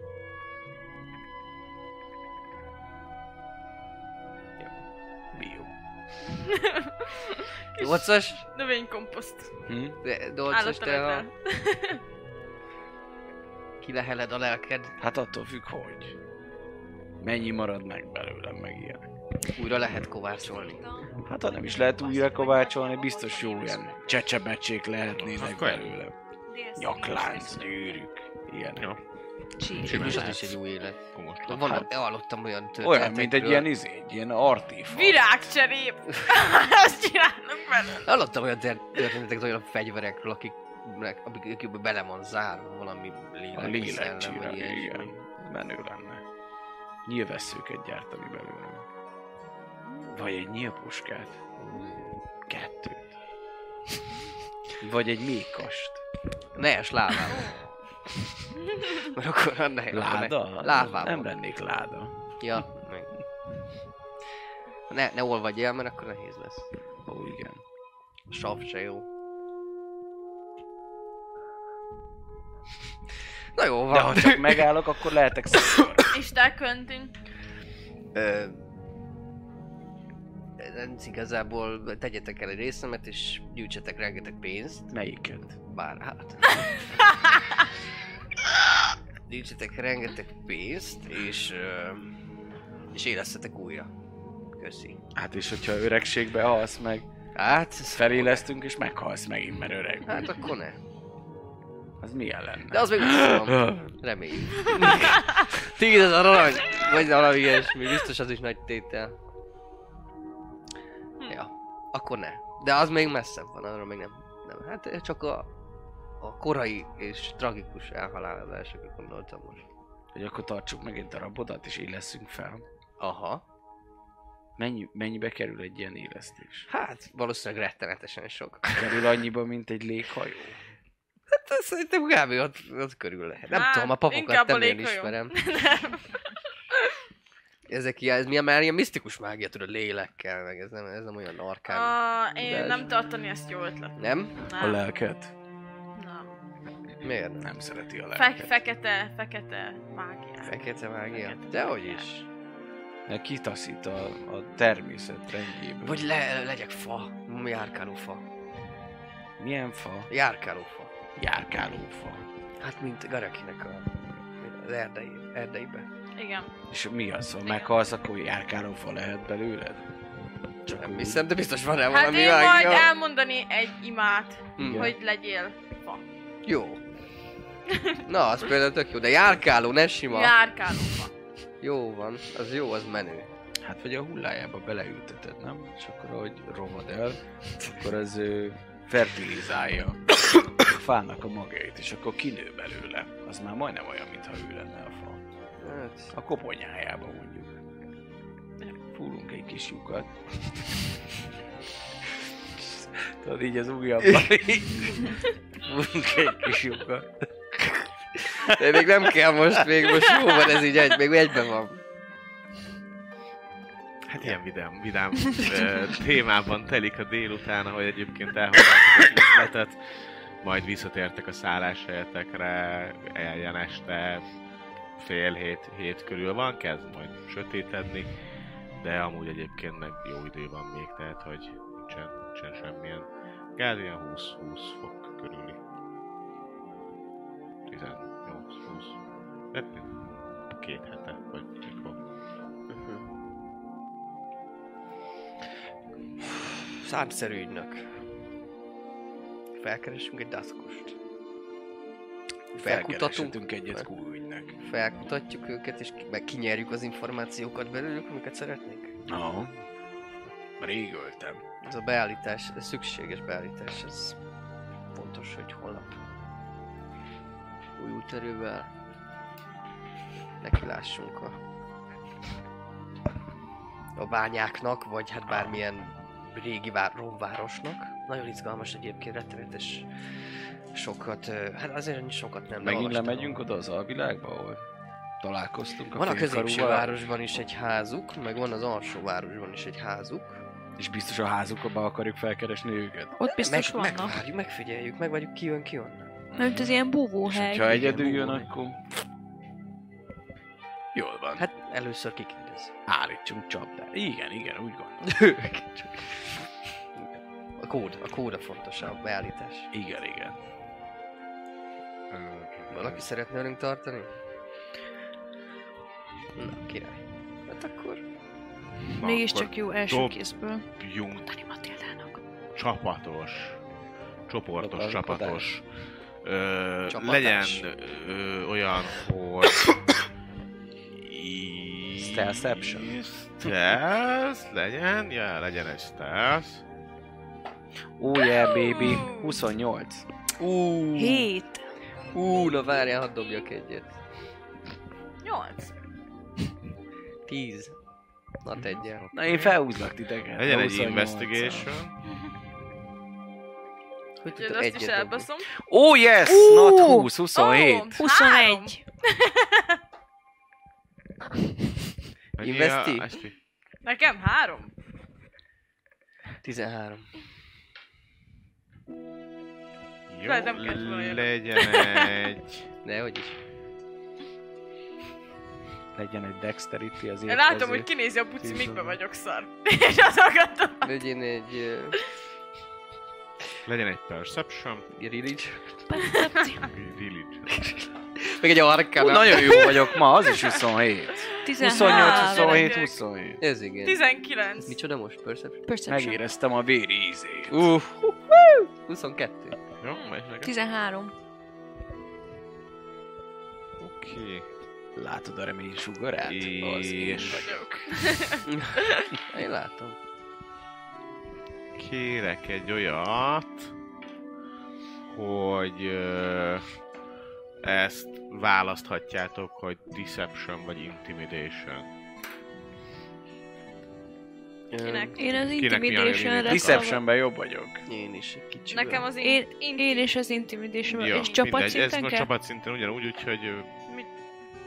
C: Nyolcas?
F: Növénykomposzt.
E: Hm?
C: Nyolcas te a... Kileheled a lelked.
E: Hát attól függ, hogy. Mennyi marad meg belőlem, meg ilyen.
C: Újra lehet kovácsolni.
E: Hát ha nem is lehet újra kovácsolni, biztos jó ilyen csecsebecsék lehetnének belőle. Nyaklánc, gyűrűk, ilyen.
B: Jó.
C: És az is egy új élet.
B: Komos
C: De Van, hallottam olyan történetekről.
E: Olyan, mint egy ilyen izé, egy ilyen artífa.
F: Virágcserép! Azt csinálnak belőle.
C: Hallottam olyan ter- történetek olyan fegyverekről, akik akik- bele van zárva valami lélek,
E: A lélek
C: szellem,
E: csíra,
C: vagy ilyesmi.
E: igen. Menő lenne. Nyilvesszőket gyártani belőle. Vagy egy nyílpuskát. Kettőt. Vagy egy mékast.
C: Ne es lávával. Mert akkor ne,
E: Láda?
C: Ne, lávával.
E: Nem lennék láda.
C: Ja, meg. Ne, ne olvadj el, mert akkor nehéz lesz.
E: Ó, igen.
C: A sav se jó. Na jó van.
E: De ha csak megállok, akkor lehetek szakor.
F: Isten Quentin.
C: Ö, ez igazából tegyetek el egy részemet, és gyűjtsetek rengeteg pénzt.
E: Melyiket?
C: Bár hát. gyűjtsetek rengeteg pénzt, és, és élesztetek újra. Köszi.
E: Hát és hogyha öregségbe halsz meg,
C: Hát,
E: felélesztünk és meghalsz megint, mert öreg
C: Hát akkor ne.
E: Az milyen lenne?
C: De az még van. Reméljük. Tízezer arany, vagy valami ilyesmi. Biztos az is nagy tétel. Akkor ne. De az még messzebb van, arra még nem. nem. Hát csak a, a korai és tragikus elhalálozásokra gondoltam most.
E: Hogy akkor tartsuk meg egy darabodat és éleszünk fel.
C: Aha.
E: Mennyi, mennyibe kerül egy ilyen élesztés?
C: Hát, valószínűleg rettenetesen sok.
E: Kerül annyiba, mint egy léghajó.
C: Hát szerintem kb. ott, ott körül lehet. Nem
F: Hát,
C: tudom, a papokat nem én ismerem. Ezek ilyen, ez milyen, már ilyen misztikus mágia, tudod, lélekkel, meg ez nem, ez nem olyan arkán.
F: Ah, én
C: De-
F: nem tartani ezt jó ötlet.
C: Nem?
E: A
F: Nem.
E: lelket?
F: Nem.
C: Miért nem?
E: Nem szereti a
F: Fe-
E: lelket.
F: fekete, fekete mágia.
C: Fekete mágia?
F: Fekete
C: Dehogy
F: mágia.
C: is.
E: De kitaszít a, a természet rendjéből.
C: Vagy le, legyek fa. Járkáló fa.
E: Milyen fa?
C: Járkáló fa.
E: Járkáló fa.
C: Hát mint Garakinek a, az erdei, erdeibe.
F: Igen.
E: És mi az, ha meghalsz, akkor járkáló fa lehet belőled? Csak
C: Nem
E: úgy.
C: hiszem, de biztos van rá
F: Hát
C: valami
F: én majd
C: mágia.
F: elmondani egy imát,
C: Hm.
F: hogy legyél fa.
C: Jó. Na, az például tök jó, de járkáló, ne sima.
F: Járkáló fa.
C: Jó van, az jó, az menő.
E: Hát vagy a hullájába beleülteted, nem? És akkor ahogy rohad el, akkor az ő fertilizálja a fának a magjait, és akkor kinő belőle. Az már majdnem olyan, mintha ő lenne a fa.
C: Hát,
E: A koponyájába mondjuk. Fúrunk egy kis lyukat. Tudod, így az ujjabban. Fúrunk egy kis lyukat.
C: de még nem kell most, még most jó van ez így egy, még egyben van.
B: Hát ilyen vidám, vidám témában telik a délután, ahogy egyébként elhagyják az üzletet, majd visszatértek a szálláshelyetekre, ilyen este fél hét, hét körül van, kezd majd sötétedni, de amúgy egyébként meg jó idő van még, tehát hogy nincsen, nincsen semmilyen. Gáz ilyen 20-20 fok körüli. 18-20. Hát két hete, vagy mikor.
C: Számszerű ügynök. Felkeresünk egy daszkost. Felkutatunk,
E: egyet kúügynek.
C: felkutatjuk őket, és meg kinyerjük az információkat belőlük, amiket szeretnénk.
E: No. Rég öltem.
C: Ez a beállítás, ez szükséges beállítás, ez fontos, hogy holnap új erővel nekilássunk a, a bányáknak, vagy hát bármilyen régi vár, romvárosnak. Nagyon izgalmas egyébként, rettenetes sokat, hát azért sokat nem.
E: Megint
C: olvastam.
E: lemegyünk oda az alvilágba, ahol találkoztunk a
C: Van a középső városban is egy házuk, meg van az alsó városban is egy házuk.
E: És biztos a házukba akarjuk felkeresni őket.
D: Ott biztos
C: meg,
D: vannak.
C: megvárjuk, megfigyeljük, megvárjuk ki jön, ki onnan.
D: Mert ez ilyen búvóhely.
C: Igen,
E: egyedül jön, akkor... Jól van.
C: Hát először kikérdez.
G: Állítsunk csapdát. Igen, igen, úgy gondolom.
C: A kód, a kód a fontosabb, beállítás.
G: Igen, igen.
C: Valaki szeretne velünk tartani? Na, király. Hát akkor...
D: Mégiscsak jó első kézből.
B: Dobjunk
D: Mondani Matildának.
B: csapatos, csoportos,
G: Csapatos.
B: csapatos. Ö, legyen ö, olyan, hogy...
G: Stealthception.
B: Stealth, legyen, ja, legyen egy stealth.
G: Oh yeah, baby. 28.
C: Ú,
D: Hét.
C: Ú, na várjál, hadd dobjak egyet.
F: 8.
C: Tíz. Na tegyel.
G: Na én felhúzlak titeket.
B: Legyen egy
G: 28-al.
B: investigation.
C: Hogy
F: Úgyhogy
C: tudod
F: azt is
C: egyet dobni?
F: elbaszom.
G: Oh yes!
D: Ú!
G: Not 20, 27.
F: Ó,
D: 21.
B: Mennyi
C: Investi?
B: a- Esti?
F: Nekem három.
C: 13.
B: Jó,
F: Lehet, nem kellett volna jönnöm.
B: legyen egy...
C: Nehogy is.
G: Legyen egy dexterity az
F: Én látom, hogy kinézi a puci, mikbe vagyok szar. És az akadtam.
C: Legyen egy... Uh,
B: Legyen egy perception.
C: religion.
B: Religion.
C: Meg egy
G: Hú,
C: arcana.
G: nagyon jó vagyok ma, az is 27. 28,
D: 13.
G: 27,
F: gyerekek.
G: 27.
C: Ez igen.
F: 19.
C: Micsoda most? Perception?
D: Perception.
G: Megéreztem a véri ízét.
C: Uff. 22.
B: Jó, megy meg.
D: 13.
B: Oké.
G: Látod a remény sugarát? Az én vagyok.
C: Én látom.
B: Kérek egy olyat, hogy ö, ezt választhatjátok, hogy Deception vagy Intimidation.
F: Kinek?
D: Én az
B: mi lényeg?
G: Deceptionben jobb vagyok.
C: Én is egy kicsi.
F: Nekem az
D: Én,
F: in-
D: én is az Intimidation
B: Ja,
D: És csapat
B: mindegy, ez
D: szinten
B: most csapatszinten ugyanúgy, úgyhogy ö,
F: Mit?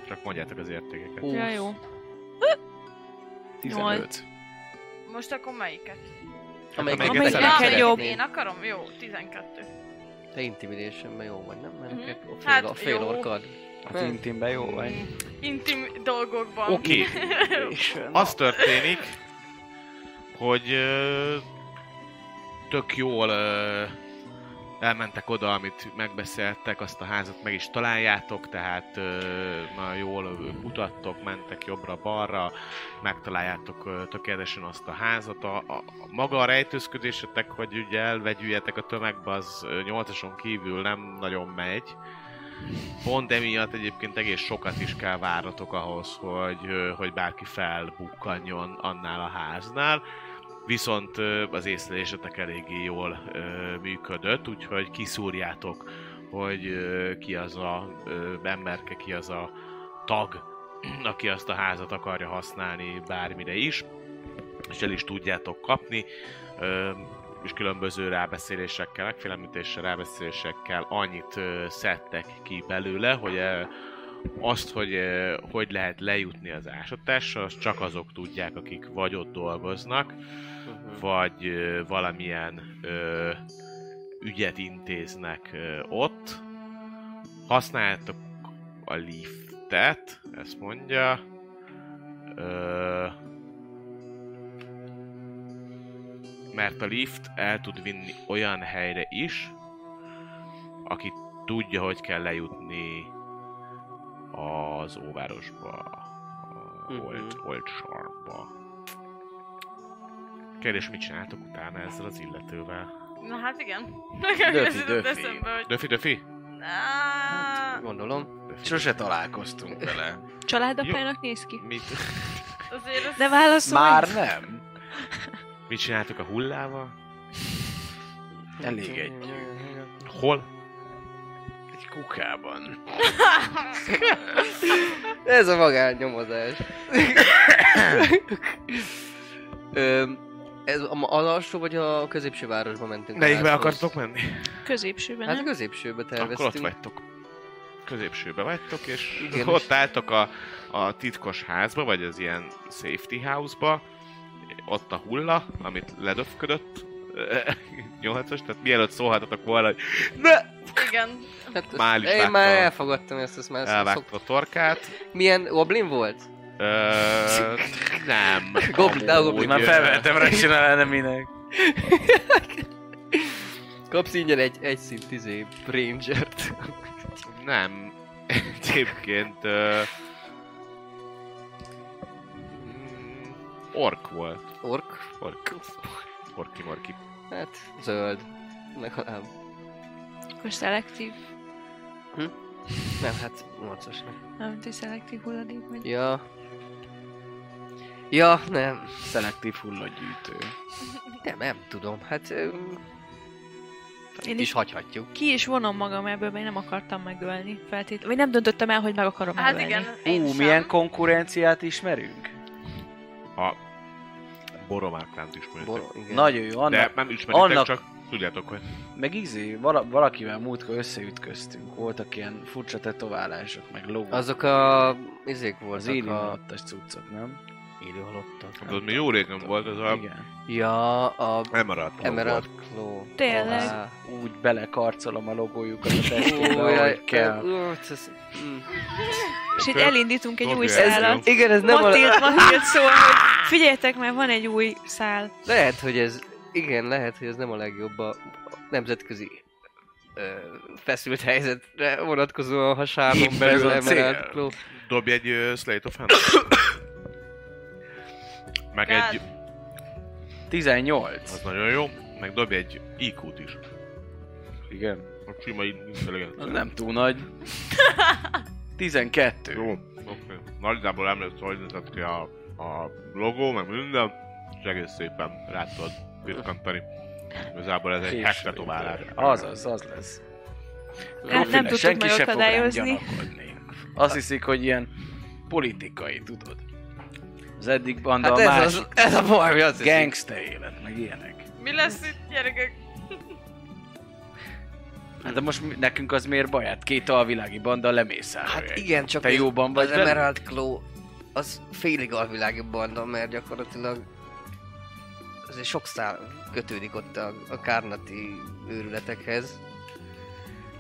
B: csak mondjátok az értékeket.
C: Hú.
D: Ja, jó.
G: 15.
F: Most akkor melyiket?
C: Amelyiket
B: Amelyiket szeretnéd.
D: kell jobb.
F: Én akarom? Jó, 12.
C: Te intimidationben jó vagy, nem? Mert
F: Mhm.
C: neked a fél,
F: Hát,
C: a fél
F: jó.
C: orkad.
G: Az intimben jó vagy.
F: Intim dolgokban.
B: Oké. Az történik, hogy tök jól ö, elmentek oda, amit megbeszéltek, azt a házat meg is találjátok, tehát már jól kutattok, mentek jobbra-balra, megtaláljátok tökéletesen azt a házat. A, a, a maga a rejtőzködésetek, hogy ugye elvegyüljetek a tömegbe, az ö, nyolcason kívül nem nagyon megy. Pont emiatt egyébként egész sokat is kell várnatok ahhoz, hogy, hogy bárki felbukkanjon annál a háznál. Viszont az észlelésetek eléggé jól működött, úgyhogy kiszúrjátok, hogy ki az a emberke, ki az a tag, aki azt a házat akarja használni bármire is, és el is tudjátok kapni. És különböző rábeszélésekkel, megfélemlítéssel, rábeszélésekkel annyit szedtek ki belőle, hogy azt, hogy hogy lehet lejutni az ásatásra, azt csak azok tudják, akik vagy ott dolgoznak, vagy ö, valamilyen ö, ügyet intéznek ö, ott. Használjátok a liftet, ezt mondja. Ö, mert a lift el tud vinni olyan helyre is, aki tudja, hogy kell lejutni az óvárosba, a
C: Mhm.
B: Old, Old Sharpba. Kérdés, mit csináltok utána ezzel az illetővel?
F: Na hát igen.
G: Döfi,
F: Ez
G: döfi.
F: eszembe, hogy...
B: Döfi, Döfi?
F: Á,
C: Gondolom.
G: Sose találkoztunk vele.
D: Családapának néz ki?
B: Mit,
F: Azért ez...
D: De válaszolj!
G: Már nem.
B: mit csináltok a hullával?
G: Elég egy,
B: Hol?
G: egy kukában.
C: Ez a magánnyomozás. Ö, ez a, az alsó vagy a középső városba mentünk?
B: Melyikbe akartok menni?
D: Középsőben,
C: Hát a
D: nem?
C: középsőbe terveztünk.
B: Akkor ott vagytok. Középsőbe vagytok, és
C: Igen,
B: ott
C: és-
B: álltok a, a titkos házba, vagy az ilyen safety house-ba. Ott a hulla, amit ledöfködött. 8-as, tehát mielőtt szólhatatok volna, hogy ne!
F: Igen.
C: Hát, én
B: vágta.
C: már elfogadtam ezt, ezt már ezt szok...
B: A torkát.
C: Milyen Goblin volt?
B: Ö, nem.
C: Goblin,
B: amúgy,
C: goblin,
E: Már felvettem racionál eneminek.
C: Kapsz ingyen egy, egy szint izé, Rangert.
B: Nem. Egyébként... ö, mm, Ork volt.
C: Ork?
B: Ork. Orki morki.
C: Hát, zöld. Legalább.
D: Akkor szelektív,
C: Nem, hát 8-asnak.
D: nem, hogy szelektív hulladék vagy.
C: Ja. Ja, nem.
E: Szelektív hullagyűjtő.
C: Nem, nem tudom. Hát...
D: Én
C: is hagyhatjuk.
D: ki is vonom magam ebből, mert nem akartam megölni feltétlenül. Vagy nem döntöttem el, hogy meg akarom
F: Hát
D: megölni.
F: igen, én
E: Ú,
F: sem.
E: milyen konkurenciát ismerünk?
B: A Boromárkánt ismeritek.
C: Bor, igen.
B: De
E: Nagyon jó, annak,
B: nem ismeritek,
E: annak-
B: csak tudjátok, hogy
E: meg izé, vala, valakivel múltkor összeütköztünk, voltak ilyen furcsa tetoválások, meg logók.
C: Azok a... Izék
E: az
C: voltak
E: élő
C: a...
E: cuccok, nem?
C: Élő halottak.
B: tudod, mi jó régen volt ez a
E: Igen.
C: Ja, a...
B: Emerald.
C: Emerald Claw.
D: Tényleg?
C: Ah.
E: Úgy belekarcolom a logójukat a testébe, ahogy kell.
C: mm.
D: És itt elindítunk egy új
B: ez
D: szállat.
C: Igen, ez nem a...
D: Matild szól, hogy figyeljetek, mert van egy új szál.
C: Lehet, hogy ez... Igen, lehet, hogy ez nem a legjobb a nemzetközi feszült helyzetre vonatkozóan, ha
E: Épp
C: belül Claw.
B: Dobj egy uh, Slate of Hand. Meg egy...
E: 18.
B: Az nagyon jó. Meg dobj egy IQ-t is.
E: Igen.
B: A sima intelligencia.
E: Az nem túl nagy. 12.
B: Jó, oké. Okay. Nagyjából emlékszel, hogy nézett ki a, a logó, meg minden, és egész szépen rá tudod pitkantani. Igazából ez egy
E: Késő
B: hack tetoválás.
E: Az az, az lesz.
D: Nem, nem tudtuk
E: Senki se fog rám
D: megakadályozni.
E: Azt hiszik, hogy ilyen politikai, tudod. Az eddig banda
C: Hát
E: a
C: ez,
E: másik
C: az, ez a baj, az
E: gangster élet, meg ilyenek.
F: Mi lesz itt, gyerekek?
E: Hát de most nekünk az miért baj? Hát két alvilági banda lemészál.
C: Hát igen, csak
E: Te jóban vagy
C: az
E: vele?
C: Emerald Claw az félig alvilági banda, mert gyakorlatilag azért sok szál kötődik ott a, a kárnati őrületekhez.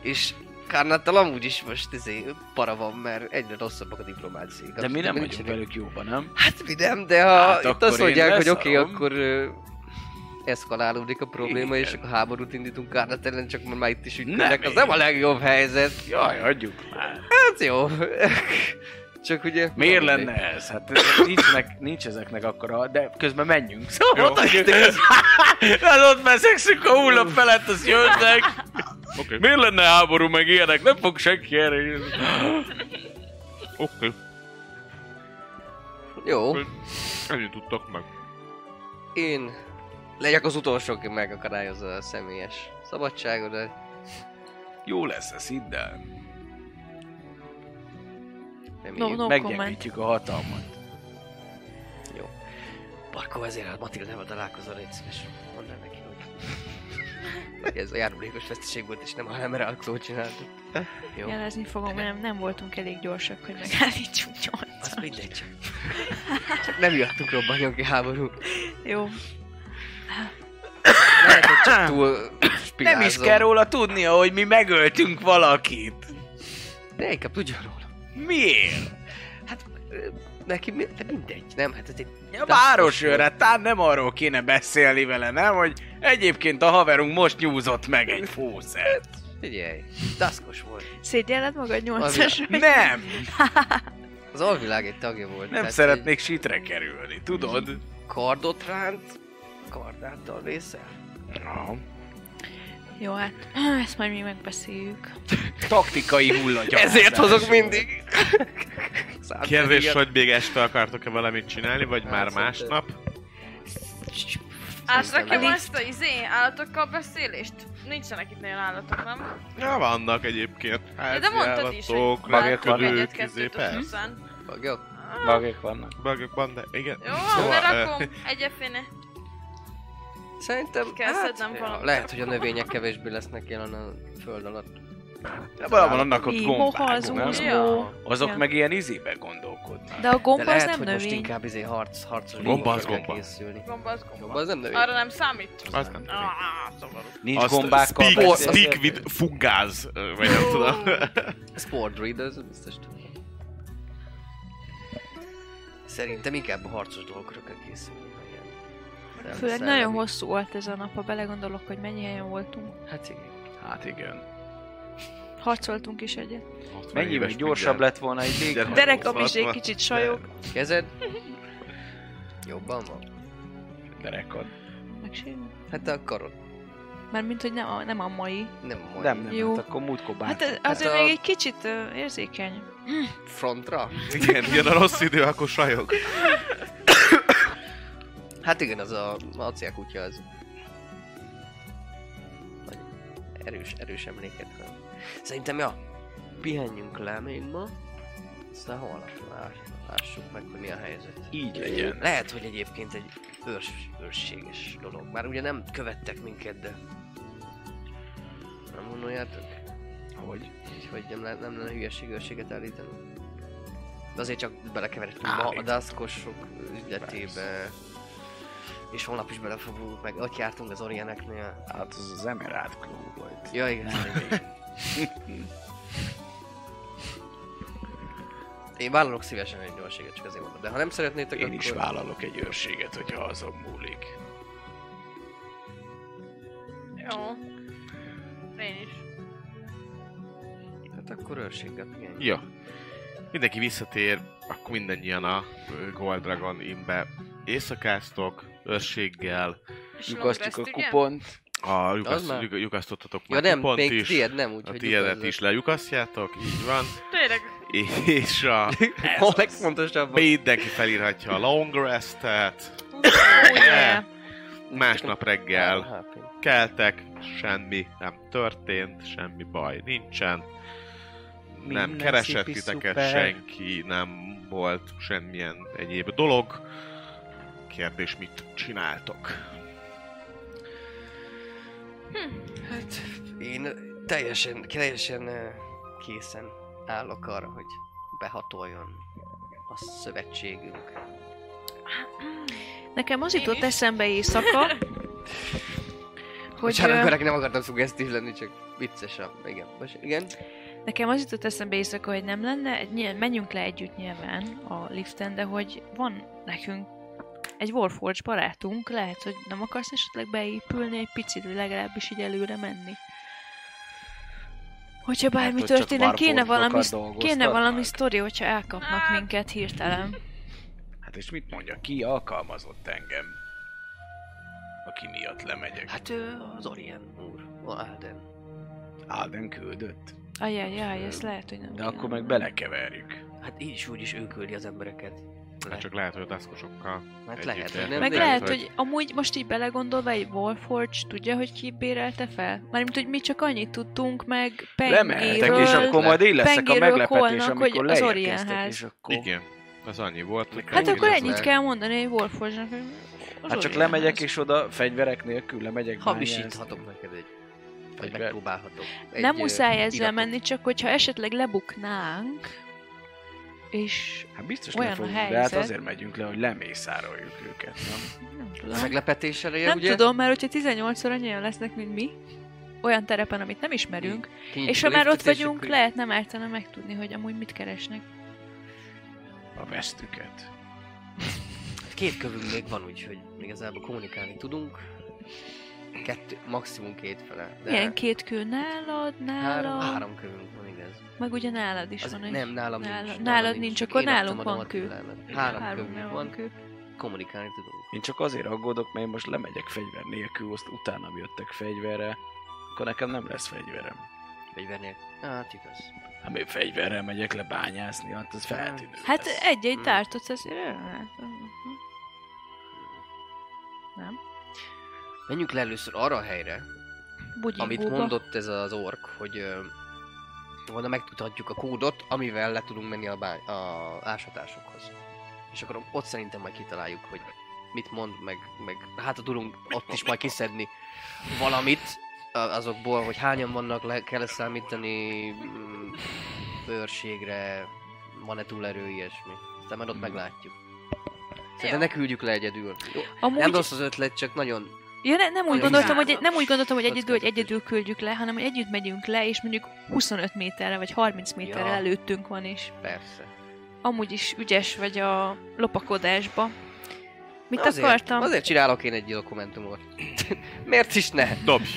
C: És Kárnattal amúgy is most izé, para van, mert egyre rosszabbak a diplomáciák.
E: De mi nem vagyunk
C: nincsenek-
E: velük jóban, nem?
C: Hát mi nem, de ha
E: Hát
C: itt azt mondják, hogy oké,
E: leszarom.
C: akkor ö, eszkalálódik a probléma,
E: Igen.
C: és akkor háborút indítunk Kárnat ellen, csak már már itt is
E: Nem
C: ütködnek, az nem a legjobb helyzet.
E: Jaj, hagyjuk már.
C: Hát jó. Csak ugye...
E: Miért lenne ez? Hát ez- nincsenek, nincs ezeknek akkora, de közben menjünk. Szóval
B: Jó.
E: hagyjuk. Hát ott veszekszünk a hullap felett, az jönnek.
B: Oké,
E: Miért lenne háború meg ilyenek? Nem fog senki erre
B: oké.
C: Jó.
B: Ennyit tudtok meg.
C: Én legyek az utolsó, aki megakadályozza a személyes szabadságodat.
E: Jó lesz ez, hidd el.
C: Reméljük.
D: No, no.
E: Meggyengítjük a hatalmat.
C: Barkó ezért Matildával találkozol, légy szíves. Mondd el neki, hogy... hogy ez a járulékos veszteség volt, és nem a Claw csináltuk. Jó.
D: Jelezni fogom, mert nem, nem voltunk elég gyorsak, hogy megállítsuk
C: Az
D: nyolcan.
C: mindegy csak. Csak nem miattuk robbanjon ki háború.
D: Jó.
C: Lehet, hogy csak túl
E: Nem
C: spirázom.
E: is kell róla tudnia, hogy mi megöltünk valakit.
C: De inkább tudja róla.
E: Miért?
C: Hát neki mi, de mindegy, nem? Hát ez egy...
E: A városőr, tán nem arról kéne beszélni vele, nem? Hogy egyébként a haverunk most nyúzott meg egy fószert.
C: Figyelj, daszkos volt.
D: Szégyelled magad nyolcas?
E: Nem!
C: Az alvilág egy tagja volt.
E: Nem szeretnék sitre kerülni, tudod?
C: egy Kardot ránt, kardáttal vészel.
E: Aha.
D: Jó, hát ezt majd mi megbeszéljük.
E: Taktikai hullagyarázás.
C: Ezért hozok mindig.
B: Kérdés, hogy még este akartok-e valamit csinálni, vagy már másnap?
F: Átrakjam
C: nem.
F: ezt a izé állatokkal beszélést? Nincsenek itt nagyon állatok, nem?
B: Ja, vannak egyébként.
F: Ja, de mondtad is, hogy
E: vannak,
B: repülők, izé, persze.
C: Bagyok?
E: Bagek vannak.
B: Bugokban, de igen.
F: Jó,
B: Szóval, ö,
F: rakom, egyeféne.
C: Szerintem,
F: Kell
C: hát,
F: szednem valamit.
C: lehet, hogy a növények kevésbé lesznek jelen a föld alatt.
E: De valahol annak ott gombák, nem?
F: Ja.
E: Azok
D: Ja.
E: meg ilyen izébe gondolkodnak.
D: De a
C: De
D: gomba az nem
C: hogy most
D: növény.
C: inkább izé harc, harcos
B: Gomba az gomba.
C: készülni.
F: Gomba az gomba.
C: Gomba az nem növény.
F: Arra nem számít?
B: Az nem.
F: Ah, szomorú.
E: Nincs
B: Azt
E: gombákkal
B: speak,
E: beszélni.
B: speak with fungáz, ö, vagy nem tudom.
C: Sport Reader, ez biztos tudom. Szerintem inkább a harcos dolgokra kell készülni. Szell-
D: Főleg
C: szellemi.
D: nagyon hosszú volt ez a nap, ha belegondolok, hogy mennyi helyen voltunk.
C: Hát igen.
G: Hát igen.
D: Harcoltunk is egyet.
B: 60
G: Mennyivel gyorsabb
B: minden.
G: lett volna egy dég?
D: Derekam is egy kicsit sajog,
C: Kezed? Jobban van?
G: Derekad.
D: megsérül.
C: Hát a karod.
D: Mármint, hogy nem a, nem a mai.
C: Nem majd.
G: Nem, nem,
D: Jó.
G: hát akkor múltkor
D: Hát
G: bántott.
D: ez- azért
C: Hát a-
D: még egy kicsit uh, érzékeny.
C: Frontra?
B: Igen, jön a rossz idő, akkor sajog.
C: Hát igen, az a acélkutya az... Nagy erős, erős emléket. van. Szerintem, ja, pihenjünk le még ma, aztán holnap lás- lássuk meg, hogy mi a helyzet.
G: Így legyen.
C: Lehet, hogy egyébként egy őrs, őrséges dolog. Már ugye nem követtek minket, de... Nem gondoljátok?
G: Hogy?
C: Így, hogy nem, le- nem lenne hülyeség őrséget állítani? De azért csak belekeveredtünk a daszkosok üzletébe. És holnap is belefogunk, meg ott jártunk az Orieneknél.
G: Hát az az Emerald Club volt.
C: Ja, igen. Én vállalok szívesen egy gyorséget, csak azért mondom. De ha nem szeretnétek,
G: Én
C: akkor...
G: is vállalok egy őrséget, hogyha azon múlik.
F: Jó. Én is.
C: Hát akkor őrséget, igen.
B: Ja. Mindenki visszatér, akkor mindannyian a Gold Dragon Innbe éjszakáztok, őrséggel,
G: Lyukasztjuk a kupont.
B: a
C: Az
B: lyukasz,
C: már?
B: lyukasztottatok
C: Ja
B: már
C: nem,
B: kupont
C: még
B: is,
C: tiéd nem,
B: a
C: úgyhogy...
B: tiédet is lejukasztjátok, így van,
F: Tényleg.
B: és a
C: A legfontosabb.
B: mindenki felírhatja a long restet,
D: yeah.
B: másnap reggel
C: Hát,
B: keltek, semmi nem történt, semmi baj nincsen, nem keresett titeket
G: szuper.
B: senki, nem volt semmilyen egyéb dolog. Kérdés, mit csináltok?
C: Hát, én teljesen, teljesen készen állok arra, hogy behatoljon a szövetségünk.
D: Nekem az jutott
F: is.
D: eszembe éjszaka, hogy
C: Bocsánat,
D: ö,
C: nem akartam szuggesztív lenni, csak vicces a... Igen, most, igen.
D: nekem az jutott eszembe éjszaka, hogy nem lenne, menjünk le együtt nyilván a liften, de hogy van nekünk egy Warforge barátunk, lehet, hogy nem akarsz esetleg beépülni egy picit, vagy legalábbis így előre menni. Hogyha bármi
G: csak
D: történik, kéne valami, kéne valami sztori, hogyha elkapnak
F: Hát.
D: minket hirtelen.
G: Hát és mit mondja, ki alkalmazott engem? Aki miatt lemegyek.
C: Hát ő az Orient úr, Alden.
G: Alden küldött.
D: Ajajaj, ezt lehet, hogy nem
G: De
D: kéne.
G: akkor meg belekeverjük.
C: Hát így is úgy is ő küldi az embereket.
B: Hát csak lehet, hogy a daszkosokkal
C: Hát
B: együtt,
C: lehet, hogy nem-
D: Meg
C: nem,
D: lehet,
B: hogy-
D: hogy amúgy most így belegondolva egy Warforge tudja, hogy ki bérelte fel? Mármint, hogy mi csak annyit tudtunk meg
G: Lemehetek, és akkor majd én leszek a meglepetés,
D: Kolnak, hogy
G: amikor
D: az Orienház.
G: és akkor...
B: Igen, az annyi volt. hogy
D: Hát akkor ennyit
C: le.
D: kell mondani egy Warforge-nak, hogy az
G: Hát csak lemegyek, és oda fegyverek nélkül lemegyek.
C: Hamisíthatok neked egy... Vagy megpróbálhatok.
D: Nem muszáj ezzel
C: iratot.
D: menni, csak hogyha esetleg lebuknánk, és
G: Hát biztos
D: Olyan a
G: fogunk, de hát
D: helyzet.
G: azért megyünk le, hogy lemészároljuk őket, nem?
D: nem
C: A
D: tudom.
C: meglepetés eleje,
D: Nem
C: ugye?
D: tudom, mert hogyha 18-szor annyian lesznek, mint mi, olyan terepen, amit nem ismerünk,
C: Kinyitjuk
D: és
C: a
D: ha már ott vagyunk,
C: akkor-
D: lehet nem ártana megtudni, hogy amúgy mit keresnek.
G: A vesztüket.
C: Két kövünk még van, úgyhogy igazából kommunikálni tudunk. Kettő, maximum két fele. De
D: Milyen két kő? Nálad,
C: három,
D: nálad,
C: három kövünk van, igaz.
D: meg ugye nálad is
C: Az,
D: van egy.
C: nem, nálam
D: nála-
C: nincs.
D: nálad nincs,
C: csak
D: akkor
C: én
D: nálunk van kő.
C: nálad. Három,
D: Háromnál
C: kövünk
D: van kő.
C: kommunikálni tudunk.
G: Én csak azért aggódok, mert én most lemegyek fegyver nélkül, azt utána jöttek fegyverre, akkor nekem nem lesz fegyverem.
C: Fegyvernél. Hát igaz.
G: Hát még fegyverrel megyek le bányászni, hát az feltűnő
D: Hát egy-egy
C: Mm.
D: tártot azért el- Nem?
C: Menjünk le először arra a helyre,
D: Bugyingóba.
C: amit mondott ez az ork, hogy ö, volna megtudhatjuk a kódot, amivel le tudunk menni a, bány- a ásatásokhoz. És akkor ott szerintem majd kitaláljuk, hogy mit mond, meg, meg hát tudunk ott is majd kiszedni valamit azokból, hogy hányan vannak, le kell számítani mm, őrségre, van-e túlerő, ilyesmi. Aztán majd ott
G: Mhm.
C: meglátjuk. Szerintem ne küldjük le egyedül. Jó,
D: Amúgy...
C: nem rossz az ötlet, csak nagyon...
D: Ja, ne, nem, úgy gondoltam, hogy, nem úgy gondoltam, hogy egyedül, hogy egyedül küldjük le, hanem hogy együtt megyünk le, és mondjuk 25 méterre vagy 30 méterre
C: Ja.
D: előttünk van, és
C: Persze.
D: amúgy is ügyes vagy a lopakodásba. Mit
C: azért,
D: akartam?
C: Azért csinálok én egy dokumentumot. Miért is ne?
B: Dobj,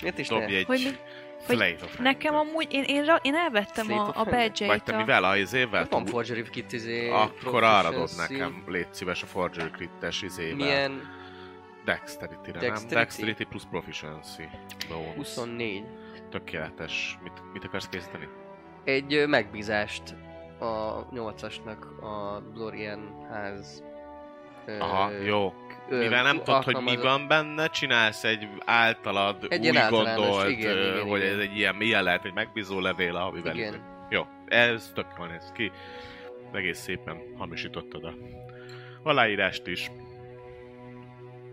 C: Miért is
B: dobj
C: ne?
B: egy
D: Hogy mi- hogy Nekem amúgy, én, én, ra- én elvettem
C: Slate
D: a, a badge
B: Vagy te mivel a izével?
C: Van Forgery Kit izé...
B: Akkor arra dob nekem, légy szíves a Forgery Crit-es izével.
C: Milyen?
B: Dexterity-re, nem?
C: Dexterity?
B: Dexterity plusz Proficiency. Bonus.
C: 24.
B: Tökéletes. Mit, mit akarsz készíteni?
C: Egy megbízást a 8-asnak a Dorian ház... ö,
B: Aha, jó.
C: ö,
B: Mivel nem tudod, hogy mi van benne, csinálsz egy általad
C: Egy
B: úgy gondolt,
C: igen, igen,
B: hogy
C: igen.
B: ez egy ilyen, milyen lehet, egy megbízó levél, amivel...
C: Igen.
B: Jó, ez tök jól néz ki. Egész szépen hamisítottad a aláírást is.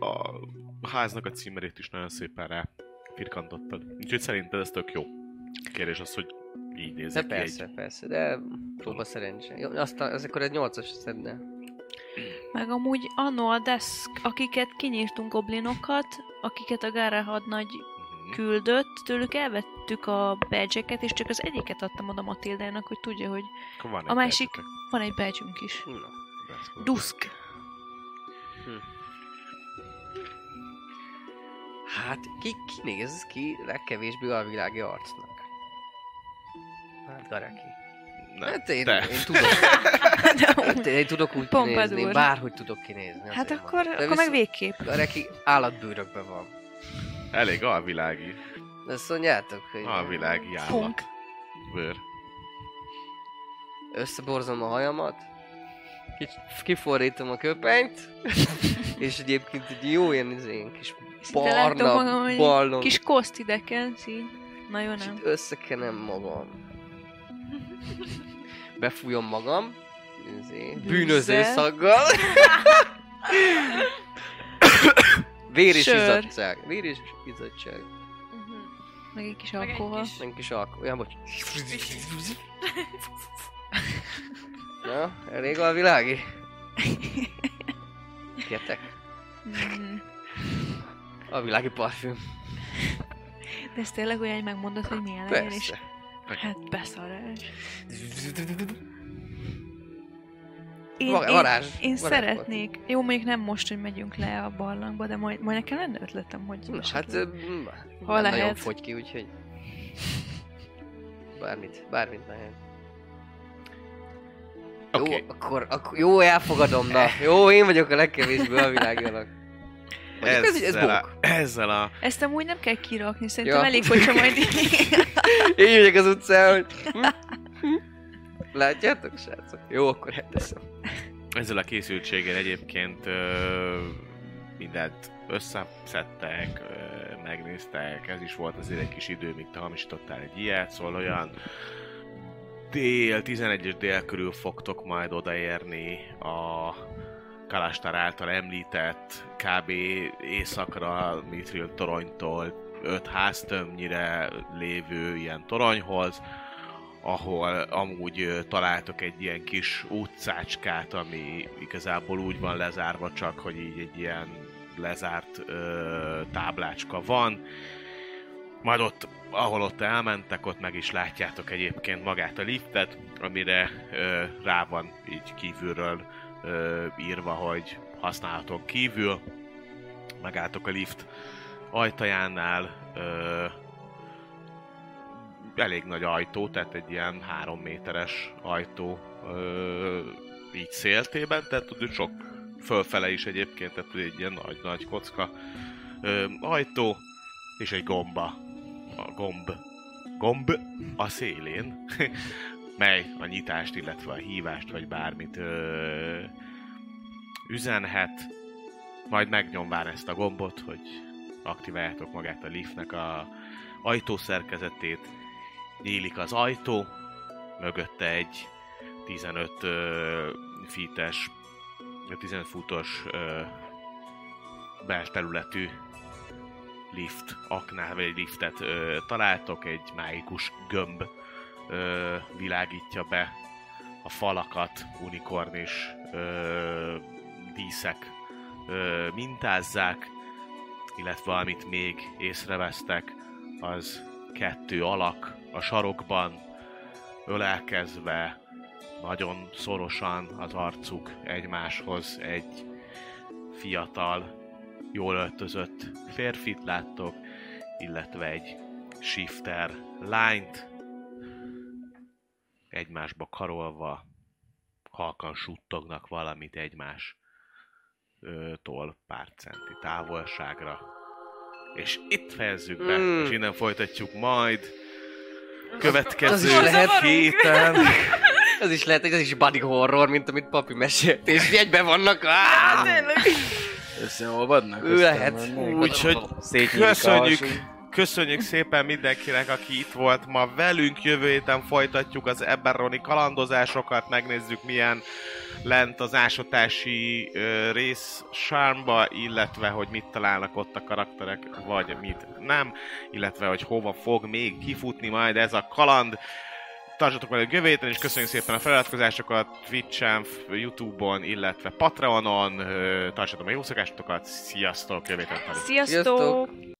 B: A háznak a címerét is nagyon szépen rá firkantottad. Úgyhogy szerinted ez tök jó. Kérdés az, hogy így néz
C: De
B: ki
C: persze,
B: egy...
C: persze, de próba szerencse. Jó, aztán ez akkor egy 8-as szedne.
D: Meg amúgy annó a desk, akiket kinyírtunk goblinokat, akiket a Gára hadnagy
B: Mhm.
D: küldött, tőlük elvettük a badge és csak az egyiket adtam oda Matildának, hogy tudja, hogy a másik,
B: percetek.
D: van egy badge is.
C: Na.
B: That's good.
C: Hát, ki, ki néz ki legkevésbé a világi arcnak? Hát, Gareki.
B: Nem,
C: Hát én,
B: te.
C: én tudok. hát én tudok úgy
D: Pompadour.
C: kinézni, én bárhogy tudok kinézni.
D: Hát akkor,
C: mondom. De
D: akkor meg végképp.
C: Gareki állatbőrökben van.
B: Elég alvilági.
C: De azt mondjátok, hogy
B: Alvilági állat.
D: Punk.
B: Bőr.
C: összeborzom a hajamat, kics- kifordítom a köpenyt, és egyébként egy jó ilyen, ilyen kis
D: Látom magam,
C: barna
D: kis koszt ideken, szín. Nagyon
C: és
D: nem.
C: itt összekenem magam. Befújom magam, izé, bűnöző szaggal. Vér és
D: Sör.
C: izzadság. Vér és izzadság.
F: Mhm.
D: Meg egy kis
F: Meg egy
D: alkohol.
F: kis-
C: alkohol. Ja, bocs. Na, elég a világi? Kértek.
D: Mm.
C: A világi parfüm.
D: De ez tényleg olyan, hogy megmondod, hogy milyen legyen, és
C: Persze.
D: hát beszarás. Én,
C: Va-
D: én,
C: varázs.
D: én
C: varázs
D: szeretnék, jó mondjuk nem most, hogy megyünk le a barlangba, de majd, majd nekem lenne ötletem, hogy
C: Na, hát
D: Ha lehet.
C: nagyon fogy ki, úgyhogy... Bármit, bármit lehet.
B: Oké.
C: Jó, akkor, akkor, jó, elfogadom, na. Jó, én vagyok a legkevésbé a világjának. Mondjuk ez, ez
B: Ezzel a, ezzel a...
D: Ezt amúgy nem kell kirakni, szerintem
C: Ja.
D: elég, hogyha majd
C: Én megyek az utcán, hogy... Látjátok, srácok? Jó, akkor elteszem.
B: Ezzel a készültséggel egyébként ö, mindent összeszedtek, ö, megnéztek, ez is volt azért egy kis idő, míg te hamisítottál egy ilyet, szóval olyan dél, 11-es dél körül fogtok majd odaérni a Kalastar által említett kb. északra Mithril toronytól 5 háztömnyire lévő ilyen toronyhoz, ahol amúgy találtok egy ilyen kis utcácskát, ami igazából úgy van lezárva, csak hogy így egy ilyen lezárt ö, táblácska van. Majd ott, ahol ott elmentek, ott meg is látjátok egyébként magát a liftet, amire ö, rá van így kívülről ö, írva, hogy használhatok kívül. Megálltok a lift ajtajánál, ö, elég nagy ajtó, tehát egy ilyen három méteres ajtó ö, így széltében, tehát tudod, sok fölfele is egyébként, tehát egy ilyen nagy-nagy kocka ö, ajtó, és egy gomba. A gomb. Gomb a szélén, mely? A nyitást, illetve a hívást, vagy bármit ö, üzenhet. Majd megnyomván ezt a gombot, hogy aktiváljátok magát a liftnek a ajtószerkezetét, nyílik az ajtó, mögötte egy 15 ö, feet-es, 15 futos ö, belterületű lift, aknál vagy egy liftet ö, találtok, egy mágikus gömb ö, világítja be a falakat, unikornis ö, díszek ö, mintázzák, illetve amit még észrevesztek, az kettő alak a sarokban, ölelkezve nagyon szorosan az arcuk egymáshoz egy fiatal, jól öltözött férfit láttok, illetve egy shifter lányt, egymásba karolva, halkan suttognak valamit egymás ö, tól pár centi távolságra. És itt fejezzük be,
C: Mm.
B: és innen folytatjuk majd
C: Az
B: következő
C: is lehet.
B: héten.
C: Ez is lehet, hogy ez is body horror, mint amit papi mesélt, és egyben vannak. Áh!
G: Összeolvadnak?
C: Ő lehet.
B: Úgyhogy köszönjük. Köszönjük szépen mindenkinek, aki itt volt ma velünk. Jövő héten folytatjuk az Eberroni kalandozásokat, megnézzük milyen lent az ásatási rész sármba, illetve hogy mit találnak ott a karakterek, vagy mit nem, illetve hogy hova fog még kifutni majd ez a kaland. Tartsatok velünk jövő héten, és köszönjük szépen a feliratkozásokat Twitch-en, Youtube-on, illetve Patreonon. Tartsatok a jó szokásokat, sziasztok, jövő héten.
D: Sziasztok!
C: Sziasztok!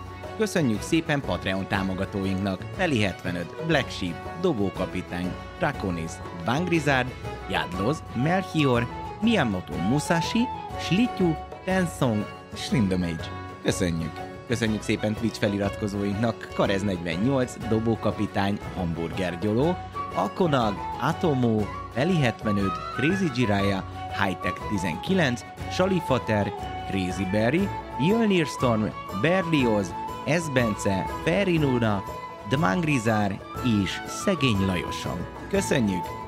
A: Köszönjük szépen Patreon támogatóinknak Feli 75, Black Sheep, Dobókapitány, Draconis, Vangrizard, Jadloz, Melchior, Miyamoto Musashi, Slityu, Tensong, Slindomage. Köszönjük! Köszönjük szépen Twitch feliratkozóinknak Karez 48, Dobókapitány, Hamburger Gyoló, Akonag, Atomo, Feli 75, Crazy Jiraya, Hightech 19, Salifater, Crazy Berry, Jölnir Storm, Berlioz, Esbence, Ferinuna, Dmangrizár és Szegény Lajosom. Köszönjük!